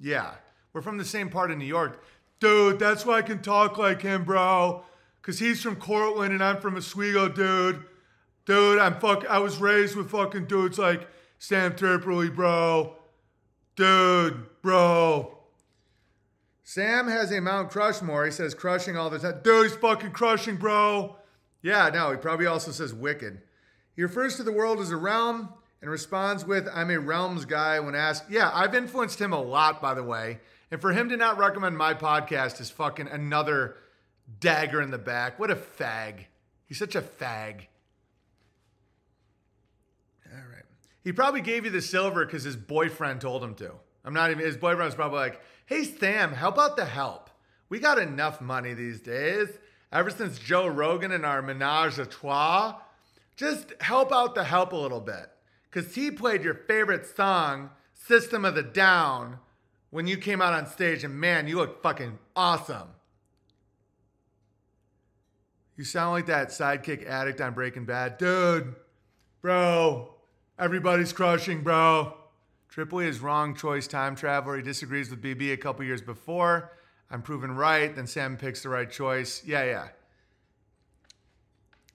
A: Yeah, we're from the same part of New York. Dude, that's why I can talk like him, bro. Cause he's from Cortland and I'm from Oswego, dude. Dude, I'm fuck. I was raised with fucking dudes like Sam Tripoli, bro. Dude, bro. Sam has a Mount Crushmore. He says crushing all the time. Dude, he's fucking crushing, bro. Yeah, no, he probably also says wicked. He refers to the world as a realm and responds with, I'm a realms guy when asked. Yeah, I've influenced him a lot, by the way. And for him to not recommend my podcast is fucking another dagger in the back. What a fag. He's such a fag. All right. He probably gave you the silver because his boyfriend told him to. I'm not even, his boyfriend was probably like, hey, Sam, how about the help? We got enough money these days. Ever since Joe Rogan and our menage a trois, just help out the help a little bit. Because he played your favorite song, System of a Down, when you came out on stage, and man, you look fucking awesome. You sound like that sidekick addict on Breaking Bad. Dude, bro, everybody's crushing, bro. Tripoli is wrong choice time traveler. He disagrees with BB a couple years before. I'm proven right. Then Sam picks the right choice. Yeah, yeah.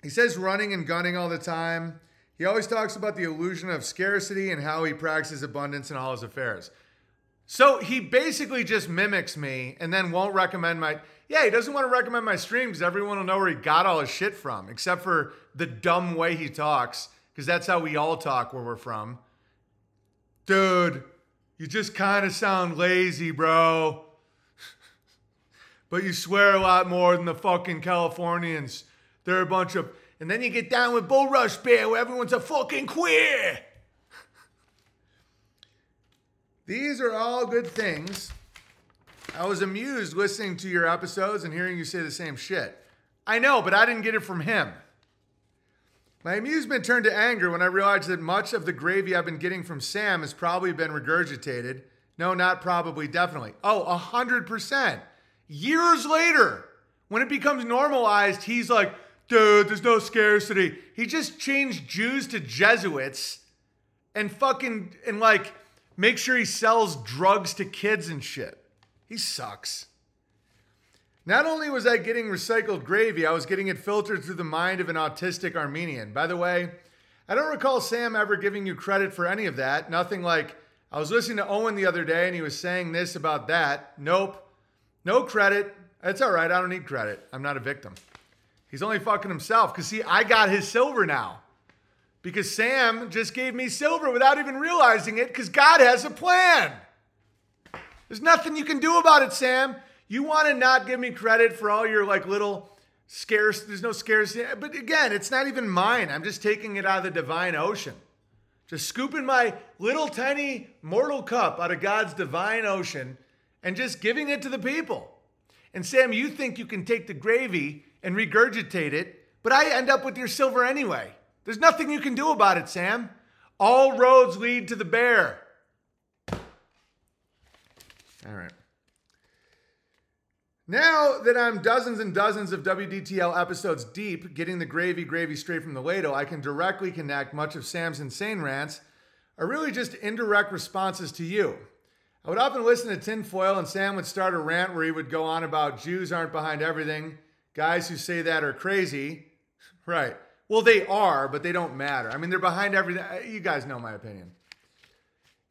A: He says running and gunning all the time. He always talks about the illusion of scarcity and how he practices abundance in all his affairs. So he basically just mimics me and then won't recommend my. Yeah, he doesn't want to recommend my stream because everyone will know where he got all his shit from, except for the dumb way he talks. because that's how we all talk where we're from. Dude, you just kind of sound lazy, bro. but you swear a lot more than the fucking Californians. They're a bunch of. And then you get down with Bull Rush Bear where everyone's a fucking queer. These are all good things. I was amused listening to your episodes and hearing you say the same shit. I know, but I didn't get it from him. My amusement turned to anger when I realized that much of the gravy I've been getting from Sam has probably been regurgitated. No, not probably, definitely. Oh, 100%. Years later, when it becomes normalized, he's like, dude, there's no scarcity. He just changed Jews to Jesuits and fucking, and like, make sure he sells drugs to kids and shit. He sucks. Not only was I getting recycled gravy, I was getting it filtered through the mind of an autistic Armenian. By the way, I don't recall Sam ever giving you credit for any of that. Nothing like, I was listening to Owen the other day and he was saying this about that. Nope. No credit. It's all right. I don't need credit. I'm not a victim. He's only fucking himself. Because, see, I got his silver now. Because Sam just gave me silver without even realizing it because God has a plan. There's nothing you can do about it, Sam. You want to not give me credit for all your like little scarce, there's no scarcity. But again, it's not even mine. I'm just taking it out of the divine ocean. Just scooping my little tiny mortal cup out of God's divine ocean and just giving it to the people. And Sam, you think you can take the gravy and regurgitate it, but I end up with your silver anyway. There's nothing you can do about it, Sam. All roads lead to the bear. All right. Now that I'm dozens and dozens of WDTL episodes deep, getting the gravy gravy straight from the ladle, I can directly connect much of Sam's insane rants are really just indirect responses to you. I would often listen to Tinfoil, and Sam would start a rant where he would go on about Jews aren't behind everything. Guys who say that are crazy. Right. Well, they are, but they don't matter. I mean, they're behind everything. You guys know my opinion.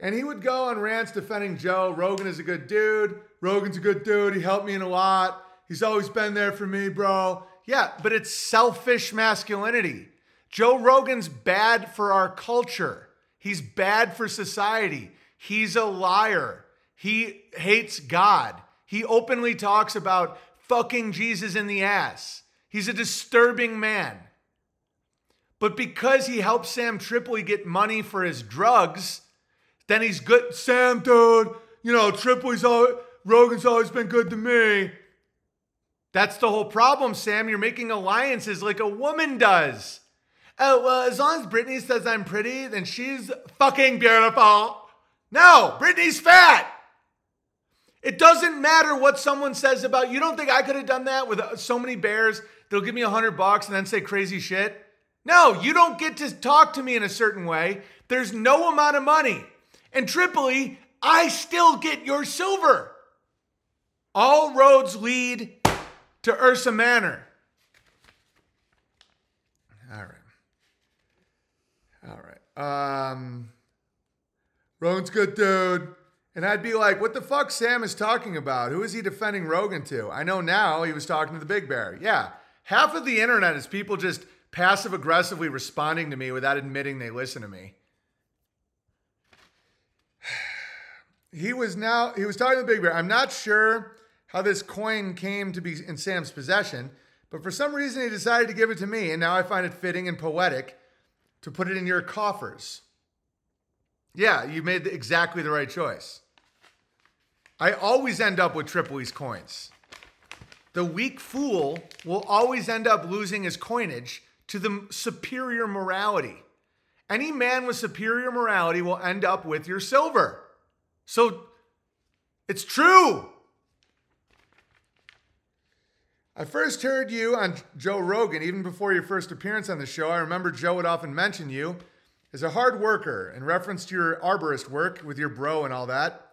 A: And he would go on rants defending Joe. Rogan is a good dude. Rogan's a good dude. He helped me in a lot. He's always been there for me, bro. Yeah, but it's selfish masculinity. Joe Rogan's bad for our culture. He's bad for society. He's a liar. He hates God. He openly talks about fucking Jesus in the ass. He's a disturbing man. But because he helped Sam Tripoli get money for his drugs, then he's good. Sam, dude, you know, Tripoli's always, Rogan's always been good to me. That's the whole problem, Sam. You're making alliances like a woman does. Oh, well, as long as Brittany says I'm pretty, then she's fucking beautiful. No, Brittany's fat. It doesn't matter what someone says about you. Don't think I could have done that with uh, so many bears? They'll give me a hundred bucks and then say crazy shit. No, you don't get to talk to me in a certain way. There's no amount of money. And Tripoli, I still get your silver. All roads lead to Ursa Manor. All right. All right. Um, Rogan's good dude. And I'd be like, what the fuck Sam is talking about? Who is he defending Rogan to? I know now he was talking to the Big Bear. Yeah. Half of the internet is people just passive aggressively responding to me without admitting they listen to me. He was now he was talking to the Big Bear. I'm not sure how this coin came to be in Sam's possession, but for some reason he decided to give it to me, and now I find it fitting and poetic to put it in your coffers. Yeah, you made exactly the right choice. I always end up with Tripoli's coins. The weak fool will always end up losing his coinage to the superior morality. Any man with superior morality will end up with your silver. So it's true. I first heard you on Joe Rogan even before your first appearance on the show. I remember Joe would often mention you as a hard worker in reference to your arborist work with your bro and all that.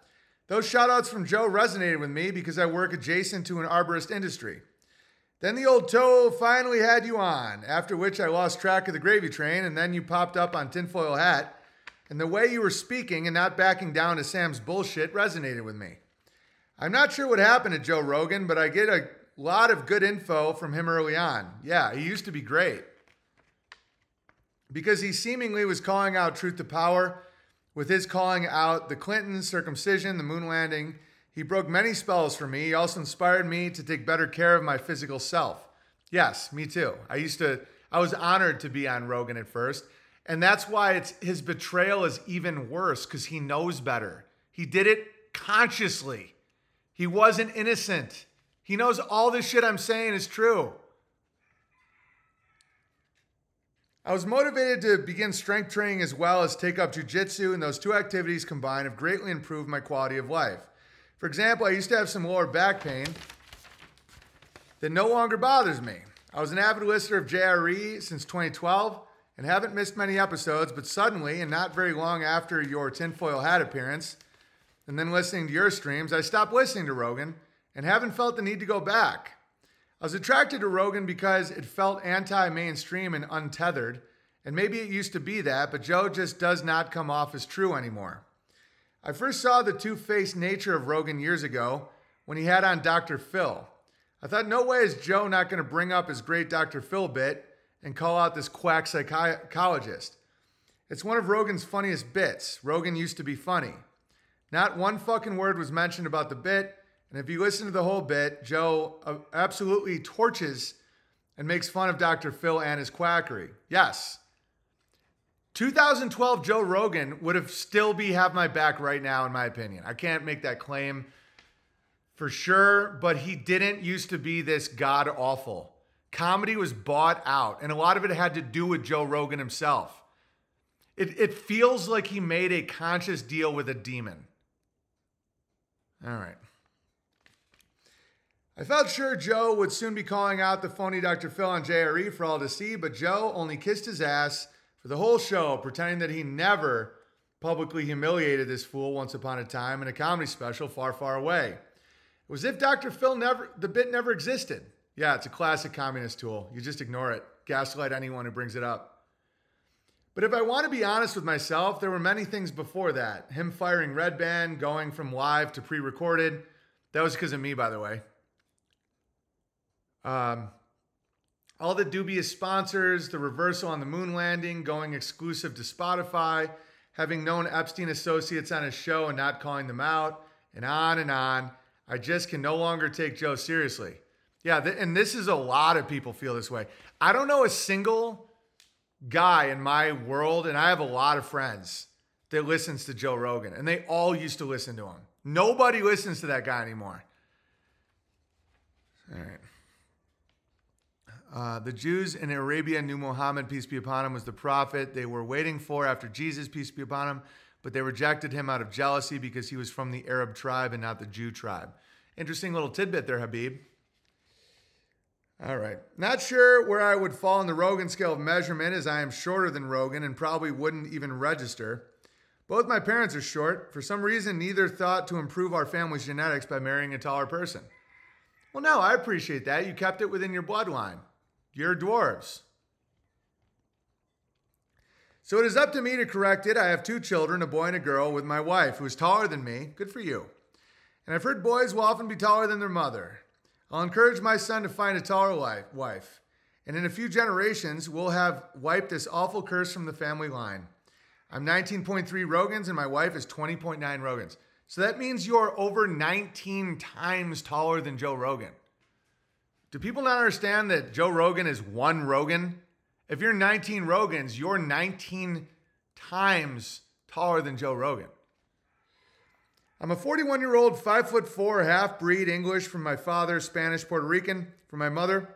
A: Those shoutouts from Joe resonated with me because I work adjacent to an arborist industry. Then the old toe finally had you on, after which I lost track of the gravy train, and then you popped up on Tinfoil Hat, and the way you were speaking and not backing down to Sam's bullshit resonated with me. I'm not sure what happened to Joe Rogan, but I get a lot of good info from him early on. Yeah, he used to be great. because he seemingly was calling out truth to power with his calling out the Clintons, circumcision, the moon landing. He broke many spells for me. He also inspired me to take better care of my physical self. Yes, me too. I used to, I was honored to be on Rogan at first. And that's why it's his betrayal is even worse because he knows better. He did it consciously. He wasn't innocent. He knows all this shit I'm saying is true. I was motivated to begin strength training as well as take up jujitsu, and those two activities combined have greatly improved my quality of life. For example, I used to have some lower back pain that no longer bothers me. I was an avid listener of JRE since 2012 and haven't missed many episodes, but suddenly, and not very long after your tinfoil hat appearance, and then listening to your streams, I stopped listening to Rogan and haven't felt the need to go back. I was attracted to Rogan because it felt anti mainstream and untethered, and maybe it used to be that, but Joe just does not come off as true anymore. I first saw the two faced nature of Rogan years ago when he had on Dr. Phil. I thought, no way is Joe not going to bring up his great Dr. Phil bit and call out this quack psychologist. It's one of Rogan's funniest bits. Rogan used to be funny. Not one fucking word was mentioned about the bit, and if you listen to the whole bit, Joe uh, absolutely torches and makes fun of Dr. Phil and his quackery. Yes. 2012 Joe Rogan would have still be have my back right now in my opinion. I can't make that claim for sure, but he didn't used to be this god awful. Comedy was bought out, and a lot of it had to do with Joe Rogan himself. It, it feels like he made a conscious deal with a demon. All right. I felt sure Joe would soon be calling out the phony Dr. Phil on JRE for all to see, but Joe only kissed his ass for the whole show, pretending that he never publicly humiliated this fool once upon a time in a comedy special far, far away. It was if Dr. Phil never, the bit never existed. Yeah, it's a classic communist tool. You just ignore it, gaslight anyone who brings it up. But if I want to be honest with myself, there were many things before that. Him firing Redban, going from live to pre recorded. That was because of me, by the way. Um, all the dubious sponsors, the reversal on the moon landing, going exclusive to Spotify, having known Epstein associates on his show and not calling them out, and on and on. I just can no longer take Joe seriously. Yeah, th- and this is a lot of people feel this way. I don't know a single guy in my world, and I have a lot of friends that listens to Joe Rogan, and they all used to listen to him. Nobody listens to that guy anymore. All right. Uh, the Jews in Arabia knew Muhammad, peace be upon him, was the prophet they were waiting for after Jesus, peace be upon him, but they rejected him out of jealousy because he was from the Arab tribe and not the Jew tribe. Interesting little tidbit there, Habib. All right. Not sure where I would fall on the Rogan scale of measurement, as I am shorter than Rogan and probably wouldn't even register. Both my parents are short. For some reason, neither thought to improve our family's genetics by marrying a taller person. Well, no, I appreciate that. You kept it within your bloodline. You're dwarves. So it is up to me to correct it. I have two children, a boy and a girl, with my wife, who is taller than me. Good for you. And I've heard boys will often be taller than their mother. I'll encourage my son to find a taller wife. And in a few generations, we'll have wiped this awful curse from the family line. I'm 19.3 Rogans, and my wife is 20.9 Rogans. So that means you're over 19 times taller than Joe Rogan. Do people not understand that Joe Rogan is one Rogan? If you're 19 Rogans, you're 19 times taller than Joe Rogan. I'm a 41 year old, five foot four, half breed English from my father, Spanish Puerto Rican from my mother.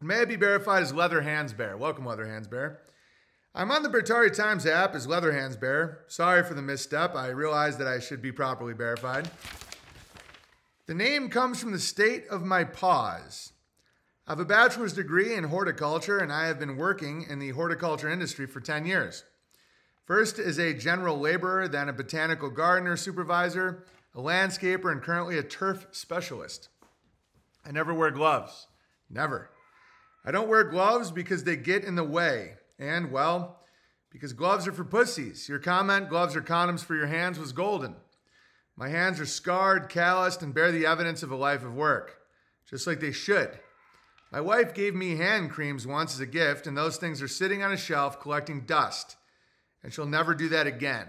A: May I be verified as Leather Hands Bear. Welcome, Leather Hands Bear. I'm on the Beartaria Times app as Leather Hands Bear. Sorry for the misstep. I realize that I should be properly verified. The name comes from the state of my paws. I have a bachelor's degree in horticulture, and I have been working in the horticulture industry for 10 years. First is a general laborer, then a botanical gardener supervisor, a landscaper, and currently a turf specialist. I never wear gloves. Never. I don't wear gloves because they get in the way. And, well, because gloves are for pussies. Your comment, gloves are condoms for your hands, was golden. My hands are scarred, calloused, and bear the evidence of a life of work, just like they should. My wife gave me hand creams once as a gift, and those things are sitting on a shelf collecting dust, and she'll never do that again.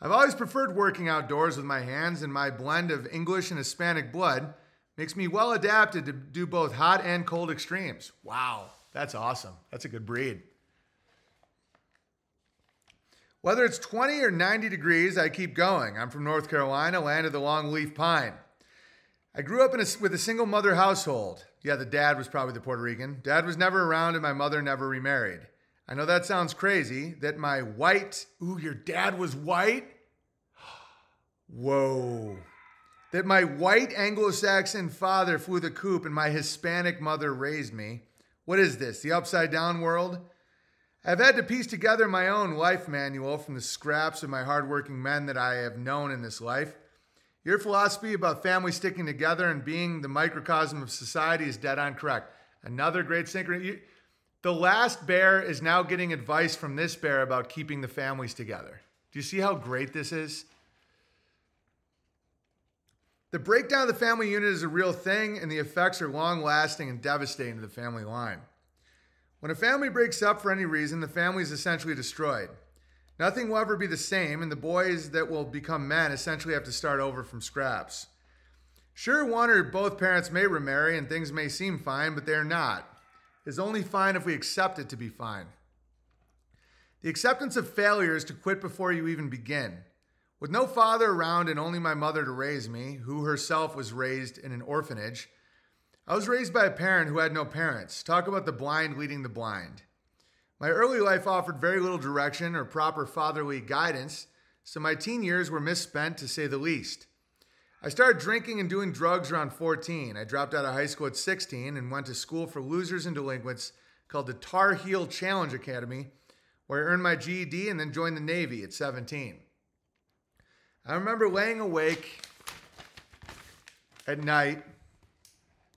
A: I've always preferred working outdoors with my hands, and my blend of English and Hispanic blood makes me well adapted to do both hot and cold extremes. Wow, that's awesome. That's a good breed. Whether it's 20 or 90 degrees, I keep going. I'm from North Carolina, land of the longleaf pine. I grew up in a, with a single mother household. Yeah, the dad was probably the Puerto Rican. Dad was never around, and my mother never remarried. I know that sounds crazy that my white, ooh, your dad was white? Whoa. That my white Anglo Saxon father flew the coop and my Hispanic mother raised me. What is this, the upside down world? I've had to piece together my own life manual from the scraps of my hardworking men that I have known in this life. Your philosophy about family sticking together and being the microcosm of society is dead on correct. Another great synchron. The last bear is now getting advice from this bear about keeping the families together. Do you see how great this is? The breakdown of the family unit is a real thing, and the effects are long lasting and devastating to the family line. When a family breaks up for any reason, the family is essentially destroyed. Nothing will ever be the same, and the boys that will become men essentially have to start over from scraps. Sure, one or both parents may remarry and things may seem fine, but they're not. It's only fine if we accept it to be fine. The acceptance of failure is to quit before you even begin. With no father around and only my mother to raise me, who herself was raised in an orphanage, I was raised by a parent who had no parents. Talk about the blind leading the blind. My early life offered very little direction or proper fatherly guidance, so my teen years were misspent to say the least. I started drinking and doing drugs around 14. I dropped out of high school at 16 and went to school for losers and delinquents called the Tar Heel Challenge Academy, where I earned my GED and then joined the Navy at 17. I remember laying awake at night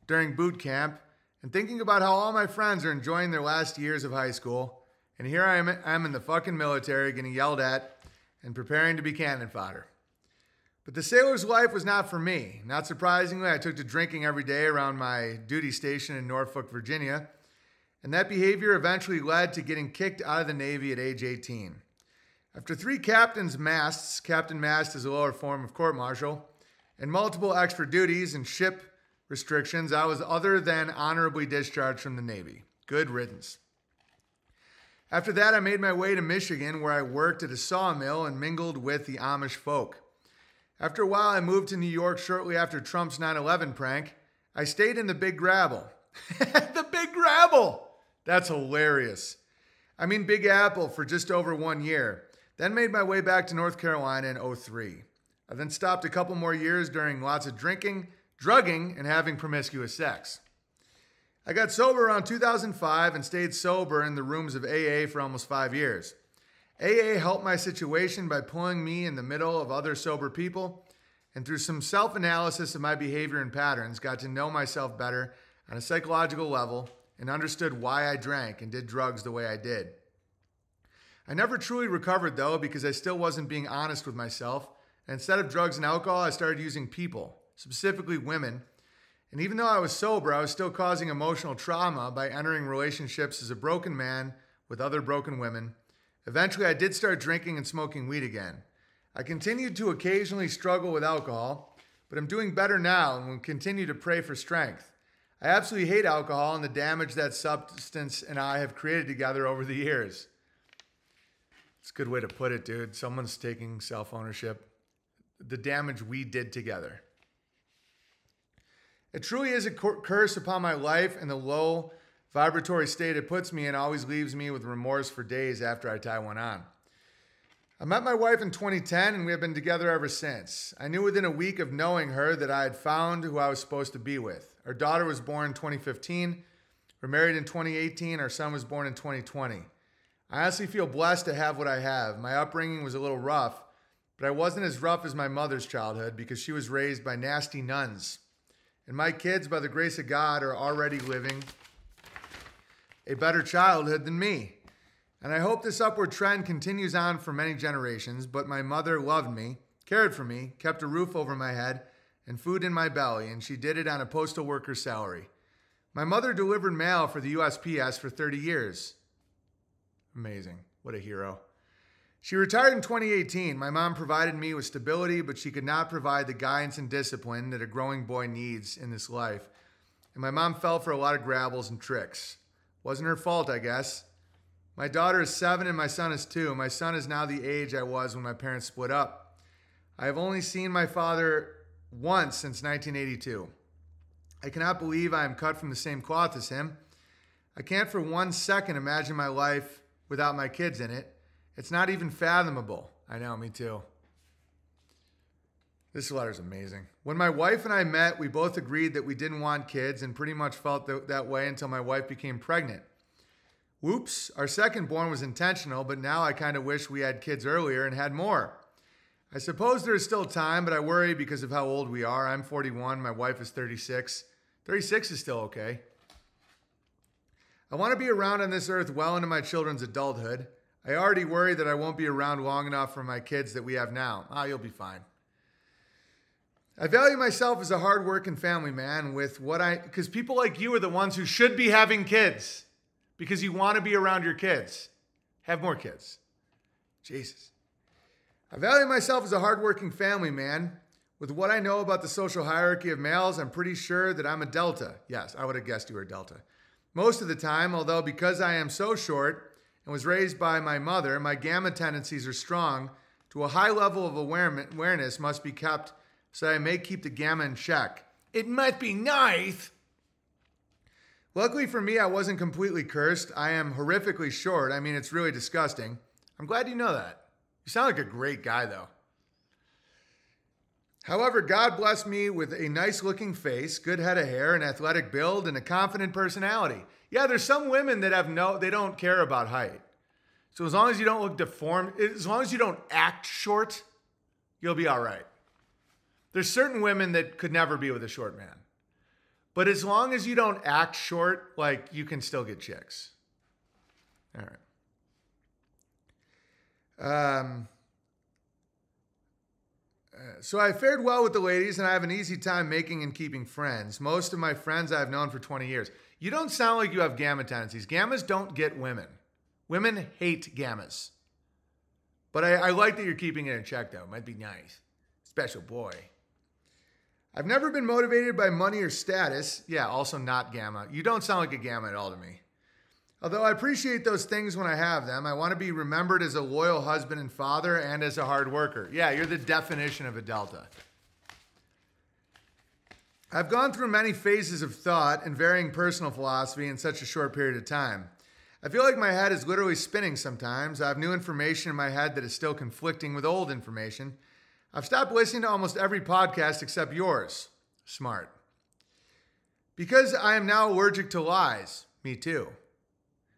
A: during boot camp and thinking about how all my friends are enjoying their last years of high school, and here I am I'm in the fucking military getting yelled at and preparing to be cannon fodder. But the sailor's life was not for me. Not surprisingly, I took to drinking every day around my duty station in Norfolk, Virginia, and that behavior eventually led to getting kicked out of the Navy at age 18. After three captain's masts, captain mast is a lower form of court martial, and multiple extra duties and ship restrictions, I was other than honorably discharged from the Navy. Good riddance. After that, I made my way to Michigan, where I worked at a sawmill and mingled with the Amish folk. After a while, I moved to New York shortly after Trump's 9 11 prank. I stayed in the Big Gravel. the Big Gravel! That's hilarious. I mean, Big Apple for just over one year. Then made my way back to North Carolina in 03. I then stopped a couple more years during lots of drinking, drugging, and having promiscuous sex. I got sober around 2005 and stayed sober in the rooms of AA for almost five years. AA helped my situation by pulling me in the middle of other sober people, and through some self analysis of my behavior and patterns, got to know myself better on a psychological level and understood why I drank and did drugs the way I did. I never truly recovered though because I still wasn't being honest with myself. And instead of drugs and alcohol, I started using people, specifically women. And even though I was sober, I was still causing emotional trauma by entering relationships as a broken man with other broken women. Eventually, I did start drinking and smoking weed again. I continued to occasionally struggle with alcohol, but I'm doing better now and will continue to pray for strength. I absolutely hate alcohol and the damage that substance and I have created together over the years. It's a good way to put it, dude. Someone's taking self ownership. The damage we did together. It truly is a curse upon my life, and the low vibratory state it puts me in always leaves me with remorse for days after I tie one on. I met my wife in 2010, and we have been together ever since. I knew within a week of knowing her that I had found who I was supposed to be with. Our daughter was born in 2015. We're married in 2018. Our son was born in 2020. I honestly feel blessed to have what I have. My upbringing was a little rough, but I wasn't as rough as my mother's childhood because she was raised by nasty nuns. And my kids, by the grace of God, are already living a better childhood than me. And I hope this upward trend continues on for many generations. But my mother loved me, cared for me, kept a roof over my head, and food in my belly, and she did it on a postal worker's salary. My mother delivered mail for the USPS for 30 years. Amazing. What a hero. She retired in 2018. My mom provided me with stability, but she could not provide the guidance and discipline that a growing boy needs in this life. And my mom fell for a lot of grabbles and tricks. Wasn't her fault, I guess. My daughter is seven and my son is two. My son is now the age I was when my parents split up. I have only seen my father once since 1982. I cannot believe I am cut from the same cloth as him. I can't for one second imagine my life without my kids in it. It's not even fathomable. I know, me too. This letter is amazing. When my wife and I met, we both agreed that we didn't want kids and pretty much felt th- that way until my wife became pregnant. Whoops, our second born was intentional, but now I kind of wish we had kids earlier and had more. I suppose there is still time, but I worry because of how old we are. I'm 41, my wife is 36. 36 is still okay. I want to be around on this earth well into my children's adulthood. I already worry that I won't be around long enough for my kids that we have now. Ah, you'll be fine. I value myself as a hardworking family man with what I, because people like you are the ones who should be having kids because you want to be around your kids. Have more kids. Jesus. I value myself as a hardworking family man. With what I know about the social hierarchy of males, I'm pretty sure that I'm a Delta. Yes, I would have guessed you were Delta. Most of the time, although because I am so short and was raised by my mother, my gamma tendencies are strong, to a high level of awareness must be kept so I may keep the gamma in check. It must be nice. Luckily for me, I wasn't completely cursed. I am horrifically short. I mean, it's really disgusting. I'm glad you know that. You sound like a great guy, though. However, God blessed me with a nice looking face, good head of hair, an athletic build, and a confident personality. Yeah, there's some women that have no, they don't care about height. So as long as you don't look deformed, as long as you don't act short, you'll be all right. There's certain women that could never be with a short man. But as long as you don't act short, like you can still get chicks. All right. Um, uh, so I fared well with the ladies, and I have an easy time making and keeping friends. Most of my friends I've known for 20 years. You don't sound like you have gamma tendencies. Gammas don't get women. Women hate gammas. But I, I like that you're keeping it in check, though. Might be nice. Special boy. I've never been motivated by money or status. Yeah, also not gamma. You don't sound like a gamma at all to me. Although I appreciate those things when I have them, I want to be remembered as a loyal husband and father and as a hard worker. Yeah, you're the definition of a delta. I've gone through many phases of thought and varying personal philosophy in such a short period of time. I feel like my head is literally spinning sometimes. I have new information in my head that is still conflicting with old information. I've stopped listening to almost every podcast except yours. Smart. Because I am now allergic to lies. Me too.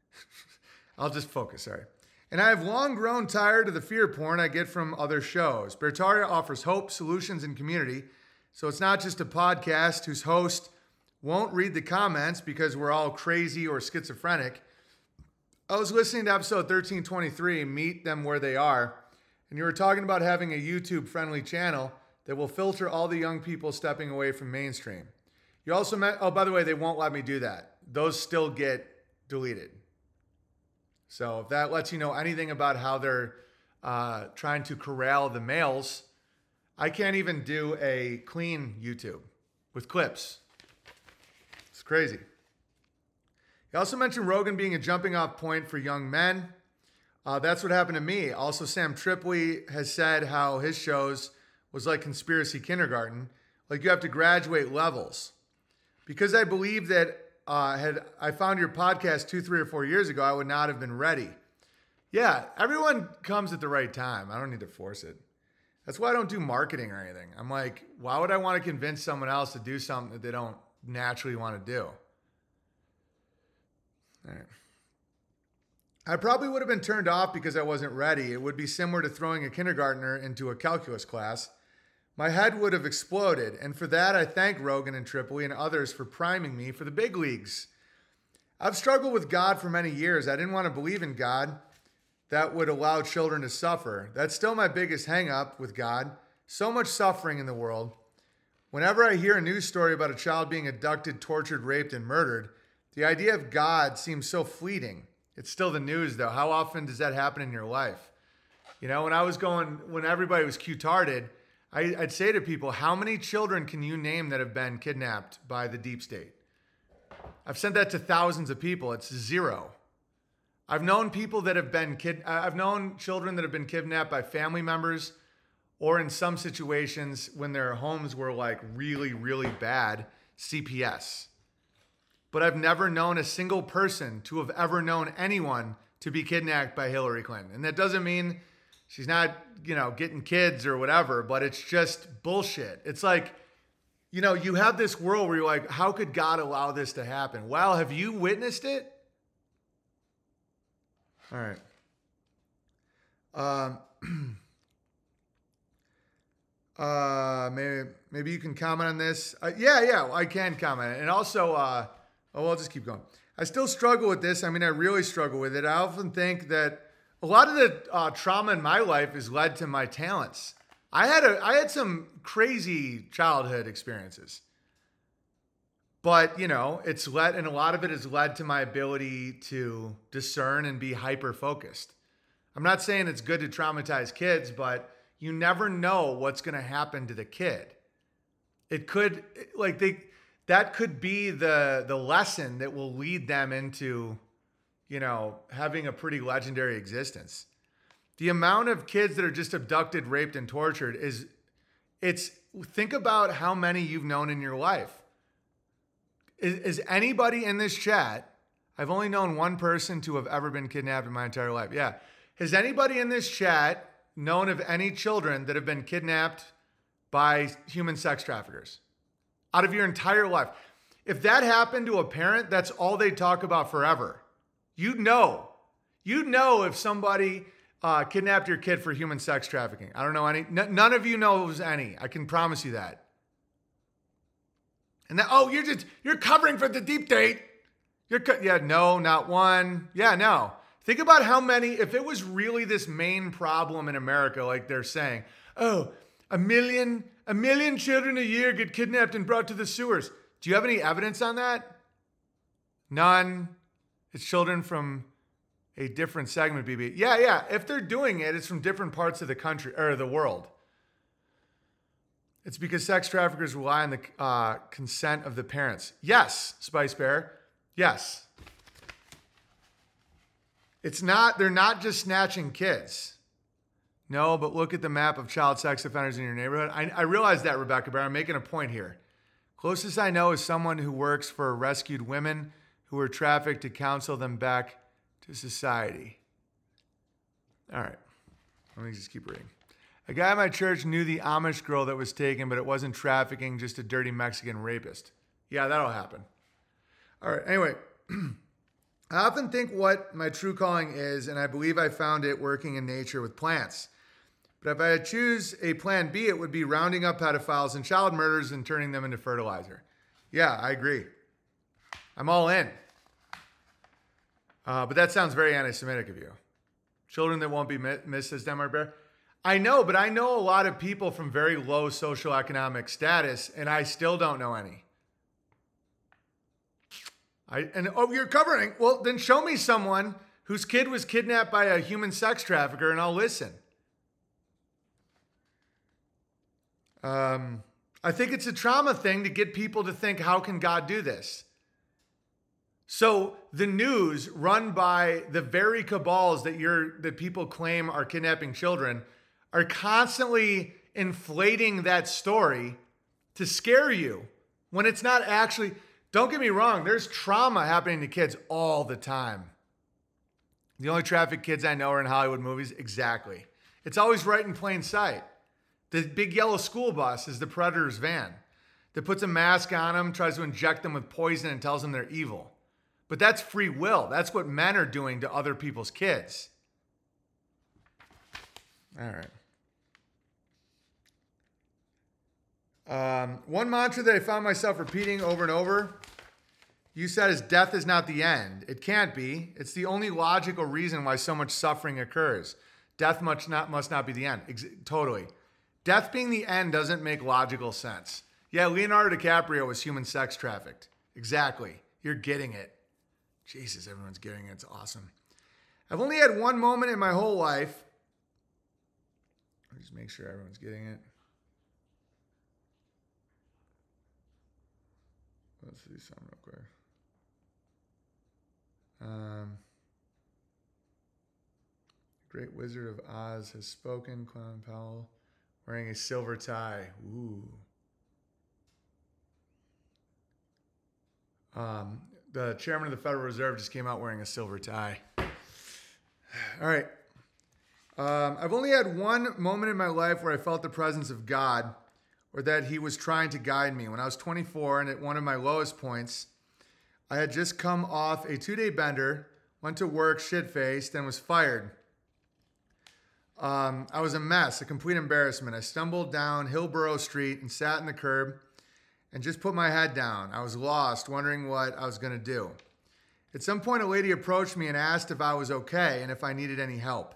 A: I'll just focus, sorry. And I have long grown tired of the fear porn I get from other shows. Beartaria offers hope, solutions, and community. So it's not just a podcast whose host won't read the comments because we're all crazy or schizophrenic. I was listening to episode 1323, Meet Them Where They Are, and you were talking about having a YouTube friendly channel that will filter all the young people stepping away from mainstream. You also met, oh, by the way, they won't let me do that. Those still get deleted. So if that lets you know anything about how they're uh, trying to corral the males, I can't even do a clean YouTube with clips. It's crazy. He also mentioned Rogan being a jumping off point for young men. Uh, that's what happened to me. Also, Sam Tripoli has said how his shows was like conspiracy kindergarten. Like you have to graduate levels. Because I believe that uh, had I found your podcast two, three, or four years ago, I would not have been ready. Yeah, everyone comes at the right time. I don't need to force it. That's why I don't do marketing or anything. I'm like, why would I want to convince someone else to do something that they don't naturally want to do? All right. I probably would have been turned off because I wasn't ready. It would be similar to throwing a kindergartner into a calculus class. My head would have exploded, and for that I thank Rogan and Tripoli and others for priming me for the big leagues. I've struggled with God for many years. I didn't want to believe in God that would allow children to suffer. That's still my biggest hangup with God. So much suffering in the world. Whenever I hear a news story about a child being abducted, tortured, raped, and murdered, the idea of God seems so fleeting. It's still the news, though. How often does that happen in your life? You know, when I was going, when everybody was Q-tarded, I, I'd say to people, how many children can you name that have been kidnapped by the deep state? I've sent that to thousands of people. It's zero. I've known people that have been kid. I've known children that have been kidnapped by family members, or in some situations when their homes were like really, really bad, CPS. But I've never known a single person to have ever known anyone to be kidnapped by Hillary Clinton. And that doesn't mean she's not, you know, getting kids or whatever, but it's just bullshit. It's like, you know, you have this world where you're like, how could God allow this to happen? Well, have you witnessed it? All right. Um, uh, maybe maybe you can comment on this. Uh, yeah, yeah, I can comment. And also, uh, oh, I'll just keep going. I still struggle with this. I mean, I really struggle with it. I often think that a lot of the uh, trauma in my life has led to my talents. I had a I had some crazy childhood experiences. But, you know, it's led and a lot of it has led to my ability to discern and be hyper focused. I'm not saying it's good to traumatize kids, but you never know what's going to happen to the kid. It could like they that could be the the lesson that will lead them into you know, having a pretty legendary existence. The amount of kids that are just abducted, raped, and tortured is it's think about how many you've known in your life. Is, is anybody in this chat? I've only known one person to have ever been kidnapped in my entire life. Yeah. Has anybody in this chat known of any children that have been kidnapped by human sex traffickers out of your entire life? If that happened to a parent, that's all they talk about forever. You'd know, You'd know if somebody uh, kidnapped your kid for human sex trafficking. I don't know any. N- none of you knows any. I can promise you that. And then, oh, you're just you're covering for the deep date. You're co- yeah, no, not one. Yeah, no. Think about how many. If it was really this main problem in America, like they're saying, oh, a million, a million children a year get kidnapped and brought to the sewers. Do you have any evidence on that? None. It's children from a different segment, BB. Yeah, yeah. If they're doing it, it's from different parts of the country or the world. It's because sex traffickers rely on the uh, consent of the parents. Yes, Spice Bear. Yes. It's not, they're not just snatching kids. No, but look at the map of child sex offenders in your neighborhood. I, I realize that, Rebecca, but I'm making a point here. Closest I know is someone who works for rescued women who were trafficked to counsel them back to society. All right, let me just keep reading. A guy at my church knew the Amish girl that was taken, but it wasn't trafficking, just a dirty Mexican rapist. Yeah, that'll happen. All right, anyway, I often think what my true calling is, and I believe I found it working in nature with plants. But if I had choose a plan B, it would be rounding up pedophiles and child murders and turning them into fertilizer. Yeah, I agree. I'm all in. Uh, but that sounds very anti Semitic of you. Children that won't be missed, says Denmark Bear. I know, but I know a lot of people from very low socioeconomic status, and I still don't know any. I and oh, you're covering. Well, then show me someone whose kid was kidnapped by a human sex trafficker, and I'll listen. Um, I think it's a trauma thing to get people to think, how can God do this? So the news run by the very cabals that you're that people claim are kidnapping children are constantly inflating that story to scare you when it's not actually don't get me wrong, there's trauma happening to kids all the time. The only traffic kids I know are in Hollywood movies. Exactly. It's always right in plain sight. The big yellow school bus is the predator's van that puts a mask on them, tries to inject them with poison, and tells them they're evil. But that's free will. That's what men are doing to other people's kids. All right. Um, one mantra that I found myself repeating over and over you said is death is not the end. It can't be. It's the only logical reason why so much suffering occurs. Death must not, must not be the end. Ex- totally. Death being the end doesn't make logical sense. Yeah, Leonardo DiCaprio was human sex trafficked. Exactly. You're getting it. Jesus, everyone's getting it. It's awesome. I've only had one moment in my whole life. Just make sure everyone's getting it. Let's see something real quick. Um, Great Wizard of Oz has spoken. Clown Powell wearing a silver tie. Ooh. Um, the chairman of the Federal Reserve just came out wearing a silver tie. All right. Um, I've only had one moment in my life where I felt the presence of God or that He was trying to guide me. When I was 24 and at one of my lowest points, I had just come off a two day bender, went to work shit faced, and was fired. Um, I was a mess, a complete embarrassment. I stumbled down Hillsborough Street and sat in the curb and just put my head down. I was lost, wondering what I was going to do. At some point, a lady approached me and asked if I was okay and if I needed any help.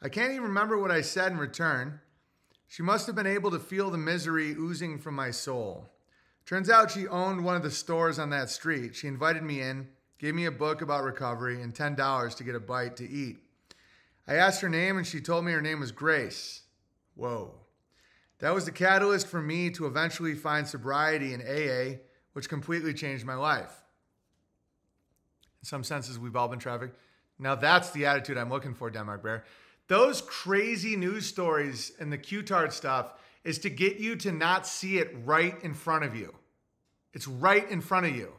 A: I can't even remember what I said in return. She must have been able to feel the misery oozing from my soul. Turns out she owned one of the stores on that street. She invited me in, gave me a book about recovery, and $10 to get a bite to eat. I asked her name and she told me her name was Grace. Whoa. That was the catalyst for me to eventually find sobriety in AA, which completely changed my life. In some senses, we've all been trafficked. Now that's the attitude I'm looking for, Denmark Bear. Those crazy news stories and the Q-tard stuff is to get you to not see it right in front of you. It's right in front of you.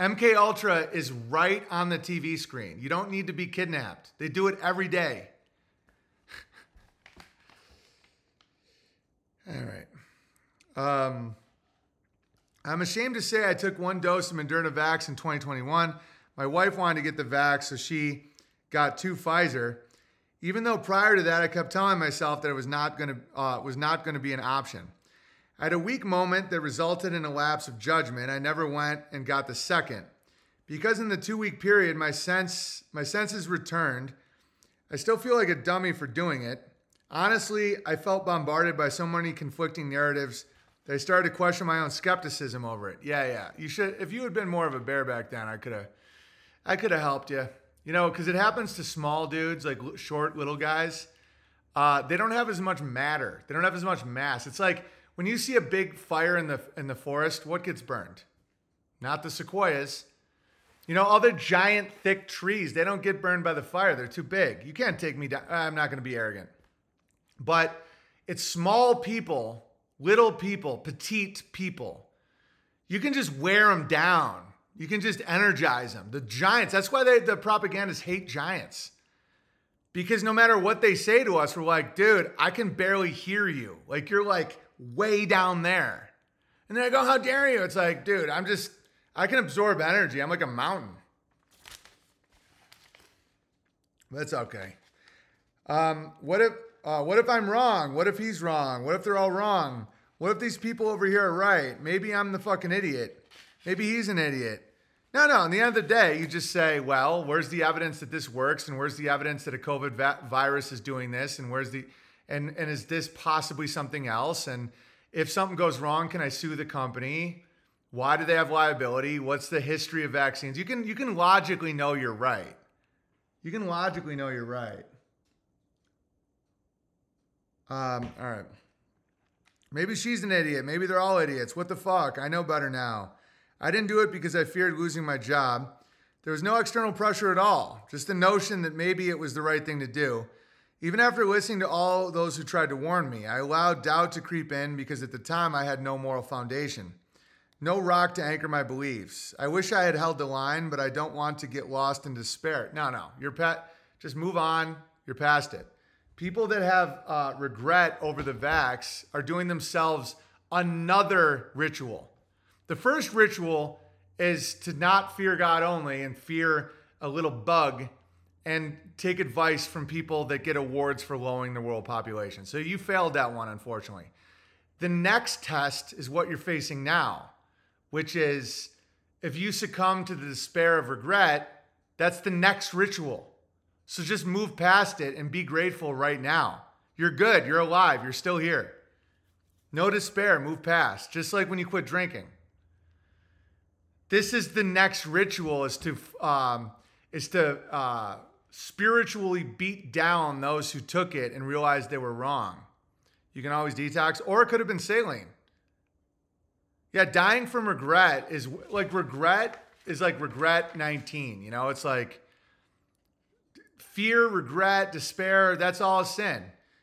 A: MK Ultra is right on the TV screen. You don't need to be kidnapped. They do it every day. All right. Um, I'm ashamed to say I took one dose of Moderna Vax in 2021. My wife wanted to get the vax, so she got two Pfizer. Even though prior to that, I kept telling myself that it was not going to uh, was not going to be an option. I had a weak moment that resulted in a lapse of judgment. I never went and got the second. Because in the two week period, my sense my senses returned. I still feel like a dummy for doing it. Honestly, I felt bombarded by so many conflicting narratives that I started to question my own skepticism over it. Yeah, yeah. You should if you had been more of a bear back then, I could have I could have helped you. You know, because it happens to small dudes, like short little guys. Uh, they don't have as much matter. They don't have as much mass. It's like when you see a big fire in the in the forest, what gets burned? Not the sequoias. You know, the giant, thick trees, they don't get burned by the fire. They're too big. You can't take me down. I'm not going to be arrogant. But it's small people, little people, petite people. You can just wear them down. You can just energize them. The giants, that's why they, the propagandists hate giants. Because no matter what they say to us, we're like, dude, I can barely hear you. Like, you're like way down there. And then I go, how dare you? It's like, dude, I'm just, I can absorb energy. I'm like a mountain. That's okay. Um, what if uh, what if I'm wrong? What if he's wrong? What if they're all wrong? What if these people over here are right? Maybe I'm the fucking idiot. Maybe he's an idiot. No, no. In the end of the day, you just say, well, where's the evidence that this works, and where's the evidence that a COVID va- virus is doing this, and where's the, and and is this possibly something else? And if something goes wrong, can I sue the company? Why do they have liability? What's the history of vaccines? You can you can logically know you're right. You can logically know you're right. Um, all right. Maybe she's an idiot. Maybe they're all idiots. What the fuck? I know better now. I didn't do it because I feared losing my job. There was no external pressure at all, just the notion that maybe it was the right thing to do. Even after listening to all those who tried to warn me, I allowed doubt to creep in because at the time I had no moral foundation. No rock to anchor my beliefs. I wish I had held the line, but I don't want to get lost in despair. No, no, you're pet. Just move on. You're past it. People that have uh, regret over the vax are doing themselves another ritual. The first ritual is to not fear God only and fear a little bug and take advice from people that get awards for lowering the world population. So you failed that one, unfortunately. The next test is what you're facing now, which is if you succumb to the despair of regret, that's the next ritual. So just move past it and be grateful right now. You're good. You're alive. You're still here. No despair, move past. Just like when you quit drinking. This is the next ritual is to um, is to uh, spiritually beat down those who took it and realized they were wrong. You can always detox, or it could have been saline. Yeah, dying from regret is like regret is like regret 19. You know, it's like fear, regret, despair. That's all sin.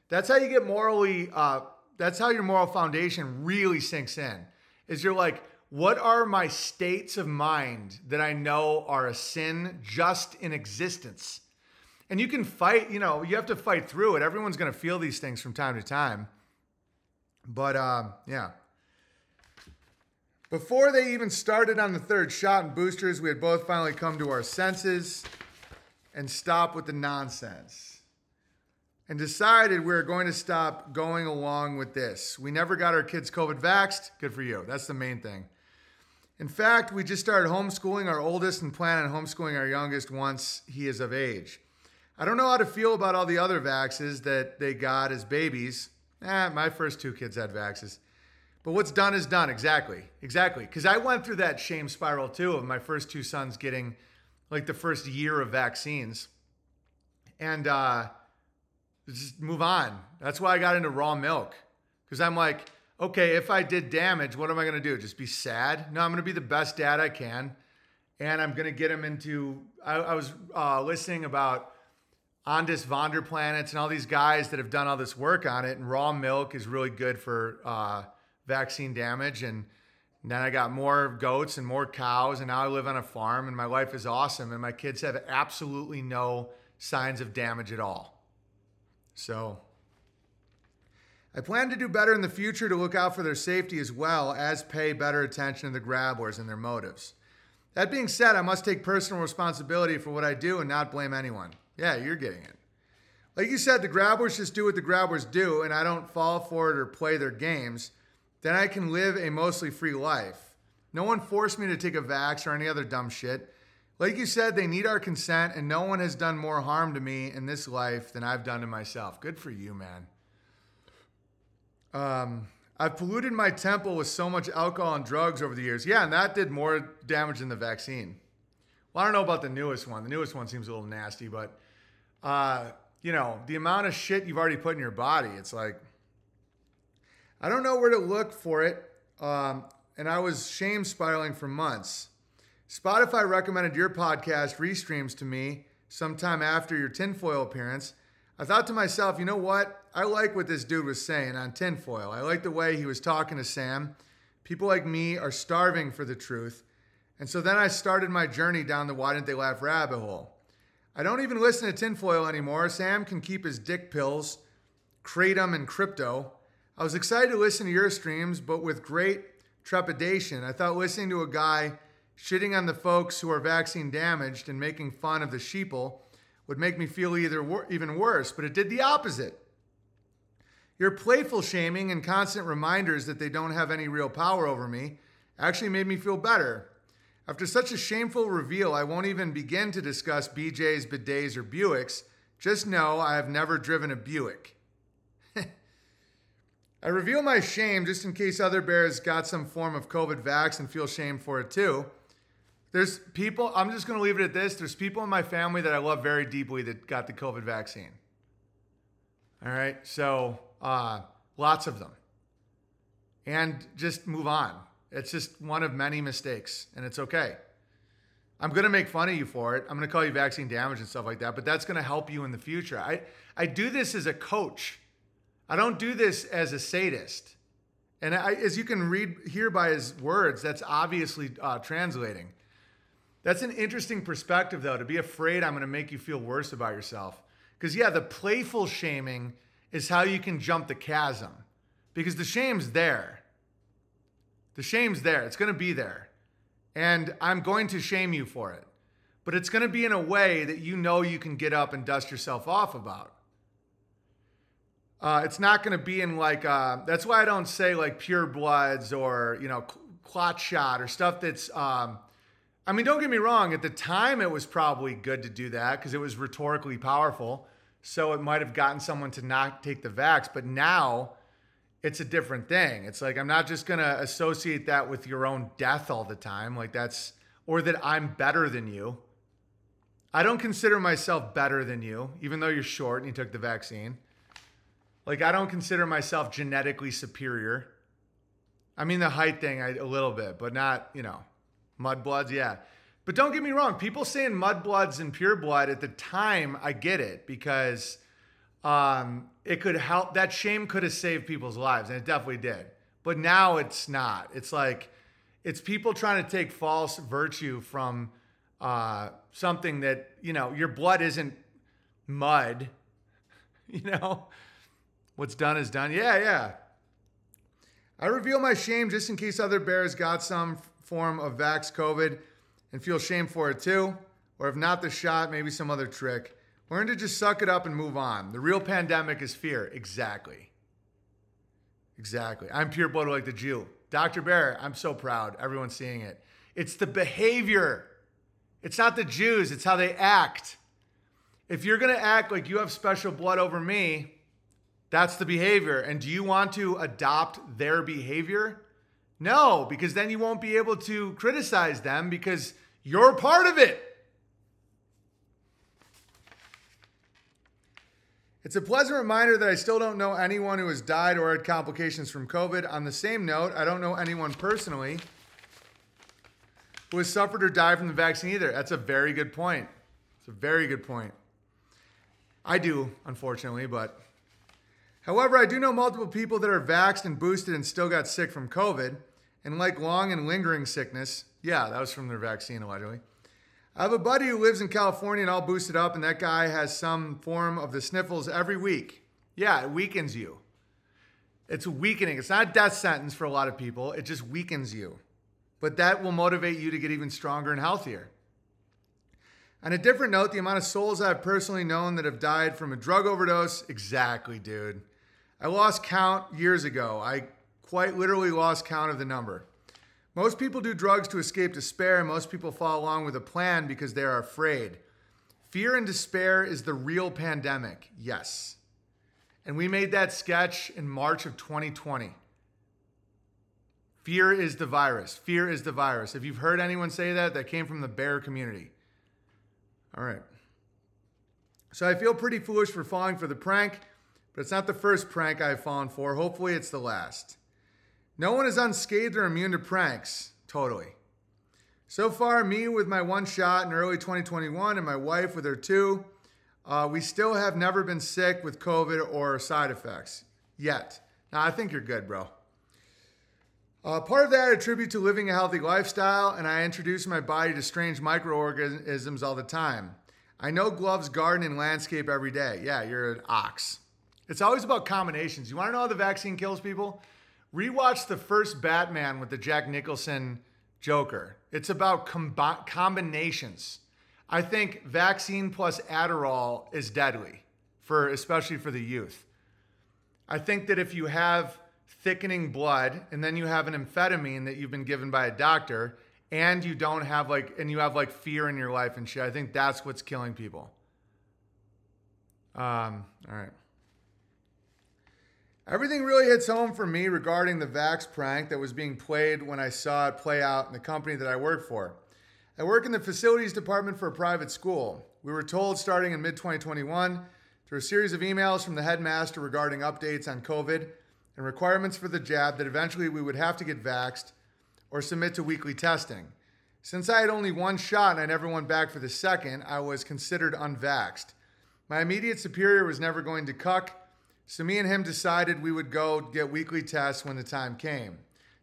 A: That's how you get morally. Uh, that's how your moral foundation really sinks in. Is you're like, what are my states of mind that I know are a sin just in existence? And you can fight. You know, you have to fight through it. Everyone's going to feel these things from time to time. But um, yeah. Before they even started on the third shot and boosters, we had both finally come to our senses and stop with the nonsense and decided we were going to stop going along with this. We never got our kids COVID vaxxed. Good for you. That's the main thing. In fact, we just started homeschooling our oldest and plan on homeschooling our youngest once he is of age. I don't know how to feel about all the other vaxes that they got as babies. Eh, my first two kids had vaxes. But what's done is done. Exactly. Exactly. Because I went through that shame spiral too of my first two sons getting like the first year of vaccines. And uh, just move on. That's why I got into raw milk. Because I'm like, okay, if I did damage, what am I going to do? Just be sad? No, I'm going to be the best dad I can. And I'm going to get him into. I, I was uh, listening about Aajonus Vonderplanitz and all these guys that have done all this work on it. And raw milk is really good for. Uh, vaccine damage and then I got more goats and more cows, and now I live on a farm, and my life is awesome, and my kids have absolutely no signs of damage at all. So, I plan to do better in the future to look out for their safety as well as pay better attention to the grabblers and their motives. That being said, I must take personal responsibility for what I do and not blame anyone. Yeah, you're getting it. Like you said, the grabbers just do what the grabbers do, and I don't fall for it or play their games then I can live a mostly free life. No one forced me to take a vax or any other dumb shit. Like you said, they need our consent, and no one has done more harm to me in this life than I've done to myself. Good for you, man. Um, I've polluted my temple with so much alcohol and drugs over the years. Yeah, and that did more damage than the vaccine. Well, I don't know about the newest one. The newest one seems a little nasty, but uh, you know, the amount of shit you've already put in your body, it's like I don't know where to look for it, um, and I was shame spiraling for months. Spotify recommended your podcast restreams to me sometime after your tinfoil appearance. I thought to myself, you know what? I like what this dude was saying on tinfoil. I like the way he was talking to Sam. People like me are starving for the truth. And so then I started my journey down the Why Didn't They Laugh rabbit hole. I don't even listen to tinfoil anymore. Sam can keep his dick pills, kratom, and crypto. I was excited to listen to your streams, but with great trepidation. I thought listening to a guy shitting on the folks who are vaccine damaged and making fun of the sheeple would make me feel either wor- even worse, but it did the opposite. Your playful shaming and constant reminders that they don't have any real power over me actually made me feel better. After such a shameful reveal, I won't even begin to discuss BJ's, bidets, or Buicks. Just know I have never driven a Buick. I reveal my shame just in case other bears got some form of COVID vax and feel shame for it too. There's people, I'm just going to leave it at this. There's people in my family that I love very deeply that got the COVID vaccine. All right. So, uh, lots of them. And just move on. It's just one of many mistakes, and it's okay. I'm to make fun of you for it. I'm to call you vaccine damage and stuff like that, but that's to help you in the future. I, I do this as a coach. I don't do this as a sadist. And I, as you can read here by his words, that's obviously uh, translating. That's an interesting perspective, though, to be afraid I'm to make you feel worse about yourself. Because, yeah, the playful shaming is how you can jump the chasm. Because the shame's there. The shame's there. It's going to be there. And I'm going to shame you for it. But it's going to be in a way that you know you can get up and dust yourself off about. Uh, it's not going to be in like uh, that's why I don't say like pure bloods or you know clot shot or stuff that's. Um, I mean, don't get me wrong. At the time, it was probably good to do that because it was rhetorically powerful. So it might have gotten someone to not take the vax. But now, it's a different thing. It's like I'm not just going to associate that with your own death all the time. Like that's, or that I'm better than you. I don't consider myself better than you, even though you're short and you took the vaccine. Like, I don't consider myself genetically superior. I mean, the height thing I, a little bit, but not, you know, mudbloods, yeah. But don't get me wrong, people saying mudbloods and pure blood at the time, I get it because um, it could help. That shame could have saved people's lives, and it definitely did. But now it's not. It's like, it's people trying to take false virtue from uh, something that, you know, your blood isn't mud, you know? What's done is done. Yeah, yeah. I reveal my shame just in case other bears got some form of vax COVID and feel shame for it too. Or if not the shot, maybe some other trick. Learn to just suck it up and move on. The real pandemic is fear. Exactly. Exactly. I'm pure blood like the Jew. Dr. Bear, I'm so proud. Everyone's seeing it. It's the behavior. It's not the Jews, it's how they act. If you're going to act like you have special blood over me, that's the behavior. And do you want to adopt their behavior? No, because then you won't be able to criticize them because you're part of it. It's a pleasant reminder that I still don't know anyone who has died or had complications from COVID. On the same note, I don't know anyone personally who has suffered or died from the vaccine either. That's a very good point. It's a very good point. I do, unfortunately, but However, I do know multiple people that are vaxxed and boosted and still got sick from COVID. And like long and lingering sickness, yeah, that was from their vaccine allegedly. I have a buddy who lives in California and all boosted up, and that guy has some form of the sniffles every week. Yeah, it weakens you. It's weakening. It's not a death sentence for a lot of people, it just weakens you. But that will motivate you to get even stronger and healthier. On a different note, the amount of souls I've personally known that have died from a drug overdose, exactly, dude. I lost count years ago. I quite literally lost count of the number. Most people do drugs to escape despair, and most people follow along with a plan because they are afraid. Fear and despair is the real pandemic, yes. And we made that sketch in March of 2020. Fear is the virus. Fear is the virus. If you've heard anyone say that, that came from the bear community. All right. So I feel pretty foolish for falling for the prank. But it's not the first prank I've fallen for. Hopefully, it's the last. No one is unscathed or immune to pranks. Totally. So far, me with my one shot in early 2021 and my wife with her two, uh, we still have never been sick with COVID or side effects yet. Now, I think you're good, bro. Uh, part of that I attribute to living a healthy lifestyle, and I introduce my body to strange microorganisms all the time. I know gloves garden and landscape every day. Yeah, you're an ox. It's always about combinations. You want to know how the vaccine kills people? Rewatch the first Batman with the Jack Nicholson Joker. It's about com- combinations. I think vaccine plus Adderall is deadly for especially for the youth. I think that if you have thickening blood and then you have an amphetamine that you've been given by a doctor and you don't have like and you have like fear in your life and shit, I think that's what's killing people. Um, all right. Everything really hits home for me regarding the Vax prank that was being played when I saw it play out in the company that I work for. I work in the facilities department for a private school. We were told starting in mid 2021 through a series of emails from the headmaster regarding updates on COVID and requirements for the jab that eventually we would have to get vaxxed or submit to weekly testing. Since I had only one shot and I never went back for the second, I was considered unvaxxed. My immediate superior was never going to cuck so me and him decided we would go get weekly tests when the time came.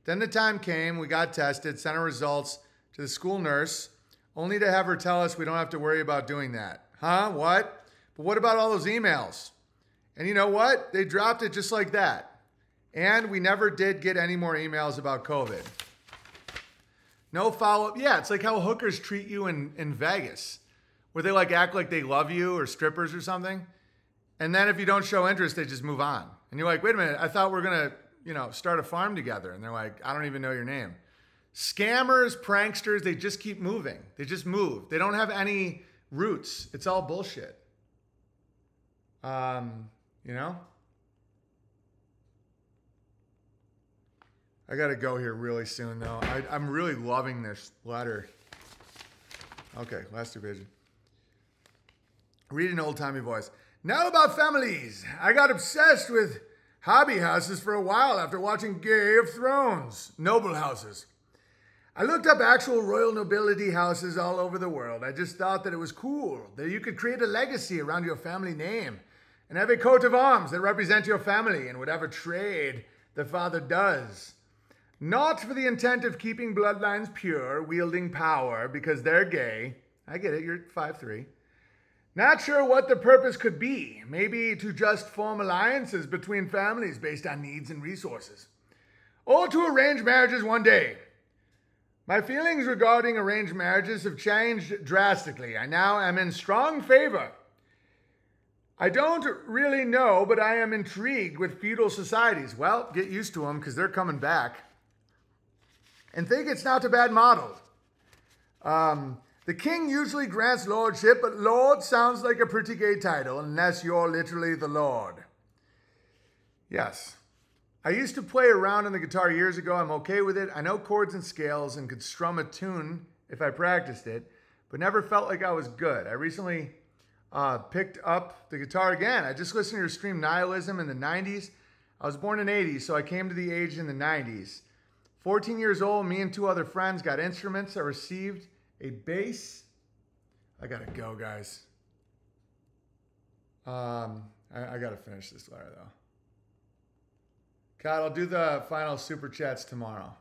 A: Then the time came, we got tested, sent our results to the school nurse, only to have her tell us we don't have to worry about doing that. Huh? What? But what about all those emails? And you know what? They dropped it just like that. And we never did get any more emails about COVID. No follow up. Yeah, it's like how hookers treat you in, in Vegas, where they like act like they love you or strippers or something. And then if you don't show interest, they just move on. And you're like, wait a minute, I thought we are gonna, you know, start a farm together. And they're like, I don't even know your name. Scammers, pranksters, they just keep moving. They just move. They don't have any roots. It's all bullshit. Um, you know? I got to go here really soon, though. I, I'm really loving this letter. Okay, last two pages. Read an old timey voice. Now about families. I got obsessed with hobby houses for a while after watching Game of Thrones. Noble houses. I looked up actual royal nobility houses all over the world. I just thought that it was cool that you could create a legacy around your family name and have a coat of arms that represent your family in whatever trade the father does. Not for the intent of keeping bloodlines pure, wielding power because they're gay. I get it, you're 5'3. Not sure what the purpose could be. Maybe to just form alliances between families based on needs and resources. Or to arrange marriages one day. My feelings regarding arranged marriages have changed drastically. I now am in strong favor. I don't really know, but I am intrigued with feudal societies. Well, get used to them because they're coming back. And think it's not a bad model. Um, the king usually grants lordship, but lord sounds like a pretty gay title unless you're literally the lord. Yes. I used to play around on the guitar years ago. I'm okay with it. I know chords and scales and could strum a tune if I practiced it, but never felt like I was good. I recently uh, picked up the guitar again. I just listened to your stream Nihilism in the 90s. I was born in 80s, so I came to the age in the 90s. 14 years old, me and two other friends got instruments. I received a bass. I gotta go, guys. Um, I, I gotta finish this letter though. God, I'll do the final super chats tomorrow.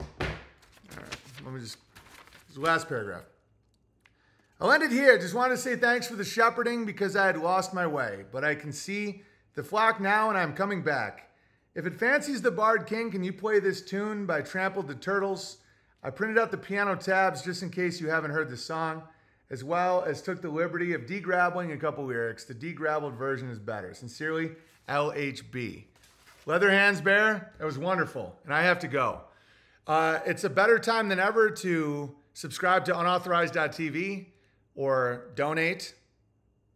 A: All right, let me just. This last paragraph. I'll end it here. Just wanted to say thanks for the shepherding because I had lost my way, but I can see the flock now and I'm coming back. If it fancies the Bard King, can you play this tune by Trampled the Turtles? I printed out the piano tabs just in case you haven't heard the song, as well as took the liberty of degrabbling a couple lyrics. The degrabbled version is better. Sincerely, LHB. Leather Hands Bear, that was wonderful, and I have to go. Uh, it's a better time than ever to subscribe to unauthorized.tv or donate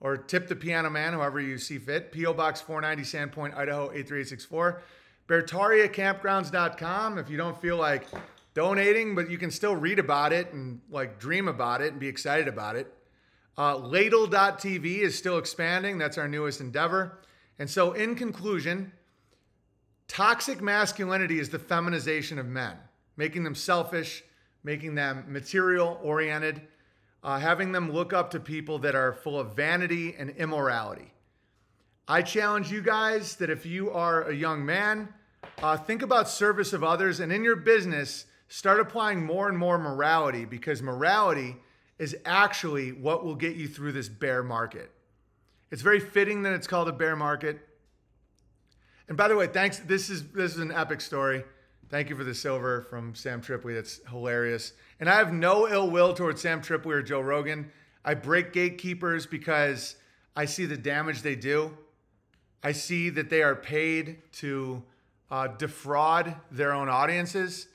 A: or tip the piano man, however you see fit. P.O. Box 490, Sandpoint, Idaho 83864. BeartariaCampgrounds.com if you don't feel like donating, but you can still read about it and like dream about it and be excited about it. Uh, Ladle.tv is still expanding. That's our newest endeavor. And so, in conclusion, toxic masculinity is the feminization of men, making them selfish, making them material oriented, uh, having them look up to people that are full of vanity and immorality. I challenge you guys that if you are a young man, uh, think about service of others and in your business, start applying more and more morality because morality is actually what will get you through this bear market. It's very fitting that it's called a bear market. And by the way, thanks. This is this is an epic story. Thank you for the silver from Sam Tripoli. That's hilarious. And I have no ill will towards Sam Tripoli or Joe Rogan. I break gatekeepers because I see the damage they do. I see that they are paid to uh, defraud their own audiences.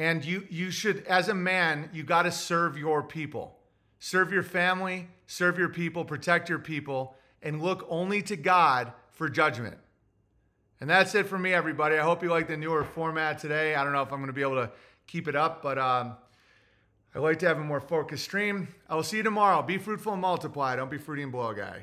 A: And you, you should, as a man, you got to serve your people. Serve your family, serve your people, protect your people, and look only to God for judgment. And that's it for me, everybody. I hope you like the newer format today. I don't know if I'm going to be able to keep it up, but um, I like to have a more focused stream. I will see you tomorrow. Be fruitful and multiply. Don't be fruity and blow, guy.